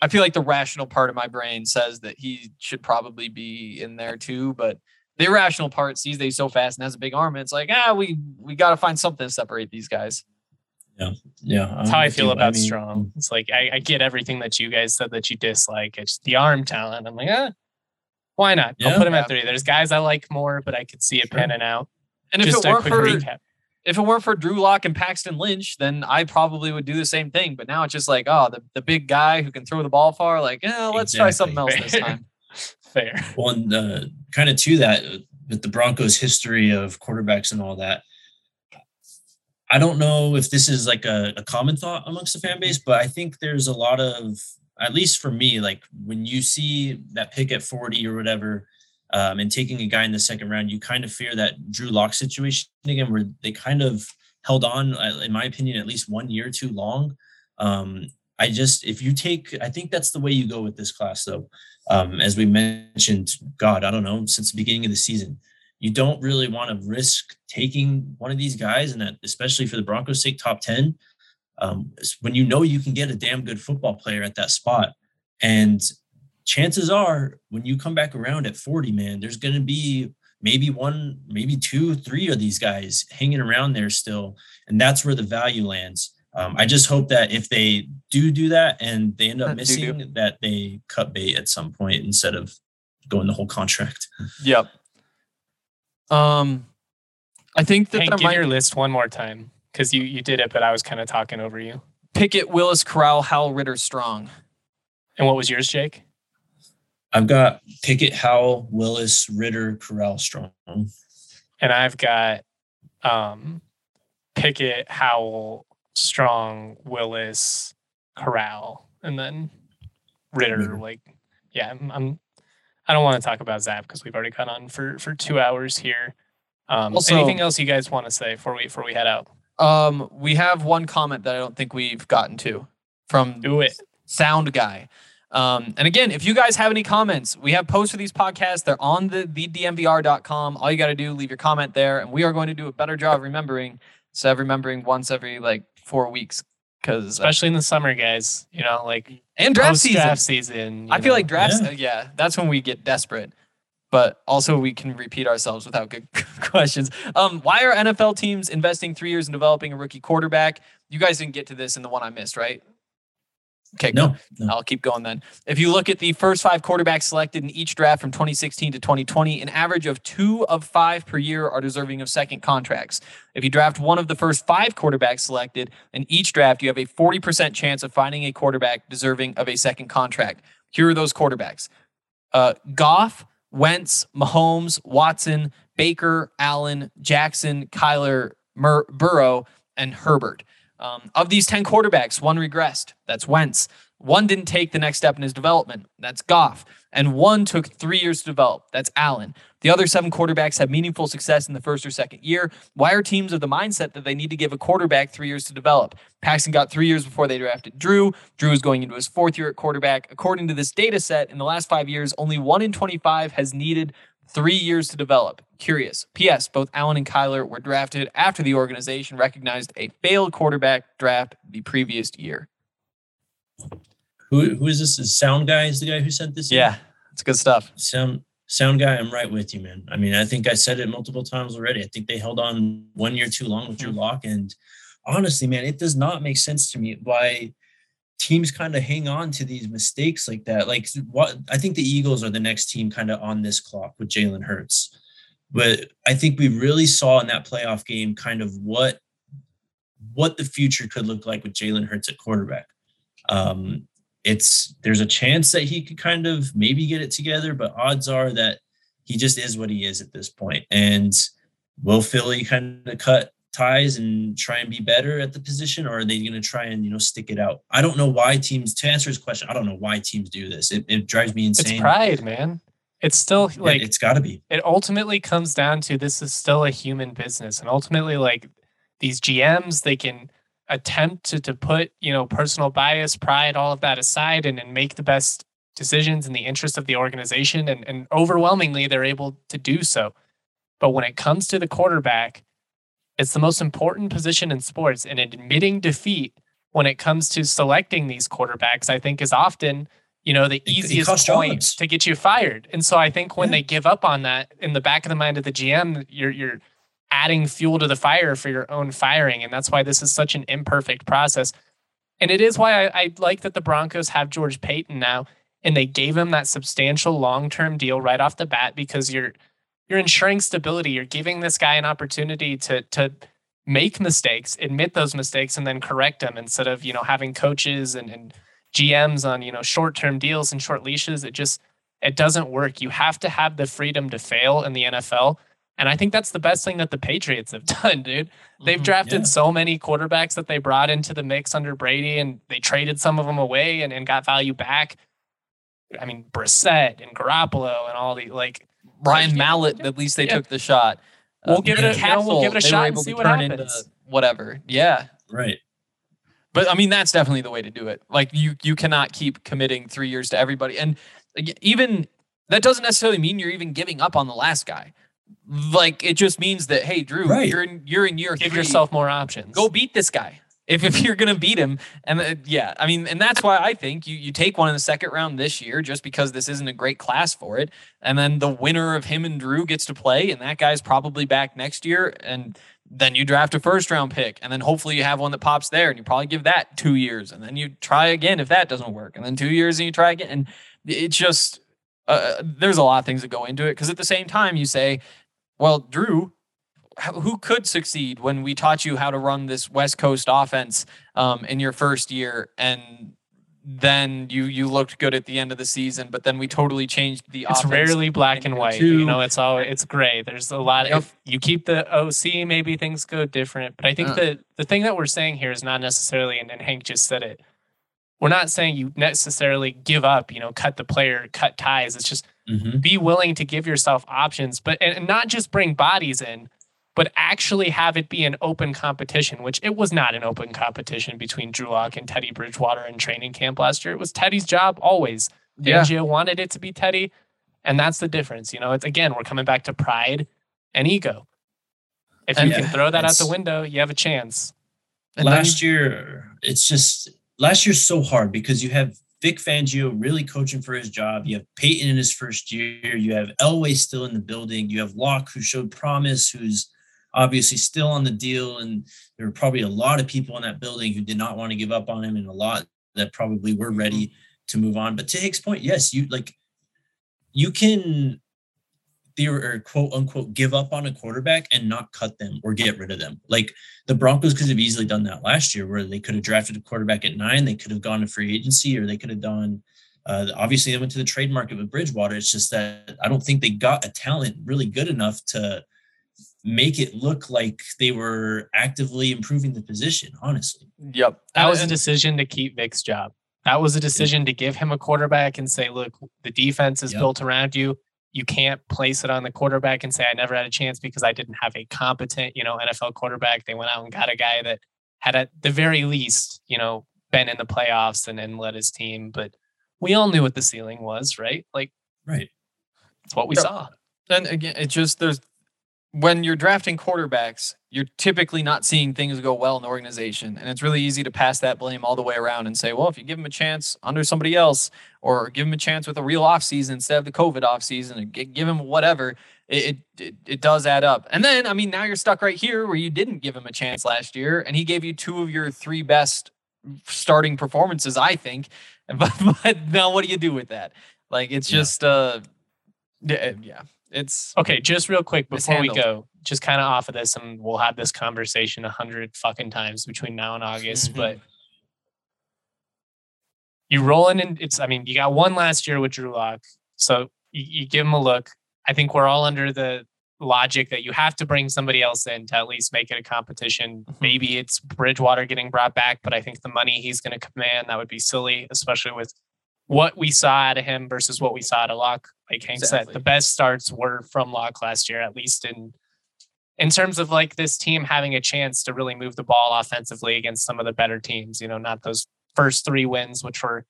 B: I feel like the rational part of my brain says that he should probably be in there too, but the irrational part sees that he's so fast and has a big arm. And it's like, ah, we we got to find something to separate these guys.
C: Yeah, yeah.
A: That's how I feel about I mean, Strong. It's like I, I, get everything that you guys said that you dislike. It's the arm talent. I'm like, ah, why not? Yeah. I'll put him at three. There's guys I like more, but I could see it sure. panning out.
B: And if Just it weren't for recap. if it weren't for Drew Lock and Paxton Lynch, then I probably would do the same thing. But now it's just like, oh, the, the big guy who can throw the ball far. Like, yeah, let's exactly. try something else this time.
A: Fair.
C: Well, and uh, kind of to that, with the Broncos' history of quarterbacks and all that, I don't know if this is like a, a common thought amongst the fan base, but I think there's a lot of, at least for me, like when you see that pick at 40 or whatever, um, and taking a guy in the second round, you kind of fear that Drew Lock situation again, where they kind of held on, uh, in my opinion, at least one year too long. Um, I just, if you take, I think that's the way you go with this class, though. Um, as we mentioned, God, I don't know, since the beginning of the season, you don't really want to risk taking one of these guys, and that especially for the Broncos' sake, top ten. Um, when you know you can get a damn good football player at that spot, and chances are when you come back around at 40, man, there's going to be maybe one, maybe two, three of these guys hanging around there still, and that's where the value lands. Um, I just hope that if they do do that and they end up missing, that they cut bait at some point instead of going the whole contract.
B: Yep. Um, I think that
A: Hank, give might... your list one more time because you you did it, but I was kind of talking over you.
B: Pickett, Willis, Corral, Howell, Ridder, Strong.
A: And what was yours, Jake?
C: I've got Pickett, Howell, Willis, Ridder, Corral, Strong.
A: And I've got um, Pickett, Howell, Strong, Willis, Corral, and then Ritter. Ridder. Like, yeah, I'm, I'm I don't want to talk about Zap because we've already gone on for for two hours here. Um, also, anything else you guys want to say before we before we head out?
B: Um, we have one comment that I don't think we've gotten to from
A: Do it.
B: Sound Guy. Um, and again, if you guys have any comments, we have posts for these podcasts. They're on the, the dnvr.com. All you got to do, leave your comment there, and we are going to do a better job remembering. So remembering once every like four weeks because
A: uh, especially uh, in the summer, guys, you know, like
B: and draft season.
A: Draft season.
B: I know. feel like draft. Yeah. yeah, that's when we get desperate. But also, we can repeat ourselves without good questions. Um, why are NFL teams investing three years in developing a rookie quarterback? You guys didn't get to this in the one I missed, right? Okay,
C: no, no,
B: I'll keep going then. If you look at the first five quarterbacks selected in each draft from 2016 to 2020, an average of two of five per year are deserving of second contracts. If you draft one of the first five quarterbacks selected in each draft, you have a 40% chance of finding a quarterback deserving of a second contract. Here are those quarterbacks uh, Goff, Wentz, Mahomes, Watson, Baker, Allen, Jackson, Kyler, Mur- Burrow, and Herbert. Um, of these 10 quarterbacks, one regressed. That's Wentz. One didn't take the next step in his development. That's Goff. And one took three years to develop. That's Allen. The other seven quarterbacks have meaningful success in the first or second year. Why are teams of the mindset that they need to give a quarterback three years to develop? Paxton got three years before they drafted Drew. Drew is going into his fourth year at quarterback. According to this data set, in the last five years, only one in 25 has needed three years to develop. Curious. P.S. Both Allen and Kyler were drafted after the organization recognized a failed quarterback draft the previous year.
C: Who who is this? Is Sound Guy is the guy who sent this?
B: Yeah, it's good stuff.
C: Sound Sound Guy, I'm right with you, man. I mean, I think I said it multiple times already. I think they held on one year too long with Drew mm-hmm. Lock, and honestly, man, it does not make sense to me why teams kind of hang on to these mistakes like that. Like what I think the Eagles are the next team kind of on this clock with Jalen Hurts. But I think we really saw in that playoff game kind of what what the future could look like with Jalen Hurts at quarterback. Um, it's there's a chance that he could kind of maybe get it together, but odds are that he just is what he is at this point. And will Philly kind of cut ties and try and be better at the position, or are they going to try and you know stick it out? I don't know why teams. To answer his question, I don't know why teams do this. It, it drives me insane.
A: It's pride, man. It's still like
C: it's got to be.
A: It ultimately comes down to this is still a human business, and ultimately, like these GMs, they can attempt to to put you know personal bias, pride, all of that aside, and and make the best decisions in the interest of the organization, and and overwhelmingly they're able to do so. But when it comes to the quarterback, it's the most important position in sports, and admitting defeat when it comes to selecting these quarterbacks, I think is often, you know, the easiest point
C: jobs.
A: to get you fired. And so I think when
C: Yeah.
A: they give up on that in the back of the mind of the GM, you're you're adding fuel to the fire for your own firing. And that's why this is such an imperfect process. And it is why I, I like that the Broncos have George Paton now and they gave him that substantial long-term deal right off the bat because you're you're ensuring stability. You're giving this guy an opportunity to to make mistakes, admit those mistakes, and then correct them instead of you know having coaches and, and GMs on you know short-term deals and short leashes. It just it doesn't work. You have to have the freedom to fail in the NFL. And I think that's the best thing that the Patriots have done, dude. They've
B: Mhm.
A: drafted
C: yeah.
A: so many quarterbacks that they brought into the mix under Brady and they traded some of them away and, and got value back. I mean, Brissett and Garoppolo and all the like
B: Ryan Mallett, at least they
A: Yeah.
B: took the shot.
A: We'll give
C: it a-
A: you know, we'll give it a shot and see
B: to
A: what
B: turn
A: happens.
B: into whatever. Yeah.
C: Right.
B: But I mean, that's definitely the way to do it. Like you, you cannot keep committing three years to everybody, and even that doesn't necessarily mean you're even giving up on the last guy. Like it just means that hey, Drew,
C: Right.
B: you're in you're in year
A: Give
B: three.
A: yourself more options.
B: go beat this guy if, if you're gonna beat him and uh, yeah i mean and that's why i think you you take one in the second round this year just because this isn't a great class for it and then the winner of him and drew gets to play and that guy's probably back next year and then you draft a first round pick and then hopefully you have one that pops there and you probably give that two years and then you try again if that doesn't work and then two years and you try again and it's just uh, there's a lot of things that go into it because at the same time you say well drew who could succeed when we taught you how to run this West Coast offense um, in your first year, and then you you looked good at the end of the season, but then we totally changed the offense.
A: it's rarely black and white.
B: two.
A: You know, it's all it's gray. There's a lot
B: Yep.
A: if you keep the OC, maybe things go different. But I think
B: Uh.
A: the the thing that we're saying here is not necessarily, and, and Hank just said it. We're not saying you necessarily give up, you know, cut the player, cut ties. It's just
C: Mhm.
A: be willing to give yourself options, but and, not just bring bodies in, but actually have it be an open competition, which it was not an open competition between Drew Lock and Teddy Bridgewater in training camp last year. It was Teddy's job always.
B: Yeah.
A: Fangio wanted it to be Teddy, and that's the difference. You know, it's again, we're coming back to pride and ego. If you
B: And-
A: can throw that out the window, you have a chance.
B: And then
C: last year, it's just last year's so hard because you have Vic Fangio really coaching for his job. You have Paton in his first year. You have Elway still in the building. You have Lock who showed promise, who's obviously still on the deal. And there were probably a lot of people in that building who did not want to give up on him, and a lot that probably were ready mm-hmm. to move on. But to Hick's point, yes, you like you can the or quote unquote give up on a quarterback and not cut them or get rid of them. Like the Broncos could have easily done that last year, where they could have drafted a quarterback at nine, they could have gone to free agency, or they could have done. Uh, obviously, they went to the trade market with Bridgewater. It's just that I don't think they got a talent really good enough to make it look like they were actively improving the position. Honestly,
B: Yep.
A: That was a decision to keep Vic's job. That was a decision to give him a quarterback and say, look, the defense is
C: Yep.
A: built around you. You can't place it on the quarterback and say, I never had a chance because I didn't have a competent, you know, NFL quarterback. They went out and got a guy that had at the very least, you know, been in the playoffs and, and led his team. But we all knew what the ceiling was, right? Like
C: right?
A: it's what we
B: Yeah.
A: saw.
B: And again, it just there's when you're drafting quarterbacks, you're typically not seeing things go well in the organization, and it's really easy to pass that blame all the way around and say, well, if you give him a chance under somebody else, or give him a chance with a real offseason instead of the COVID offseason, and give him whatever, it, it it does add up. And then I mean, now you're stuck right here where you didn't give him a chance last year, and he gave you two of your three best starting performances, I think. But, but now what do you do with that? Like it's
C: Yeah.
B: just uh yeah. It's
A: Okay, just real quick before we go, just kind of off of this, and we'll have this conversation a hundred fucking times between now and August.
B: Mhm.
A: But you rolling in it's I mean, you got one last year with Drew Lock. So you, you give him a look. I think we're all under the logic that you have to bring somebody else in to at least make it a competition.
B: Mhm.
A: Maybe it's Bridgewater getting brought back, but I think the money he's going to command that would be silly, especially with what we saw out of him versus what we saw out of Lock. Like Hank said, the best starts were from Lock last year, at least in in terms of like this team having a chance to really move the ball offensively against some of the better teams. You know, not those first three wins, which were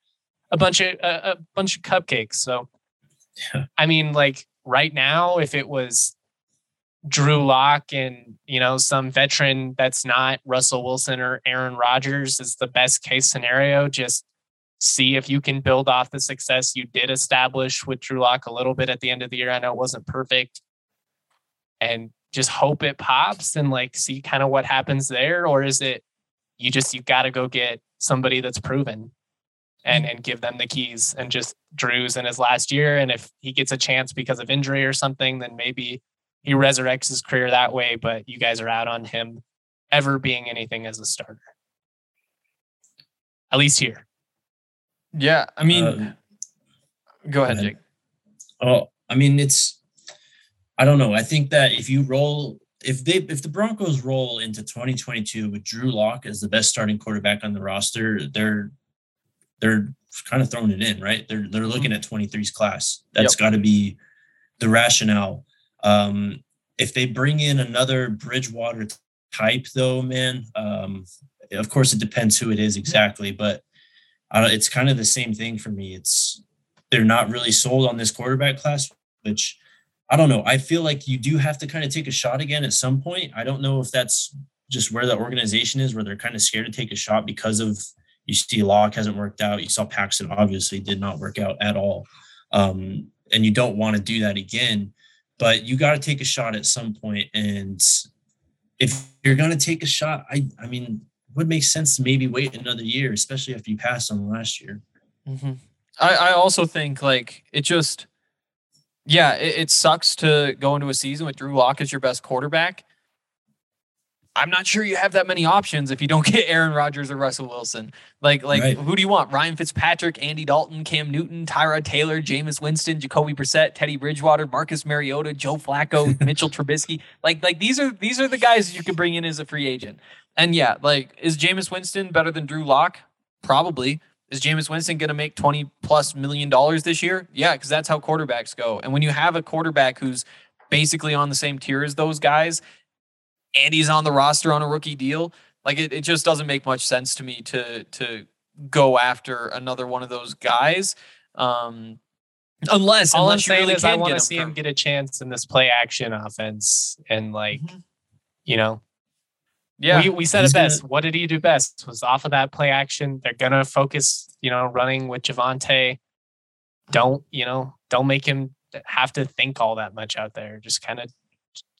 A: a bunch of a, a bunch of cupcakes. So,
C: Yeah.
A: I mean, like right now, if it was Drew Lock and you know some veteran that's not Russell Wilson or Aaron Rodgers is the best case scenario. Just see if you can build off the success you did establish with Drew Lock a little bit at the end of the year. I know it wasn't perfect, and just hope it pops and like see kind of what happens there, or is it you just you got to go get somebody that's proven and and give them the keys and just Drew's in his last year and if he gets a chance because of injury or something then maybe he resurrects his career that way but you guys are out on him ever being anything as a starter. At least here
B: Yeah, I mean,
C: Uh,
B: go ahead. Jake.
C: Oh, I mean, it's I don't know. I think that if you roll if they if the Broncos roll into 2022 with Drew Lock as the best starting quarterback on the roster, they're they're kind of throwing it in, right? They're they're looking at 23's class. That's got to be the rationale. Um, if they bring in another Bridgewater type, though, man, um, of course it depends who it is exactly, but it's kind of the same thing for me. It's they're not really sold on this quarterback class, which I don't know. I feel like you do have to kind of take a shot again at some point. I don't know if that's just where the organization is, where they're kind of scared to take a shot because of you see Lock hasn't worked out. You saw Paxton obviously did not work out at all. Um, and you don't want to do that again, but you got to take a shot at some point. And if you're going to take a shot, I, I mean, would make sense to maybe wait another year, especially if you passed on last year.
B: Mm-hmm. I, I also think like it just, yeah, it, it sucks to go into a season with Drew Lock as your best quarterback. I'm not sure you have that many options if you don't get Aaron Rodgers or Russell Wilson. Like, like
C: Right.
B: who do you want? Ryan Fitzpatrick, Andy Dalton, Cam Newton, Tyrod Taylor, Jameis Winston, Jacoby Brissett, Teddy Bridgewater, Marcus Mariota, Joe Flacco, Mitchell Trubisky. Like, like these are these are the guys you can bring in as a free agent. And yeah, like is Jameis Winston better than Drew Lock? Probably. Is Jameis Winston going to make 20 plus million dollars this year? Yeah, because that's how quarterbacks go. And when you have a quarterback who's basically on the same tier as those guys, and he's on the roster on a rookie deal, like it, it just doesn't make much sense to me to to go after another one of those guys. Um unless
A: all i'm
B: unless you
A: saying
B: really
A: is i want to see
B: for-
A: him get a chance in this play action offense and like
B: Mhm.
A: you know
B: Yeah.
A: we, we said
C: He's
A: it best.
C: gonna-
A: What did he do best? Was off of that play action. They're gonna focus, you know, running with Javonte. Don't, you know, don't make him have to think all that much out there. Just kind of,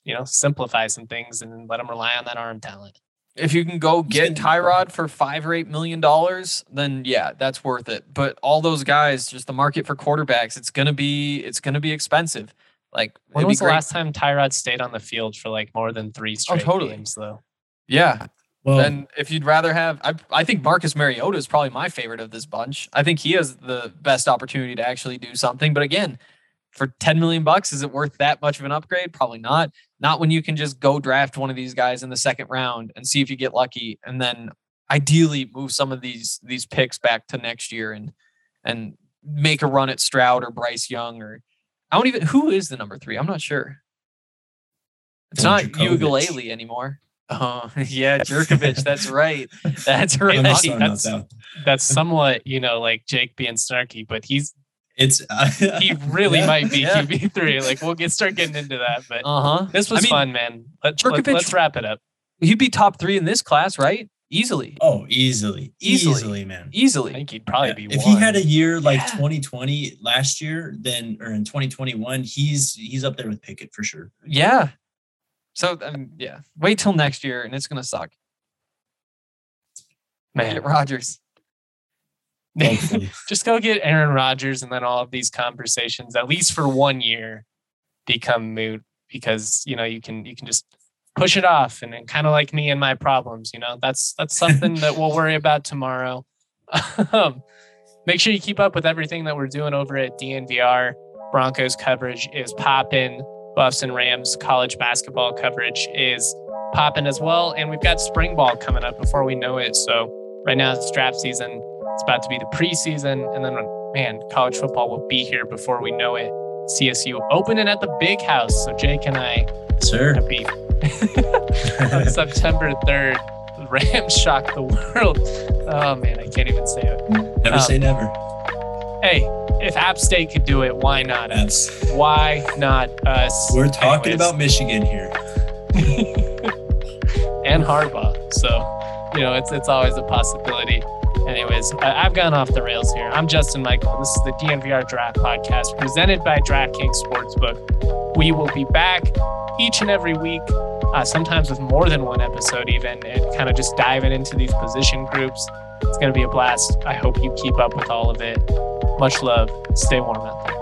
A: you know, simplify some things and let him rely on that arm talent.
B: if you can go get
C: gonna-
B: Tyrod for five or eight million dollars, then yeah, that's worth it. But all those guys, just the market for quarterbacks, it's gonna be it's gonna be expensive. Like
A: When
B: it'd
A: was the last time Tyrod stayed on the field for like more than three oh, straight
B: totally.
A: games, though?
B: Yeah.
C: Well,
B: And if you'd rather have, I, I think Marcus Mariota is probably my favorite of this bunch. I think he has the best opportunity to actually do something. But again, for 10 million bucks, is it worth that much of an upgrade? Probably not. Not when you can just go draft one of these guys in the second round and see if you get lucky, and then ideally move some of these these picks back to next year and and make a run at Stroud or Bryce Young or I don't even who is the number three. I'm not sure. It's not
C: Djokovic.
B: Uiagalelei anymore. Oh yeah, Jerkovich. That's right. That's right.
C: sorry
A: that's-
C: that.
A: That's somewhat, you know, like Jake being snarky, but he's
C: It's
A: he really
C: Yeah.
A: might be
B: Yeah.
A: QB three. Like we'll get start getting into that, but
B: Uh huh.
A: this was
B: I mean,
A: fun, man. Let, let, let's wrap it up.
B: He'd be top three in this class, right? Easily,
C: Oh, easily,
B: Easily.
C: easily, man.
B: Easily.
A: I think he'd probably
C: Yeah,
A: be
C: if
A: one.
C: he had a year like
B: Yeah.
C: 2020 last year, then or in 2021, he's he's up there with Pickett for sure.
B: Yeah. So um, yeah, wait till next year, and it's gonna suck.
A: man,
C: Rodgers.
A: Just go get Aaron Rodgers, and then all of these conversations, at least for one year, become moot because you know you can you can just push it off, and then kind of like me and my problems, you know that's that's something that we'll worry about tomorrow. um, make sure you keep up with everything that we're doing over at DNVR. Broncos coverage is popping. Buffs and Rams college basketball coverage is popping as well, and we've got spring ball coming up before we know it. So right now it's draft season. It's about to be the preseason, and then man, college football will be here before we know it. CSU opening at the big house. So Jake and I
C: Sir.
A: have beef on September 3rd. The Rams shocked the world. Oh man, I can't even say it.
C: Never
A: Um,
C: say never.
A: Hey, if App State could do it, why not us? Why not us?
C: We're talking
A: Anyways.
C: about Michigan here.
A: and Harbaugh. So, you know, it's it's always a possibility. Anyways, I've gone off the rails here. I'm Justin Michael. This is the DNVR Draft Podcast presented by DraftKings Sportsbook. We will be back each and every week, uh, sometimes with more than one episode, even, and kind of just diving into these position groups. It's going to be a blast. I hope you keep up with all of it. Much love. Stay warm out there.